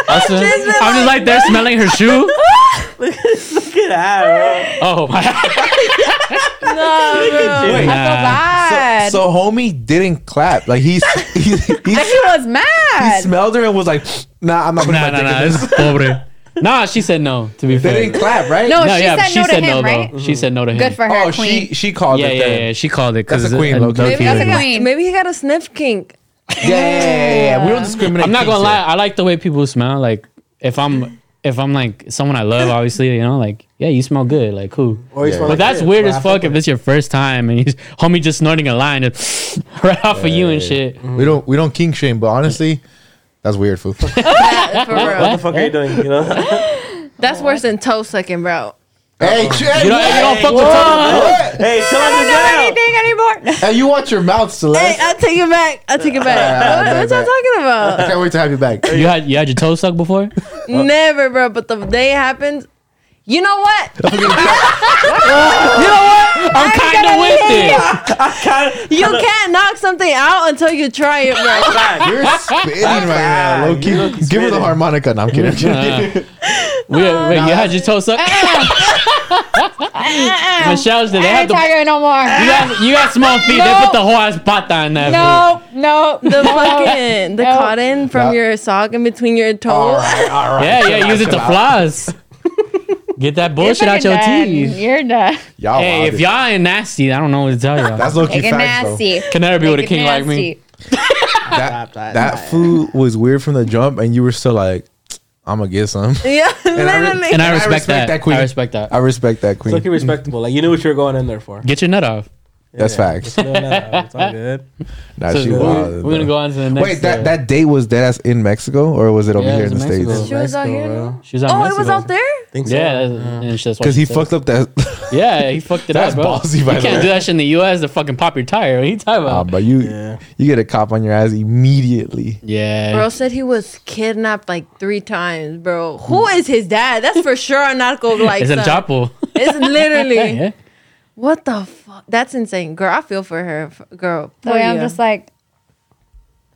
I smell- I'm just like there smelling her shoe. look at that, bro. Oh my! God. No, bro. Wait. I feel Nah. bad. So homie didn't clap. Like he's he, he, he was mad. he mad. smelled her and was like, Nah, I'm not putting Nah, my nah, dick nah. in It's this. pobre. Nah, she said no. To be They fair. They didn't clap, right? No, No, she yeah, said she no to said him, no right? though. She said no to him. Good for her, Oh, queen. she she called Yeah, it. yeah, then. yeah. She called it That's because a queen, low-key. Maybe that's a Maybe queen. maybe he got a sniff kink. Yeah, yeah, yeah, yeah. We don't discriminate. I'm not gonna lie. I like the way people smell. Like if I'm if I'm like someone I love, obviously, you know, like yeah, you smell good. Like cool. Or you Yeah. smell But like that's shit. weird Well, as I fuck fuck if with it's your first time and he's homie just snorting a line and right off of you and shit. Mm-hmm. We don't we don't king shame, but honestly, that's weird, fool. For it. What the fuck are you doing? You know. That's worse than toe sucking, bro. Hey, uh-uh. hey, You don't, what? you don't fuck with tongue. What? hey, tell him to get out. anything anymore. Hey, you watch your mouth, Celeste. Hey, I take it back. I take it back. What bad, what y'all bad. talking I can't wait to have you back. You had you had your toe sucked before? Never, bro. But the day it happened. You know what? You know what? I'm kind of with it. You can't knock something out until you try it, bro. You're spitting right now, low key. Give her the harmonica. No, I'm kidding. I'm kidding. Wait, wait, you had your toe sucked? Uh-uh. Uh-uh. Michelle's did. They I have ain't the, no more. you got you got small feet. They put the whole ass pata in that. No, no, The fucking the No. cotton from No. your sock in between your toes. all right, all food. right. Yeah, yeah. Use it to floss. Get that bullshit out your teeth. You're done. Y'all Hey, if y'all ain't nasty, I don't know what to tell y'all. that's low key Make it facts, though. nasty. Can never be with a Make it king like me. nasty. That, that food was weird from the jump, and you were still like, I'm gonna get some. Yeah, I re- literally. And I I respect, respect that. that queen. I respect that. I respect that queen. It's queen. looking respectable. Like you knew what you were going in there for. Get your nut off. That's facts. No, no, it's all good. Nah, So she we're, wild, we're gonna go on to the next. Wait, that uh, that date was dead ass in Mexico or was it over Yeah, here it in the was in states? Mexico. She was out here, bro. She was on Oh, it was Mexico. out there. Think so? Yeah, that's, and that's what Because she he said. fucked up that. Yeah, he fucked it That's up, bro. ballsy, by you the can't way. do that shit in the U.S. to fucking pop your tire. What are you talking Ah, about? but you Yeah. you get a cop on your ass immediately. yeah, Bro said he was kidnapped like three times, bro. Who is his dad? That's for sure a narco like it's a son. chapo. It's literally yeah. What the fuck. That's insane, girl. I feel for her, f- girl. The way Poor I'm you. just like,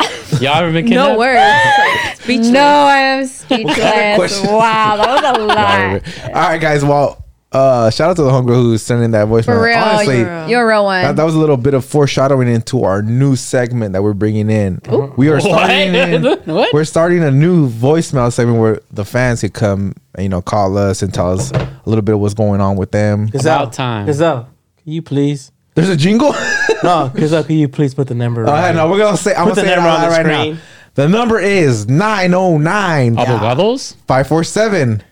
Y'all ever been kidnapped? no words. Like, speechless. no, I am speechless. question? wow, that was a lot. All right, guys. Well, uh, shout out to the homegirl who's sending that voicemail. For real, Honestly, For real. You're a real one. that, that was a little bit of foreshadowing into our new segment that we're bringing in. We are starting. in- What? We're starting a new voicemail segment where the fans could come, and, you know, call us and tell us a little bit of what's going on with them. About time. Gazelle, can you please? There's a jingle. No, Gazelle, can you please put the number? All right, right? no, we're gonna say. I'm Put gonna the say it number out on the loud right now. screen. The number is 909 Abogados? 547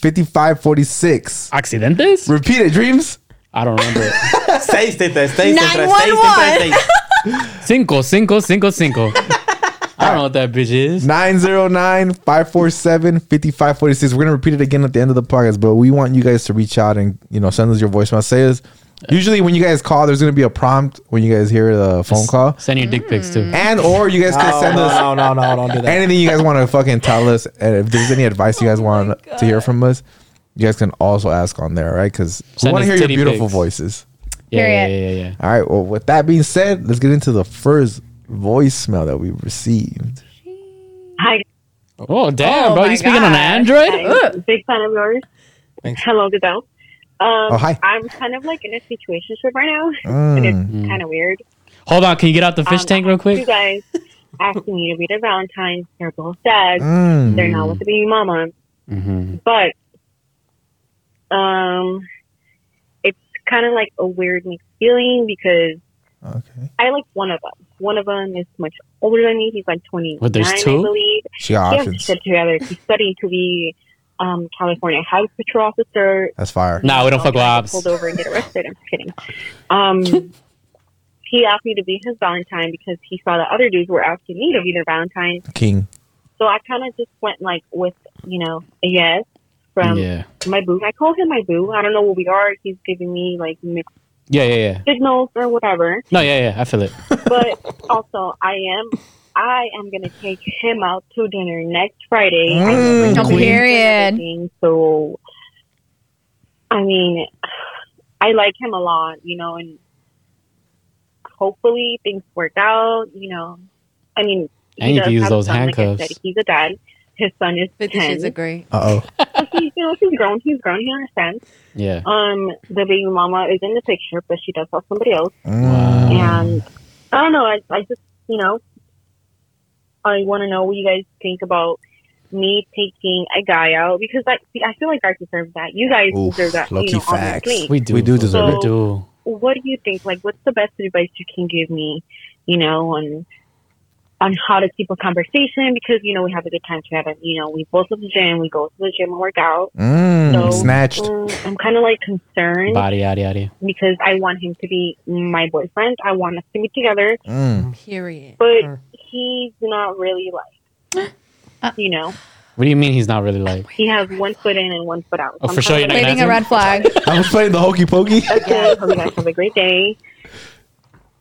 5546. Accidentes? Repeated dreams. I don't remember it. Seis, teta, seis, teta, seis, 911. teta, seis. Cinco, cinco, cinco, cinco. I don't know what that bitch is. 909 547 5546. We're going to repeat it again at the end of the podcast, but we want you guys to reach out and, you know, send us your voicemail. Say us. Usually, when you guys call, there's going to be a prompt when you guys hear the phone call. Send your dick pics too. And, or you guys can send us no, no, no, no, don't do that. anything you guys want to fucking tell us. And if there's any advice you guys oh want to hear from us, you guys can also ask on there, right? Because we Send want to us hear your titty beautiful pics. voices. Yeah, yeah, Period. yeah, yeah, yeah. All right. Well, with that being said, let's get into the first voicemail that we received. Hi, Oh damn, Oh bro! my You speaking on God. Android? guys. Big fan of yours. Thanks. Hello, Gazelle. Um, Oh, hi. I'm kind of like in a situation right now, and it's Mm. kind of weird. Hold on, can you get out the fish Um, tank real quick? You guys asking me to be their Valentine. They're both dead. Mm. They're not with the baby mama. Mm-hmm. But um, it's kind of like a weird mixed feeling because Okay. I like one of them. One of them is much older than me. He's like 29, but there's I two? believe. She got He has options. shit together. He's studying to be um, California Highway Patrol officer. That's fire. Nah, we don't fuck with I'll get ops. Pulled over and get arrested. I'm just kidding. Um, he asked me to be his Valentine because he saw that other dudes were asking me to be their Valentine. King. So I kind of just went like with you know a yes from Yeah, my boo. I call him my boo. I don't know what we are. He's giving me like mixed yeah, yeah, yeah. signals or whatever. No, yeah, yeah. I feel it. But also, I am. I am gonna take him out to dinner next Friday. I Mm, will bring him queen. period. So, I mean, I like him a lot, you know, and hopefully things work out. You know, I mean, he And you does can use have those son, like I handcuffs. said. He's a dad. His son is Fifty ten. Shades of Grey. Uh oh. He's, you know, he's grown. He's grown. He understands. Yeah. Um, the baby mama is in the picture, but she does have somebody else. Mm. And I don't know. I, I just, you know, I want to know what you guys think about me taking a guy out because I, see, I feel like I deserve that. You guys Oof, deserve that. low-key You know, facts. obviously. We do. We do deserve We it. do. What do you think? Like, what's the best advice you can give me? You know, on on how to keep a conversation because you know we have a good time together. You know, we both go to the gym. We go to the gym and work out. Mm. So Snatched. um, I'm kind of like concerned Body, yada, yada. because I want him to be my boyfriend. I want us to be together. Mm. Period. but he's not really like you know What do you mean he's not really like? he has one foot in and one foot out Oh, for sure you're not gonna Waving a red flag. I was playing the hokey pokey. okay hope you guys have a great day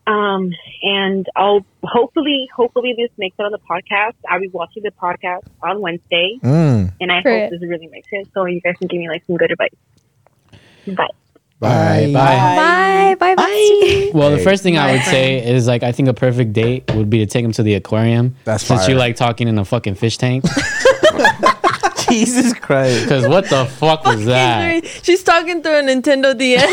um and i'll hopefully hopefully this makes it on the podcast i'll be watching the podcast on wednesday Mm. and i Great. hope this really makes it so you guys can give me like some good advice bye Bye. Bye. Bye. Bye. Bye. Well, the first thing I would say is like I think a perfect date would be to take him to the aquarium. That's since fire. you like talking in a fucking fish tank. Jesus Christ. Because what the fuck was that? She's talking through a Nintendo DS.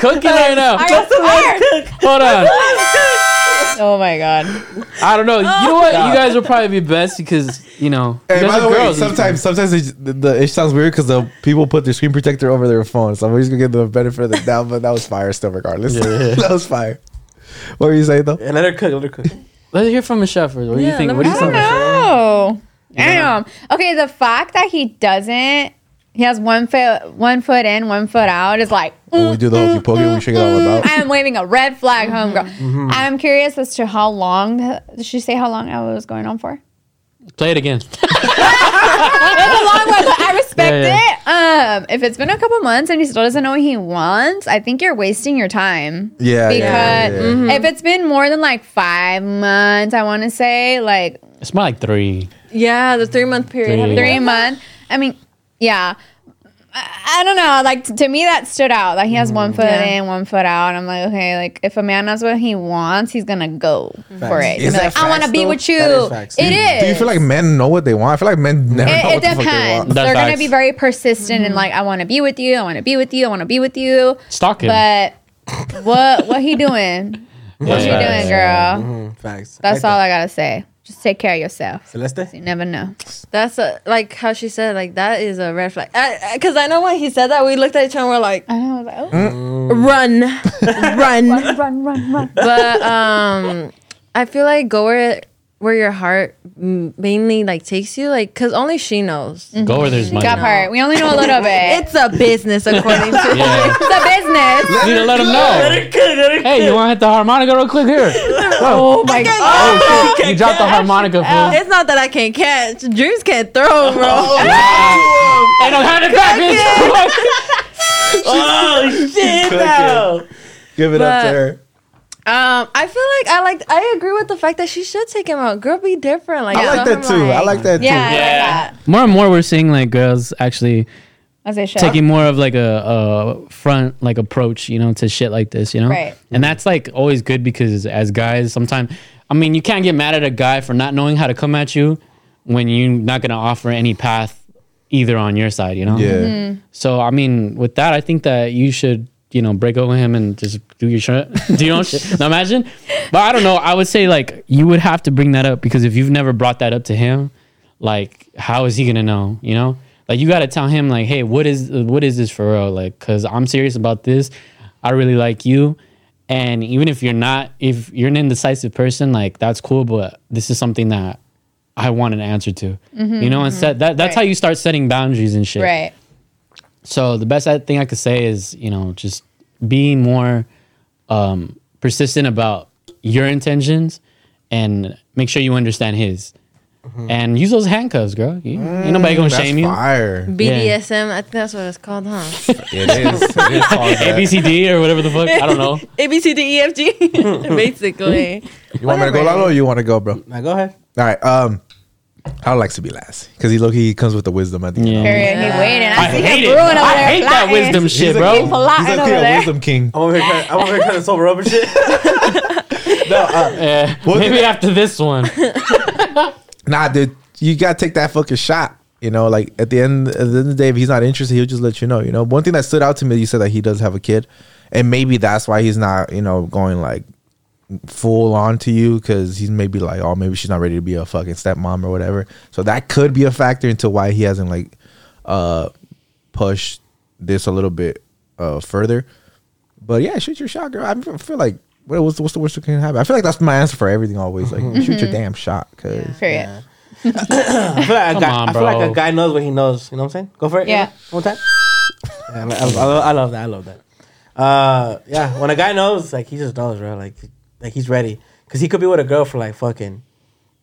Cooking right now. Hold on. Oh my god. I don't know. You know what? You guys will probably be best because you know. Hey, you by the way, sometimes sometimes it's, the, the it sounds weird because the people put their screen protector over their phone, so I'm just gonna give the benefit of the doubt. But that was fire still, regardless. Yeah, yeah. that was fire. What were you saying though? Yeah, let her cook. Let her cook. Let's hear from Michelle first. What do you Yeah, think? What do you think? know. Oh. Damn. Okay, the fact that he doesn't he has one foot one foot in, one foot out. It's like When we do the mm, hokey pokey, we mm, shake it all mm. about. I am waving a red flag, Mm-hmm. homegirl. Mm-hmm. I'm curious as to how long. Did she say how long that was going on for? Play it again. It's a long one, but I respect Yeah, it. Um, if it's been a couple months and he still doesn't know what he wants, I think you're wasting your time. Yeah, Because yeah, yeah, yeah. Mm-hmm. if it's been more than like five months, I want to say like It's more like three. Yeah, the three month period. Three. Have you three heard months. I mean, yeah. I, I don't know. Like t- to me, that stood out. Like he has one foot Yeah. in, one foot out. I'm like, okay. Like if a man knows what he wants, he's gonna go for it. Is He's that like, I want to facts, be though? with you. That is facts. It is. Do you feel like men know what they want? I feel like men never know it, what it the fuck they depends. want. That's They're gonna facts. be very persistent and like, I want to be with you. I want to be with you. I want to be with you. Stalk him. But what what he doing? What you doing, girl? Mm, facts. That's Like all that. I gotta say. Just take care of yourself. Celeste? You never know. That's a, like how she said, like that is a red flag. Because I, know when he said that, we looked at each other and we're like, I know. I like, oh. Mm. run, run. run, run, run. But um, I feel like go where where your heart mainly like takes you, like because only she knows. Go where there's money. Got part. We only know a little bit. It's a business, according to Yeah. It's a business. You need to let him know. Hey, you want to hit the harmonica real quick here? Oh my oh, god. oh, You dropped the harmonica, fool. It's not that I can't catch. Dreams can't throw, bro. Oh, hey, no, hand it back, bitch. Oh, shit, no. Give it up to her. Um, I feel like I like I agree with the fact that she should take him out. Girl, be different. Like I like that him, too. I like that too. Yeah, Yeah. More and more, we're seeing like girls actually As they should. taking more of like a, a front like approach, you know, to shit like this, you know. Right. And that's like always good because as guys, sometimes I mean, you can't get mad at a guy for not knowing how to come at you when you're not gonna offer any path either on your side, you know. Yeah. Mm-hmm. So I mean, with that, I think that you should, you know, break up with him and just do your shit. do own shit. Now imagine, but I don't know. I would say like you would have to bring that up because if you've never brought that up to him, like how is he gonna know? You know, like you got to tell him like, hey, what is what is this for real? Like, cause I'm serious about this. I really like you. And even if you're not, if you're an indecisive person, like that's cool, but this is something that I want an answer to. You mm-hmm, know, and mm-hmm. set that that's Right. how you start setting boundaries and shit. Right. So the best thing I could say is, you know, just being more um, persistent about your intentions and make sure you understand his. And use those handcuffs, girl. You, ain't nobody gonna That's shame you. fire. BDSM. I think that's what it's called, huh? It is. It is called A that. B C D or whatever the fuck. I don't know. A B C D E F G. Basically. You want me to go, Lalo, or you want to go, bro? Now go ahead. All right. Um, I like to be last because he look he comes with the wisdom at the end. Yeah. Period. He waiting. I, I see hate him it. brewing over I there. hate that wisdom He's shit, like, bro. He's like over a there. wisdom king. I'm over here trying, I'm over here trying to sober up and shit. No, uh, Yeah, What- maybe after this one. nah, dude, you gotta take that fucking shot. You know, like at the end, at the end of the day, if he's not interested, he'll just let you know. You know, one thing that stood out to me, you said that he does have a kid, and maybe that's why he's not, you know, going like full on to you because he's maybe like, oh, maybe she's not ready to be a fucking stepmom or whatever. So that could be a factor into why he hasn't like uh pushed this a little bit uh further. But yeah, shoot your shot, girl. I feel like what, what's, what's the worst that can happen? I feel like that's my answer for everything always. Like shoot your damn shot, cause Period. I feel like, a Come guy, on, I feel like a guy knows what he knows. You know what I'm saying? Go for it. Yeah. One time. Yeah, I, I, I love that. I love that. Uh, yeah. When a guy knows, like he just knows, bro. Like, like he's ready because he could be with a girl for like fucking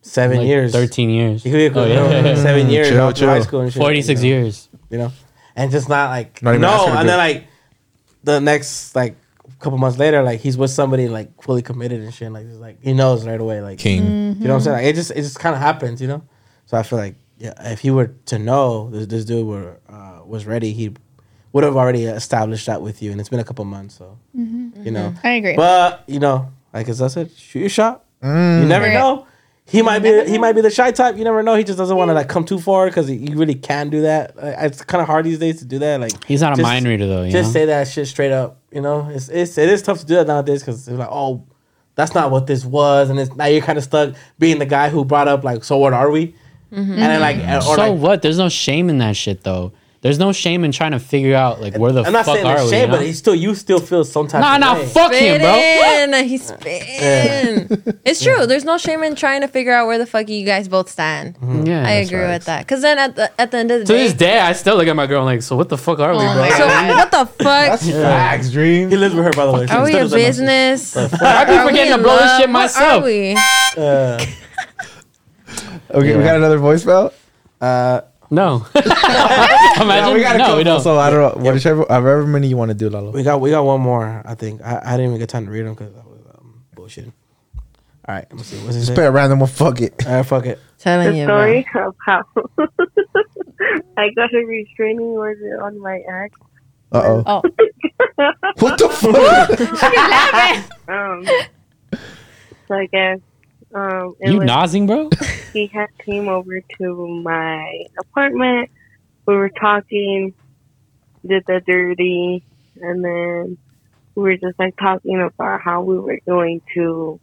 seven Like years. thirteen years. He could be with a Oh, girl yeah. for seven mm, years Chill, all through high school and shit. Forty-six you know? years. You know, and just not like Not no, and then like the next like couple months later, like he's with somebody like fully committed and shit. Like, just, like he knows right away. Like king. you know what I'm mm-hmm. saying? Like, it just it just kind of happens, you know. So I feel like yeah, if he were to know this, this dude were uh, was ready, he would have already established that with you, and it's been a couple months, so mm-hmm. you know. Mm-hmm. I agree. But you know, like as I said, shoot your shot. You mm. never know. He might be he might be the shy type. You never know. He just doesn't want to like come too far because you really can do that. Like, it's kind of hard these days to do that. Like He's not a just- mind reader though. You just know? say that shit straight up. You know, it's it's it is tough to do that nowadays because it's like, oh, that's not what this was, and it's now you're kind of stuck being the guy who brought up like, so what are we? And then like, or so like, what? There's no shame in that shit though. There's no shame in trying to figure out like where the I'm not fuck saying are that we. shame, you know? but he still you still feel some type Nah, of nah, way. fuck him, bro. Spitting. He's spitting. It's true. There's no shame in trying to figure out where the fuck you guys both stand. Yeah, I agree with that. Because then at the at the end of the day. To day, this day, I still look at my girl like, so what the fuck are we, Oh bro? my so what the fuck? That's facts, dream. He lives with her, by the way. Are we Still a doesn't know. business? I be Are we forgetting to in blow this love? shit What myself. Are we? Uh, Okay, we got another voicemail. uh, No. Yeah, Imagine. we got a no, we don't. So I don't know. Whichever, however many you want to do, Lalo. we got we got one more. I think I, I didn't even get time to read them because I was um, bullshitting. All right, let me see. What's Just pick a random one. Fuck it. All right, fuck it. Telling The you, bro. story of how I got a restraining order on my ex. Uh oh. Oh. What the fuck? Um, so I guess um, You was, nozzing, bro? He had came over to my apartment. We were talking, did the dirty, and then we were just like talking about how we were going to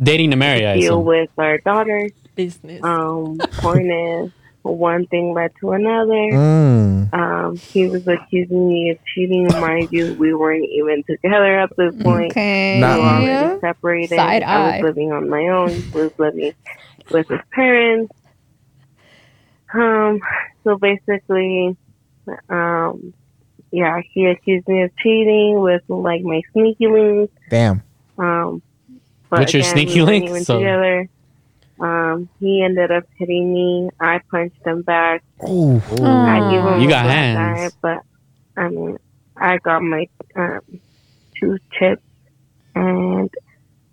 Dating to marry, I deal assume. with our daughter. Business. Um, point is, one thing led to another. Mm. Um, he was accusing me of cheating. Mind you, we weren't even together at this point. Okay. Nah. We were Mm. already separated. Side I eye. was living on my own. He was living with his parents. Um, so basically, um, yeah, he accused me of cheating with like my sneaky links. Damn. Um, but What's your again, sneaky we link? even So- together. Um, he ended up hitting me. I punched him back. Ooh. I gave him You got black hands. eye, but I mean, I got my um, tooth chipped, and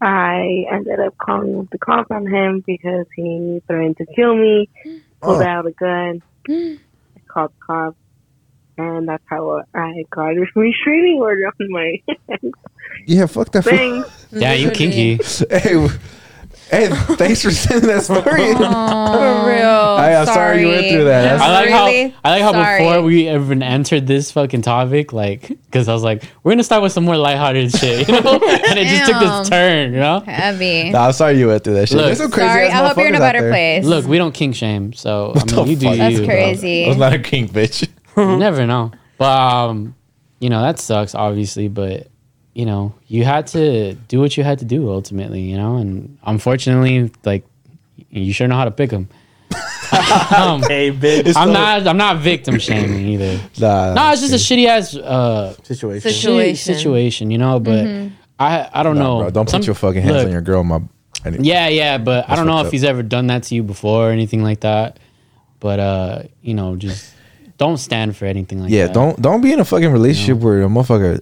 I ended up calling the cops on him because he threatened to kill me, pulled Oh. out a gun, I called the cops, and that's how I got a restraining order on my Yeah, fuck that. fool. thing. Yeah, you kinky. hey, w- hey, thanks for sending that story. For real. I, I'm sorry. you went through that. That's- I like Really? how I like how Sorry. before we even entered this fucking topic, like, because I was like, we're gonna start with some more lighthearted shit, you know, and it just took this turn, you know. Heavy. Nah, I'm sorry you went through that shit. Look. There's some crazy Sorry. ass I hope you're in a motherfuckers out better there. place. Look, we don't kink shame, so I mean, you do fuck? you. That's bro. crazy. I was not a king, bitch. You never know, but um, you know that sucks, obviously, but you know you had to do what you had to do ultimately, you know, and unfortunately, like you sure know how to pick them. um, Hey, bitch. I'm not. I'm not victim shaming either. Nah, No, it's just a shitty ass uh, situation. Situ- shitty Situation. situation, you know. But I, I don't Nah, know. bro, don't Some- put your fucking hands look, on your girl, my. I need- Yeah, yeah, but I don't know if up. he's ever done that to you before or anything like that. But uh, you know, just don't stand for anything like yeah. that. Yeah, don't don't be in a fucking relationship where a motherfucker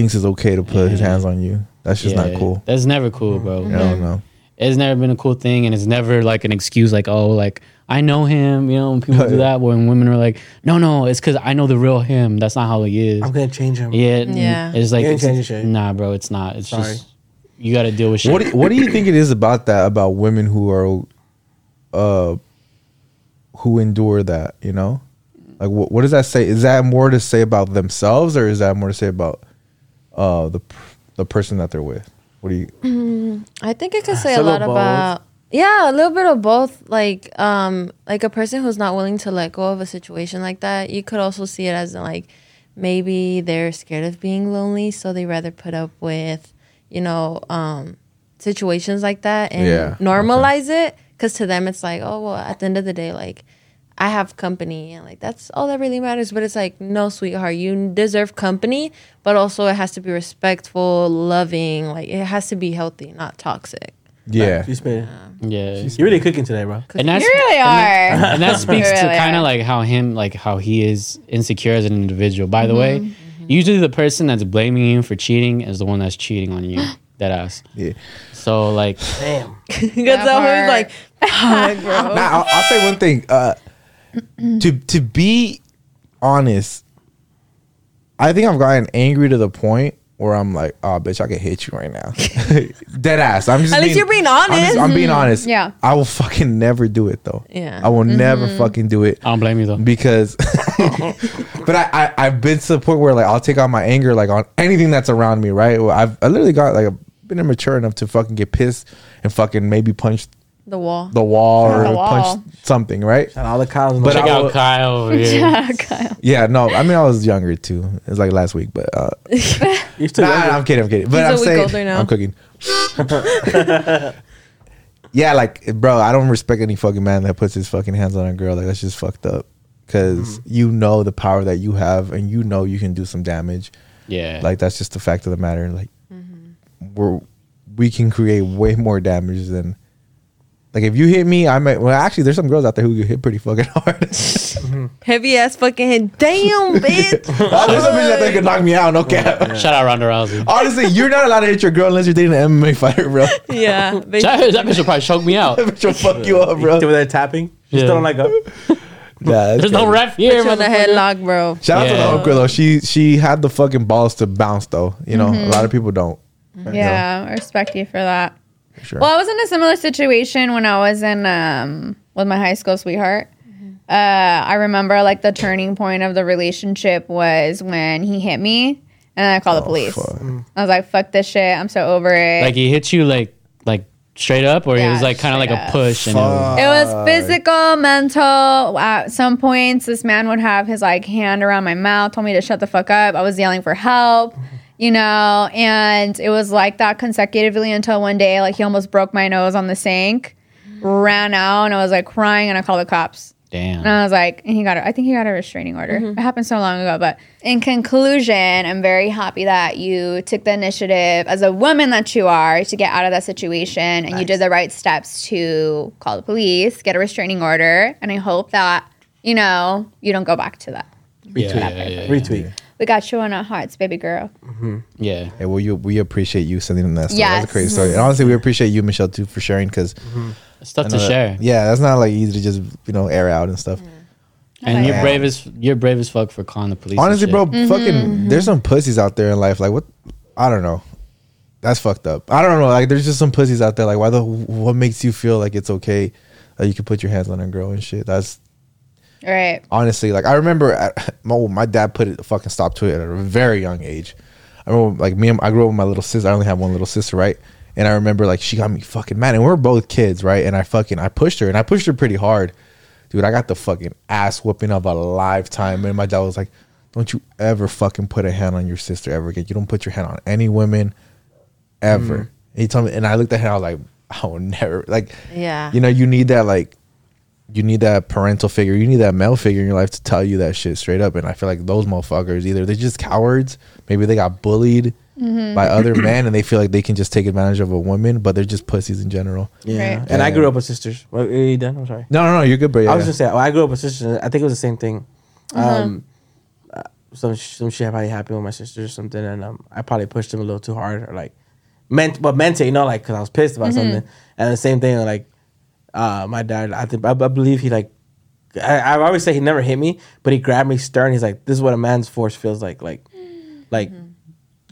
thinks it's okay to put his hands on you. That's just Yeah, not cool. That's never cool, bro. I don't know. It's never been a cool thing, and it's never like an excuse. Like, oh, like I know him. You know, when people do that. When women are like, no, no, it's because I know the real him. That's not how he is. I'm gonna change him. Yeah, Yeah. It's like it's- changing shit. Nah, bro, it's not. It's Sorry. just you got to deal with shit. What do, what do you think it is about that about women who are, uh, who endure that? You know, like what what does that say? Is that more to say about themselves, or is that more to say about, uh, the the person that they're with? What do you? I think it could say a a lot about yeah, a little bit of both. Like um like a person who's not willing to let go of a situation like that, you could also see it as like maybe they're scared of being lonely, so they rather put up with, you know, um situations like that and Yeah, normalize it cuz to them it's like, oh well, at the end of the day like I have company and like that's all that really matters. But it's like, no, sweetheart, you deserve company, but also it has to be respectful, loving. Like it has to be healthy, not toxic. Yeah, You spit. yeah, You're really cooking today, bro. and that's You really are. and that speaks You to kind of like how him like how he is insecure as an individual by the Mm-hmm. way usually the person that's blaming you for cheating is the one that's cheating on you that ass yeah. so like Damn. Because part. like, Now I'll, I'll say one thing. Uh, to to be honest, I think I've gotten angry to the point where I'm like, oh, bitch, I could hit you right now. Dead ass. I'm just. At least you're being I'm, just- honest. I'm being mm-hmm. honest. Yeah. I will fucking never do it though. Yeah. I will mm-hmm. never fucking do it i don't blame you though because. but I, I I've been to the point where like I'll take out my anger like on anything that's around me. Right. I've I literally got like been immature enough to fucking get pissed and fucking maybe punch The wall. the wall or The wall. punch something, right? And all the cows. But the I Check will- out Kyle over here. Kyle. Yeah, no, I mean I was younger too. It's like last week, but uh, You're still nah, younger. I'm kidding, I'm kidding. But He's a I'm week saying older now. I'm cooking. yeah, like bro, I don't respect any fucking man that puts his fucking hands on a girl. Like that's just fucked up. Because Mm-hmm. you know the power that you have, and you know you can do some damage. Yeah. Like that's just the fact of the matter. Like Mm-hmm. we're we can create way more damage than like if you hit me, I might. Well, actually, there's some girls out there who get hit pretty fucking hard. Heavy ass fucking head. Damn, bitch. oh, there's some bitches out there that could knock me out. No cap. Shout out Ronda Rousey. Honestly, you're not allowed to hit your girl unless you're dating an MMA fighter, bro. yeah. bitch. That, that bitch will probably choke me out. She'll fuck you up, bro. Over there tapping. She's Yeah. still like up. Nah, that's There's no ref here. Put you on the motherfucker. headlock, bro. Shout out to the Yeah. hooker though. She she had the fucking balls to bounce though. You know, Mm-hmm. a lot of people don't. Yeah, I respect you for that. For sure. Well, I was in a similar situation when I was in um with my high school sweetheart. Uh, I remember like the turning point of the relationship was when he hit me and I called the police. Oh, fuck. I was like, "Fuck this shit! I'm so over it." Like he hit you like like straight up, or it Yeah, was like kind of like straight a up. push, and it was, It was physical, mental. At some points, this man would have his like hand around my mouth, told me to shut the fuck up. I was yelling for help, you know, and it was like that consecutively until one day, like he almost broke my nose on the sink, ran out, and I was like crying, and I called the cops. damn. And I was like, and he got, a, I think he got a restraining order. Mm-hmm. It happened so long ago. But in conclusion, I'm very happy that you took the initiative as a woman that you are to get out of that situation and you did the right steps to call the police, get a restraining order. And I hope that, you know, you don't go back to that. yeah, yeah, yeah, yeah. Retweet. We got you on our hearts, baby girl. Mm-hmm. yeah. Hey, well, you, we appreciate you sending them that story. That's a Yes. crazy story. And honestly, we appreciate you, Michelle, too, for sharing because mm-hmm. It's tough to share. Yeah, that's not like easy to just you know air out and stuff. And you're Yeah. brave as you're brave as fuck for calling the police. Honestly, bro, Mm-hmm, fucking, mm-hmm. there's some pussies out there in life. Like what? I don't know. That's fucked up. I don't know. Like there's just some pussies out there. Like why the? What makes you feel like it's okay that you can put your hands on a girl and shit? That's Right. honestly like I remember at, my, oh, my dad put it a fucking stop to it at a very young age. I remember like me and I grew up with my little sister. I only have one little sister, right? And I remember like she got me fucking mad, and we are both kids, right? And I fucking I pushed her, and I pushed her pretty hard, dude. I got the fucking ass whooping of a lifetime, and my dad was like, "Don't you ever fucking put a hand on your sister ever again. You don't put your hand on any women, ever." Mm. And he told me, and I looked at him. I was like, "I will never like." Yeah. You know, you need that like you need that parental figure, you need that male figure in your life to tell you that shit straight up. And I feel like those motherfuckers either they're just cowards, maybe they got bullied by other men and they feel like they can just take advantage of a woman, but they're just pussies in general. Yeah. Right. And I grew up with sisters. What, are you done? I'm sorry. No, no, no, you're good, bro. Yeah. I was just saying, well, I grew up with sisters. I think it was the same thing. Um, uh, some some shit probably happened with my sisters or something, and um, I probably pushed them a little too hard, or like meant, but meant it, you know, like because I was pissed about something. And the same thing, like uh, my dad, I think I, I believe he like. I, I always say he never hit me, but he grabbed me stern. He's like, "This is what a man's force feels like. Like, like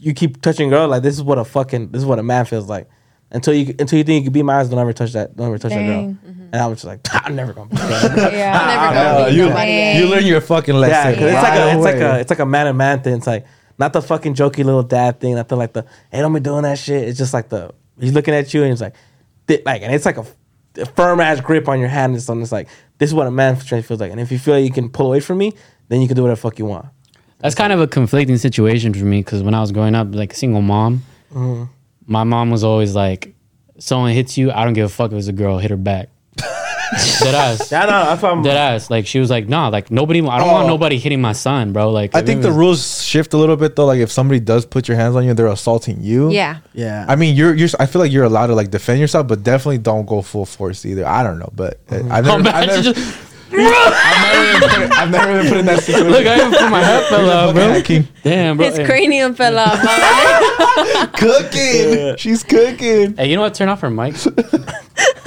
you keep touching a girl. Like this is what a fucking this is what a man feels like. Until you until you think you can beat my eyes, don't ever touch that. Don't ever touch that girl. Dang. And I was just like, I'm never gonna. Touch that. Yeah. Never Yeah, gonna beat you, nobody. you learn your fucking lesson. Yeah, lesson. 'cause it's like right a, it's like a, it's like a man and man thing. It's like not the fucking jokey little dad thing. Not the like the hey, don't be doing that shit. It's just like the he's looking at you and he's like, like, and it's like a, a firm ass grip on your hand. And something. It's like this is what a man strength feels like. And if you feel like you can pull away from me, then you can do whatever the fuck you want. That's kind of a conflicting situation for me because when I was growing up, like a single mom, Mm-hmm. my mom was always like, "Someone hits you, I don't give a fuck if it's a girl, hit her back." Dead ass. Yeah, no, that's what I'm. Dead ass. Like she was like, "Nah, like nobody. I don't Oh. want nobody hitting my son, bro." Like I think the rules shift a little bit though. Like if somebody does put your hands on you, they're assaulting you. Yeah. Yeah, I mean, you're you're. I feel like you're allowed to like defend yourself, but definitely don't go full force either. I don't know, but uh, I've never, I've Imagine never, just- I've never, been put, I've never been put in that situation. look, I even put my head fell off, bro. Hacking. Damn, bro. His Hey. cranium fell off. mama. cooking. She's cooking. Hey, you know what? Turn off her mic.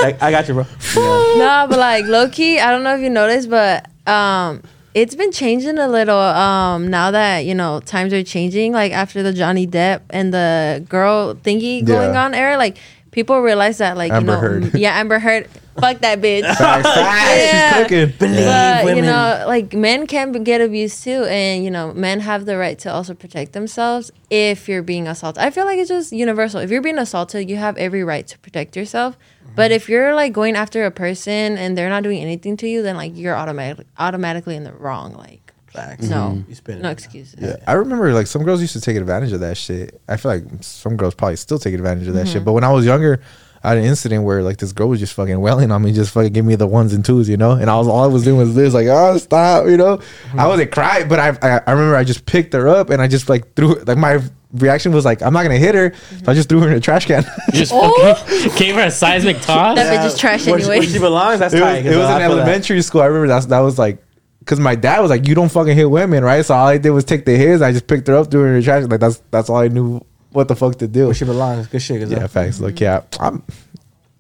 I, I got you, bro. no, but like low key, I don't know if you noticed, but um, it's been changing a little. Um, now that you know times are changing, like after the Johnny Depp and the girl thingy going Yeah. on era, like people realize that, like Amber you know, Heard. m- yeah, Amber Heard, fuck that bitch. Facts, facts. Yeah. She's cooking. but you know, like men can get abused too, and you know, men have the right to also protect themselves if you're being assaulted. I feel like it's just universal. If you're being assaulted, you have every right to protect yourself. Mm-hmm. But if you're like going after a person and they're not doing anything to you, then like you're automatic automatically in the wrong. Like Facts. no, mm-hmm. You spin it. no excuses. Yeah, I remember like some girls used to take advantage of that shit. I feel like some girls probably still take advantage of that shit. Mm-hmm. But when I was younger, I had an incident where like this girl was just fucking welling on me, just fucking give me the ones and twos, you know. And I was all I was doing was this, like, oh stop, you know. Mm-hmm. I wasn't crying, but I, I I remember I just picked her up and I just like threw like my reaction was like I'm not gonna hit her, so I just threw her in a trash can. You just oh. fucking gave her a seismic toss. That bitch is trash Where she- where anyway. she belongs. That's it was, tight. it was in elementary school. I remember that's that was like. Cause my dad was like, "You don't fucking hit women, right?" So all I did was take the hits. I just picked her up, threw her in the trash. Like that's that's all I knew what the fuck to do. Where she belongs. Good shit. Yeah, facts. Look, yeah, I'm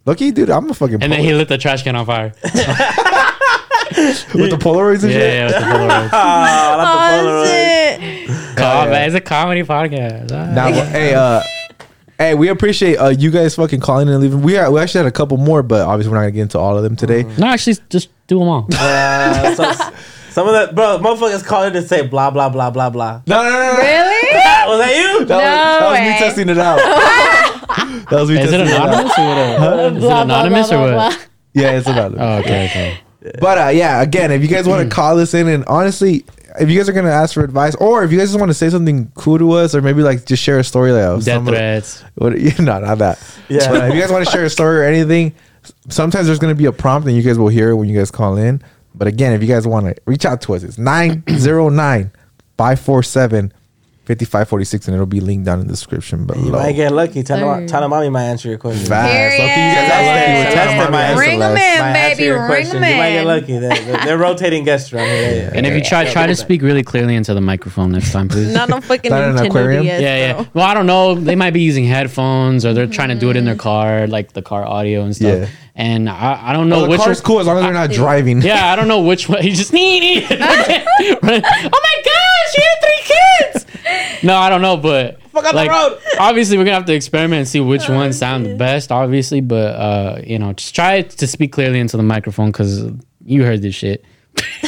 lucky, dude. I'm a fucking And then he lit the trash can on fire. with the Polaroids and Yeah, shit. yeah, with the Polaroids. Oh shit! Com- It's a comedy podcast. Ah. Nah, hey, uh, hey, we appreciate uh you guys fucking calling and leaving. We are, we actually had a couple more, but obviously we're not gonna get into all of them today. No, actually, just do them all. Uh, so, some of that, bro, motherfuckers call it to say blah, blah, blah, blah, blah. No, no, no, no. Really? Was that you? That, was, that was me testing it out. that was me Is it testing it out. anonymous or what? Is it anonymous or what? Yeah, it's anonymous. Oh, okay, okay. But uh, yeah, again, if you guys want to call us in, and honestly, if you guys are gonna ask for advice, or if you guys just want to say something cool to us, or maybe like just share a story like oh, Death some threats. What, yeah, no, not that. Yeah. But uh, if you guys want to share a story or anything, sometimes there's going to be a prompt and you guys will hear it when you guys call in. But again, if you guys want to reach out to us, it's 909 547 5546 and it'll be linked down in the description below. You might get lucky. Tell them, tell mommy might answer your question. Fast. Period. Okay, you guys are lucky with Tana Mommy might and answer Ring 'em Celeste. in. Might baby, your ring questions. 'em You might get lucky. They're, they're, they're rotating guests around here. Yeah, yeah. And if you try, try to speak really clearly into the microphone next time, please. Not no fucking Not an Nintendo aquarium? DS, yeah, yeah. bro. Well, I don't know. They might be using headphones or they're trying to do it in their mm. car, like the car audio and stuff. Yeah. And I, I don't know the which. car's cool as long as they're not driving. Yeah, I don't know which one. He just need. oh my gosh, you have three kids. No, I don't know, but Fuck out the road. obviously we're gonna have to experiment and see which ones sound the best. Obviously, but uh, you know, just try to speak clearly into the microphone because you heard this shit.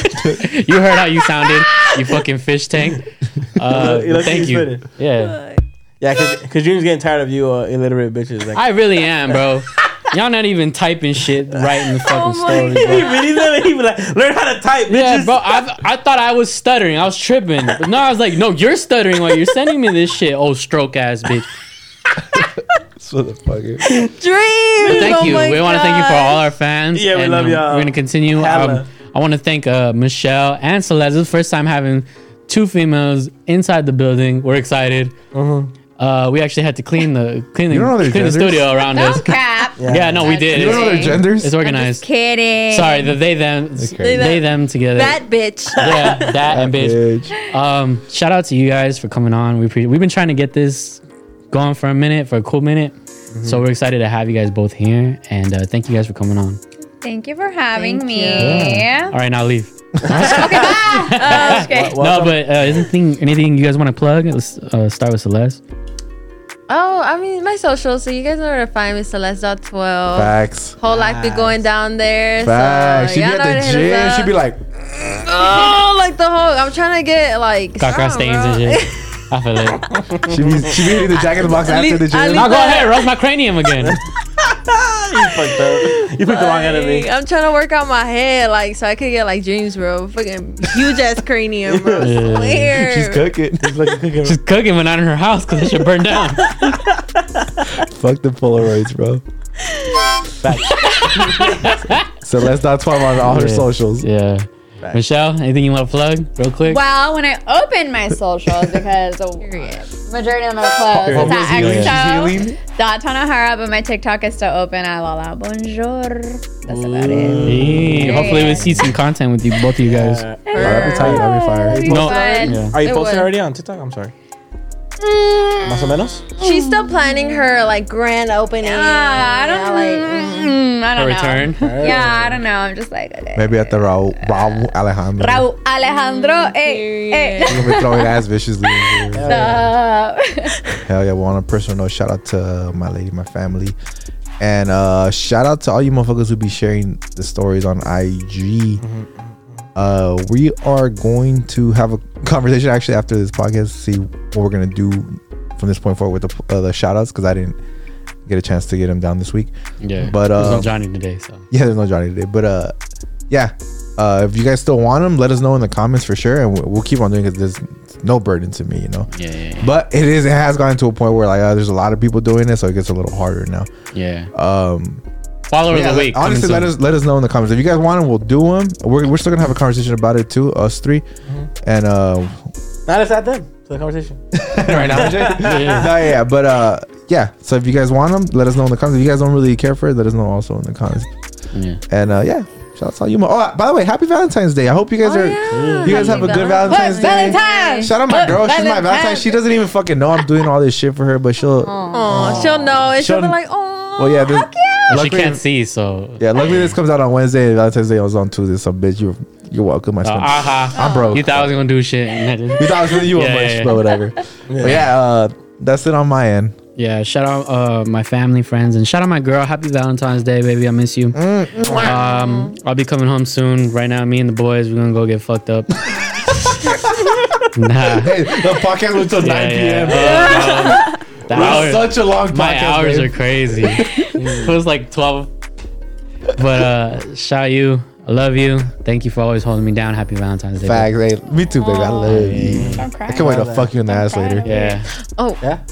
you heard how you sounded, you fucking fish tank. Uh, thank you you. Yeah, Yeah, because Junior's getting tired of you uh, illiterate bitches. Like, I really am, bro. Y'all not even typing shit right in the fucking oh story, he bro. really does. He be like, learn how to type, Yeah, bitches. bro. I I thought I was stuttering. I was tripping. But no, I was like, no, you're stuttering while you're sending me this shit. Oh, stroke ass bitch. So the fucker. Dreams. Thank oh you. We want to thank you for all our fans. Yeah, we and, love um, y'all. We're gonna continue. Um, I want to thank uh, Michelle and Celeste. This is the first time having two females inside the building. We're excited. Uh, we actually had to clean the clean the, You don't know their clean the genders? studio around us. Don't cap. Yeah, no, we did. You don't know their It's, genders? it's organized. Kidding. Sorry, the they them Okay. they them together. That bitch. yeah, that and bitch. Bitch. Um, shout out to you guys for coming on. We pre- we've been trying to get this going for a minute, for a cool minute. Mm-hmm. So we're excited to have you guys both here, and uh, thank you guys for coming on. Thank you for having Thank me. All right, now leave. okay, bye. Uh, okay. no, but uh, anything anything you guys want to plug? Let's uh, start with Celeste. Oh, I mean my socials. So you guys know where to find me. Celeste.12. Facts. Whole life be going down there. Facts. So She'd be y'all know where at the gym. She'd be like, oh, like the whole. I'm trying to get like Caca I don't stains and shit. I feel it. she'd be, she'd be hitting the jack in the box after least- the gym. least- Now go ahead, rub my cranium again. you fucked up. You picked the wrong enemy. Like, I'm trying to work out my head, like, so I could get like dreams, bro. Fucking huge ass cranium, bro. Yeah. Swear. She's cooking. He's like a cookie. She's cooking, but not in her house because it should burn down. Fuck the Polaroids, bro. Celeste.12 on all her Yeah. socials. Yeah. Michelle, anything you want to plug real quick? Well, when I open my socials, because majority of them are closed, Your it's home's at healing. She's dot Tanahara, but my TikTok is still open at Lala Bonjour. That's about it. Hey, hopefully we'll see some content with you, both of you guys. Uh, Oh, that'd be tight. That'd be fire. No. Yeah. are you It posting would. already on TikTok? I'm sorry. Mm, Más o menos? she's still planning her like grand opening. Ah, I don't Yeah, like. mm. mm, I A don't know. return. Yeah, I don't know. I'm just like okay. Maybe at the Raul, Raul Alejandro. Raul Alejandro, hey, hey. You're gonna be throwing ass viciously. Stop. Hell yeah! Well, on a personal note, shout out to my lady, my family, and uh shout out to all you motherfuckers who be sharing the stories on IG. Uh, we are going to have a conversation actually after this podcast see what we're gonna do from this point forward with the uh, the shout outs because I didn't get a chance to get him down this week. Yeah. But, There's no uh, Johnny today, so. Yeah, there's no Johnny today, but uh, yeah. Uh, if you guys still want him, let us know in the comments for sure, and we'll, we'll keep on doing it. There's no burden to me, you know. Yeah, yeah, yeah. But it is. It has gotten to a point where like uh, there's a lot of people doing it, so it gets a little harder now. yeah. Um, Follower yeah, of the week. honestly, let soon. us let us know in the comments if you guys want them. We'll do them. We're, we're still gonna have a conversation about it too, us 3 and uh, Now let's add them to the conversation. right now, Jay? Yeah. no, yeah, but uh, yeah. So if you guys want them, let us know in the comments. If you guys don't really care for it, let us know also in the comments. Yeah. And uh, yeah, shout out to you. Oh, by the way, happy Valentine's Day. I hope you guys Oh, are. yeah. You guys have a good Valentine's Day. Shout out my girl. She's my Valentine. She doesn't even fucking know I'm doing all this shit for her, but she'll. Oh, she'll know. And she'll, She'll- be like, oh, Well, yeah, this, how cute. Well, she can't see, so. Yeah, luckily this comes out on Wednesday. and Valentine's Day was on Tuesday. So bitch, you're you're welcome. I Uh, spent. aha. I'm broke. You thought I was gonna do shit. And I didn't. You thought I was gonna you a Yeah, much, yeah, yeah. but whatever. But yeah, uh, that's it on my end. Yeah, shout out uh, my family, friends, and shout out my girl. Happy Valentine's Day, baby. I miss you. Um, I'll be coming home soon. Right now, me and the boys, we're gonna go get fucked up. nah. Hey, the podcast went till 9 Yeah, p.m. yeah. Uh, the It was hours, such a long podcast. my hours babe. are crazy. it was like 12. But uh, shout you. I love you. Thank you for always holding me down. Happy Valentine's Day. baby. Facts. Hey, me too, baby. I love you. Don't I can't wait to fuck you in the ass later. Yeah. Oh, Yeah.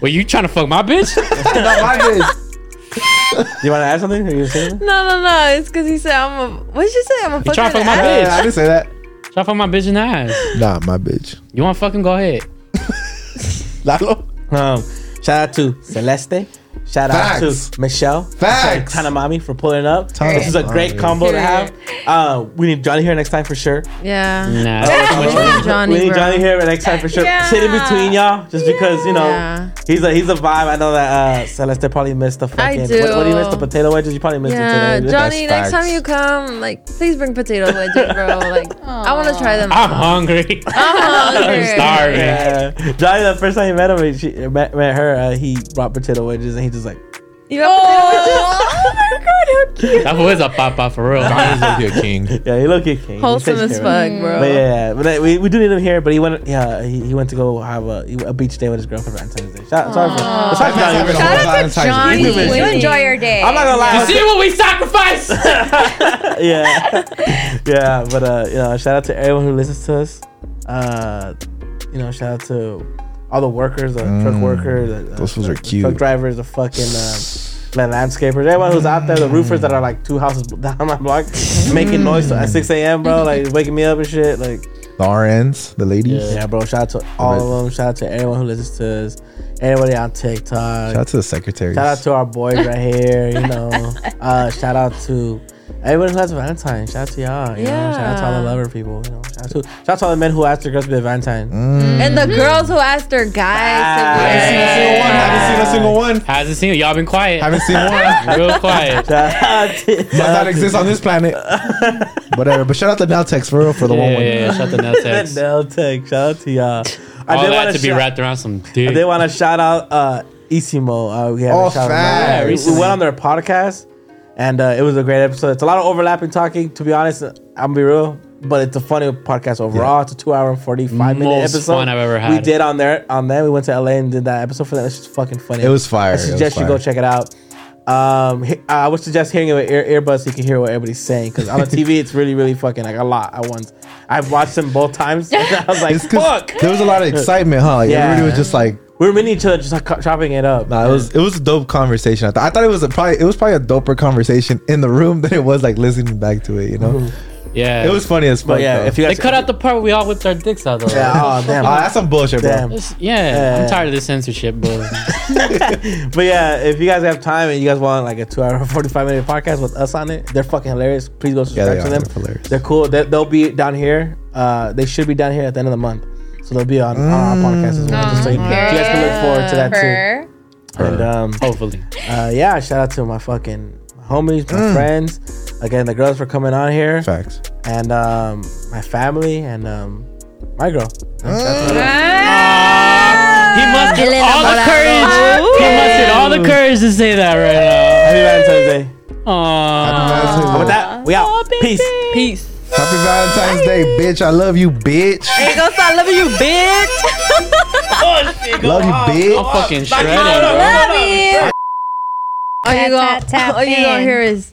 Well, you trying to fuck my bitch? no, my bitch. You want to add something? Are you saying no, no, no. It's because he said, I'm a, what did you say? I'm a You trying to fuck my bitch? Yeah, I didn't say that. Try to fuck my bitch in the ass. Nah, my bitch. You want to fucking go ahead? Lalo? Um, shout out to Celeste. Shout Facts. out to Michelle. Facts. Tana Mami for pulling up. Tana This is a great combo to have. Uh, we need Johnny here next time for sure. Yeah. Nah. We need Johnny, we need bro. Johnny here next time for sure. Yeah. Sit in between y'all, just because you know Yeah. he's a he's a vibe. I know that uh, Celeste probably missed the fucking. I do. What, what do you miss? The potato wedges. You probably missed Yeah, the potato wedges. Johnny, That's next time you come, like, please bring potato wedges, bro. Like, I want to try them. I'm hungry. I'm hungry. I'm starving. Yeah, Johnny. The first time you met him, she met, met her. Uh, he brought potato wedges, and he just like You got Oh my god, how cute. That was a papa for real. Johnny's gonna be a king. yeah, he looked king. He wholesome takes as care of fuck, bro. But yeah, but uh, we, we do need him here. But he went, yeah, he, he went to go have a, a beach day with his girlfriend for Valentine's Day. Shout, sorry for, sorry for Johnny. Having a Shout out to Valentine's Day. Johnny. You miss You it. enjoy your day. I'm not gonna lie. You see what we sacrifice? yeah, yeah. But uh, you know, shout out to everyone who listens to us. Uh, you know, shout out to all the workers, the truck workers, the, uh, Those fools the are cute. Truck drivers, the fucking uh, the landscapers, everyone who's out there, the roofers that are like two houses down my block, making noise at 6 a.m., bro, like waking me up and shit, like. The RNs, the ladies. Yeah, bro. Shout out to all of them. Shout out to everyone who listens to us. Everybody on TikTok. Shout out to the secretaries. Shout out to our boys right here. You know. Uh, shout out to everyone who has a Valentine. Shout out to y'all. You know? Shout out to all the lover people. You know. Shout out to shout out to all the men who asked their girls to be a Valentine. and the girls who asked their guys Haven't seen a single one. Haven't seen a single one. Hasn't seen it. Y'all been quiet. Haven't seen one. Real quiet. Shout out to, Does not exist on this planet. Whatever. But shout out to Naltex for real for the Yeah, one yeah, one. yeah. Shut the nuts X. Del Tech. Shout out to y'all. I All did that want to be shout- wrapped around some I did want to shout out uh, Isimo. Uh, we have Oh, a shout out. We- We went on their podcast, and uh, it was a great episode. It's a lot of overlapping talking. To be honest, I'm gonna be real, but it's a funny podcast overall. It's a two hour and forty five minute Most episode. fun I've ever had. We did on there on there. We went to LA and did that episode for that. It's just fucking funny. It was fire. I suggest you go check it out. Um, I would suggest hearing it with ear- earbuds so you can hear what everybody's saying. Because on the TV, it's really, really fucking like a lot at once. I've watched them both times. And I was like, fuck. There was a lot of excitement, huh? Like Yeah. everybody was just like, We were meeting each other, just like chopping it up. nah, it was it was a dope conversation. I, th- I thought it was a, probably it was probably a doper conversation in the room than it was like listening back to it. You know, yeah. it was funny as fuck. But yeah, though. if you guys, They cut out the part where we all whipped our dicks out though. Yeah, oh damn. Oh, that's some bullshit, bro. Damn. It's- yeah, Yeah. I'm tired of this censorship, bro. But yeah, if you guys have time and you guys want like a two hour, 45 minute podcast with us on it, they're fucking hilarious. Please go subscribe they to them. They're hilarious. They're cool. They, they'll be down here. Uh, they should be down here at the end of the month. So they'll be on, on our podcast as well. Just so you, so you guys can look forward to that too. Her. And um, Hopefully. uh, yeah, shout out to my fucking homies, my Mm. friends. Again, the girls for coming on here. Facts. And um, my family and um, my girl. That's what it is. He mustered Elena all the Morales. courage. He mustered all the courage to say that right now. Happy Valentine's Day. now. Aww. Valentine's And with Day. that, we out. Peace. Peace. Happy Valentine's Day, bitch. I love you, bitch. There you go, so I love you, bitch. Love you, bitch. I'm fucking shredding. Love you. All you gonna, tap, tap all you gonna in. hear is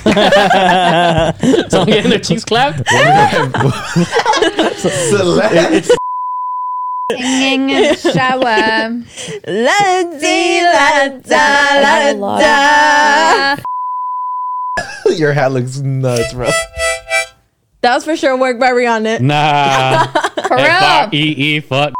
Someone getting their cheeks clapped. Celeste. Singing in the shower. la dee la da la da. Your hat looks nuts, bro. That was for sure work by Rihanna. Nah. For real. F-R-E-E, fuck.